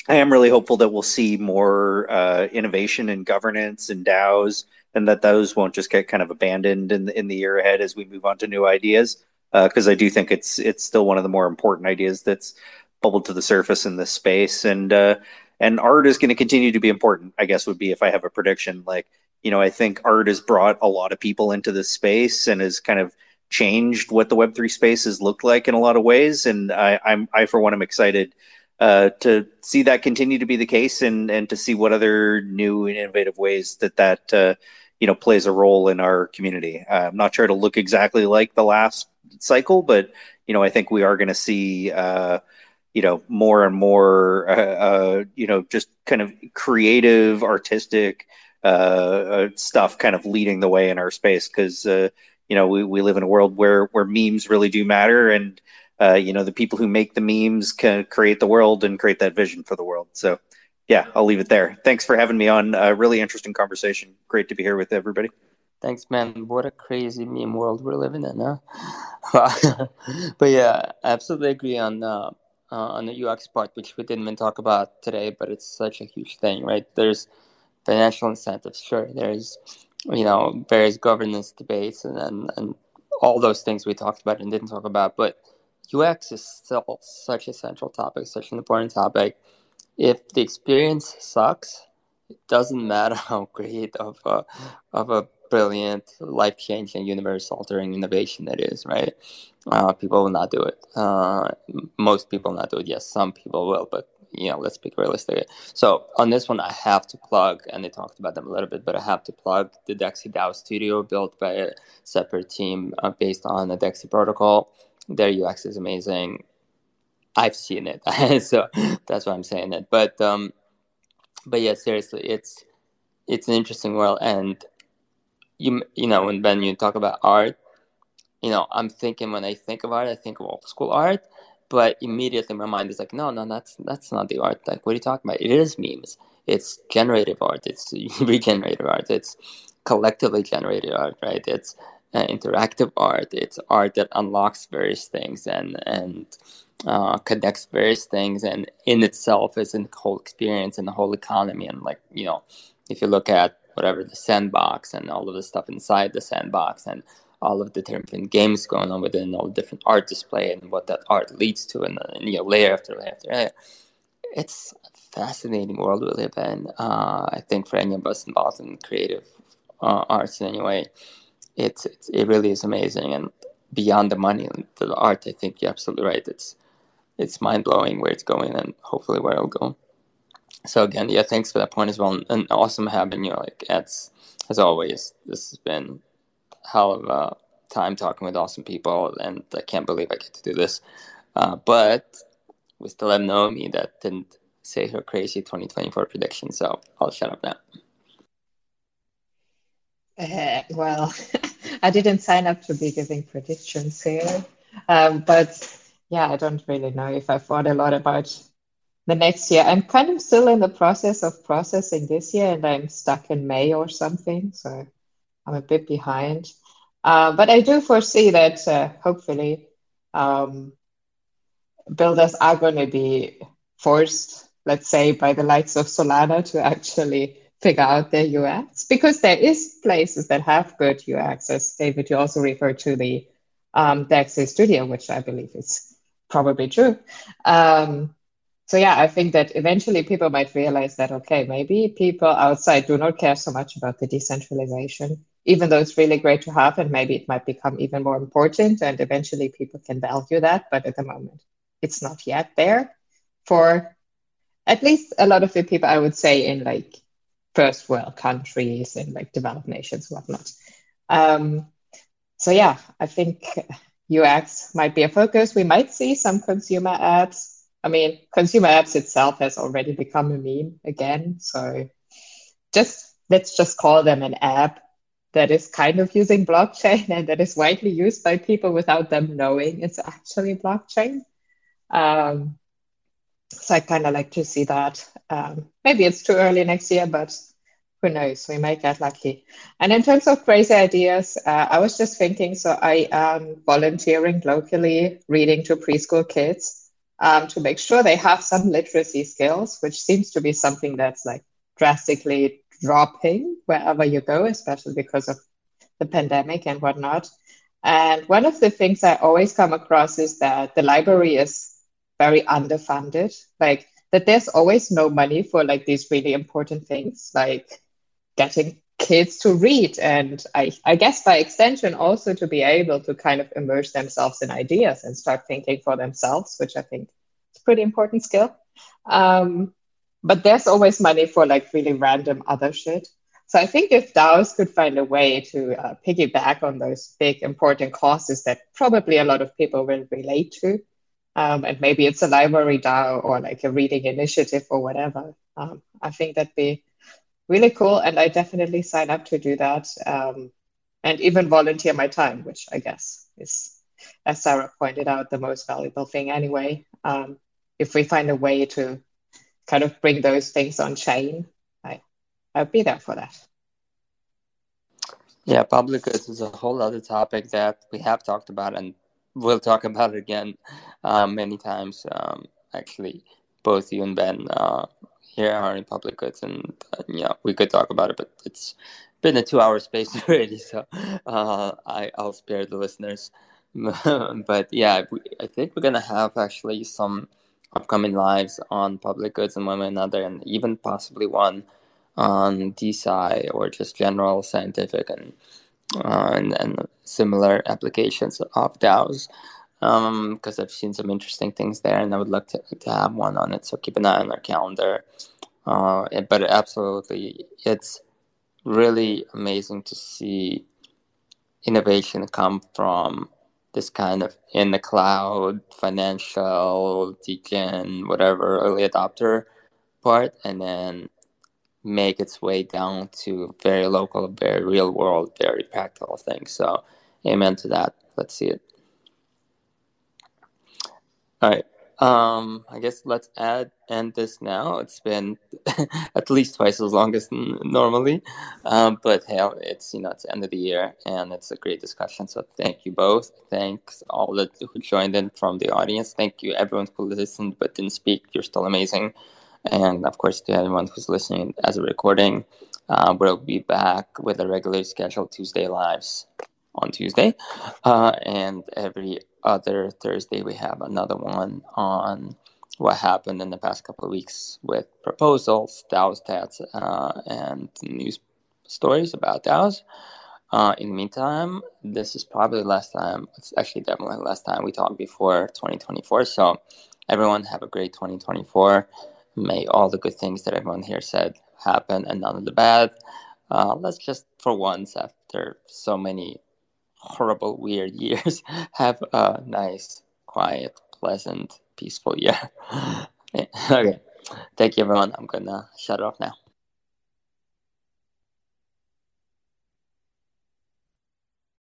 I am really hopeful that we'll see more uh, innovation in governance and DAOs and that those won't just get kind of abandoned in the, in the year ahead as we move on to new ideas. Because uh, I do think it's it's still one of the more important ideas that's bubbled to the surface in this space, and uh, and art is going to continue to be important. I guess would be if I have a prediction. Like you know, I think art has brought a lot of people into this space and has kind of changed what the Web three space has looked like in a lot of ways. And I, I'm I for one am excited uh, to see that continue to be the case and and to see what other new and innovative ways that that uh, you know plays a role in our community. Uh, I'm not sure it'll look exactly like the last cycle, but you know I think we are going to see uh, you know more and more uh, uh you know just kind of creative, artistic uh, uh, stuff kind of leading the way in our space because you know we, we live in a world where where memes really do matter and. you know the people who make the memes can create the world and create that vision for the world. So yeah, I'll leave it there. Thanks for having me on. A really interesting conversation. Great to be here with everybody. Thanks, man. What a crazy meme world we're living in, huh? but yeah, I absolutely agree on uh, uh, on the UX part, which we didn't even talk about today, but it's such a huge thing, right? There's financial incentives, sure. There's you know various governance debates and, and and all those things we talked about and didn't talk about, but UX is still such a central topic, such an important topic if the experience sucks, it doesn't matter how great of a of a brilliant, life changing, universe altering innovation it is, right? Uh, people will not do it. Uh, most people will not do it. Yes, some people will, but you know, let's be realistic. So on this one, I have to plug, and they talked about them a little bit, but I have to plug the DeXe DAO studio built by a separate team uh, based on the DeXe protocol. Their UX is amazing I've seen it, so that's why I'm saying it. But um, but yeah, seriously, it's it's an interesting world, and you you know when Ben you talk about art, you know I'm thinking when I think of art, I think of old school art, but immediately my mind is like, no, no, that's that's not the art. Like, what are you talking about? It is memes. It's generative art. It's regenerative art. It's collectively generated art, right? It's uh, interactive art. It's art that unlocks various things and and uh, connects various things, and in itself is a whole experience and the whole economy. And like you know, if you look at whatever the sandbox and all of the stuff inside the sandbox and all of the different games going on within all the different art display and what that art leads to and, and you know layer after layer after layer it's a fascinating world we live in uh, i think for any of us involved in creative uh, arts in any way it's, it's it really is amazing and beyond the money and the art i think you're absolutely right it's it's mind-blowing where it's going and hopefully where it'll go so again, yeah, thanks for that point as well, and awesome having you. Like as as always, this has been hell of a time talking with awesome people, and I can't believe I get to do this. Uh, but we still have Naomi that didn't say her crazy 2024 prediction, so I'll shut up now. Uh, well, I didn't sign up to be giving predictions here, um, but yeah, I don't really know if I thought a lot about the next year. I'm kind of still in the process of processing this year, and I'm stuck in May or something, so I'm a bit behind. Uh, but I do foresee that uh, hopefully um, builders are going to be forced, let's say, by the likes of Solana to actually figure out their UX because there is places that have good UX. As David, you also referred to the um, Studio, which I believe is probably true. Um, so yeah, I think that eventually people might realize that okay, maybe people outside do not care so much about the decentralization, even though it's really great to have, and maybe it might become even more important, and eventually people can value that. But at the moment, it's not yet there for at least a lot of the people I would say in like first world countries and like developed nations, whatnot. Um, so yeah, I think UX might be a focus. We might see some consumer apps I mean, consumer apps itself has already become a meme again. So just let's just call them an app that is kind of using blockchain and that is widely used by people without them knowing it's actually blockchain. Um, so I kind of like to see that. Um, maybe it's too early next year, but who knows? We might get lucky. And in terms of crazy ideas, uh, I was just thinking so I am volunteering locally, reading to preschool kids um, to make sure they have some literacy skills, which seems to be something that's like drastically dropping wherever you go, especially because of the pandemic and whatnot. And one of the things I always come across is that the library is very underfunded, like that there's always no money for like these really important things, like getting kids to read. And I, I guess by extension also to be able to kind of immerse themselves in ideas and start thinking for themselves which i think is pretty important skill. Um, but there's always money for like really random other shit. So i think if daos could find a way to uh, piggyback on those big important causes that probably a lot of people will relate to um, and maybe it's a library dao or like a reading initiative or whatever um, i think that'd be really cool. And I definitely sign up to do that um, and even volunteer my time, which I guess is, as Sarah pointed out, the most valuable thing anyway. Um, if we find a way to kind of bring those things on chain, I, I'll be there for that. Yeah, public goods is a whole other topic that we have talked about and we'll talk about it again um, many times. Um, actually, both you and Ben uh, here are in public goods, and uh, yeah, we could talk about it, but it's been a two-hour space already, so uh, I I'll spare the listeners. but yeah, I think we're gonna have actually some upcoming lives on public goods and one another, and even possibly one on DeSci or just general scientific and uh, and, and similar applications of DAOs because um, I've seen some interesting things there, and I would like to, to have one on it. So keep an eye on our calendar. Uh, but absolutely, it's really amazing to see innovation come from this kind of in the cloud financial degen whatever early adopter part and then make its way down to very local very real world very practical things so amen to that let's see it all right um, I guess let's add end this now. It's been at least twice as long as normally, um, but hell, it's you know it's the end of the year and it's a great discussion. So thank you both. Thanks all that who joined in from the audience. Thank you everyone who listened but didn't speak. You're still amazing, and of course to everyone who's listening as a recording. Uh, we'll be back with a regularly scheduled Tuesday lives on Tuesday, uh, and every other Thursday, we have another one on what happened in the past couple of weeks with proposals, DAO stats, uh, and news stories about DAOs. Uh, in the meantime, this is probably the last time, it's actually definitely the last time we talk before 2024. So, everyone have a great 2024. May all the good things that everyone here said happen and none of the bad. Uh, let's just, for once, after so many horrible, weird years have a nice, quiet, pleasant, peaceful year. okay. Thank you, everyone. I'm going to shut it off now.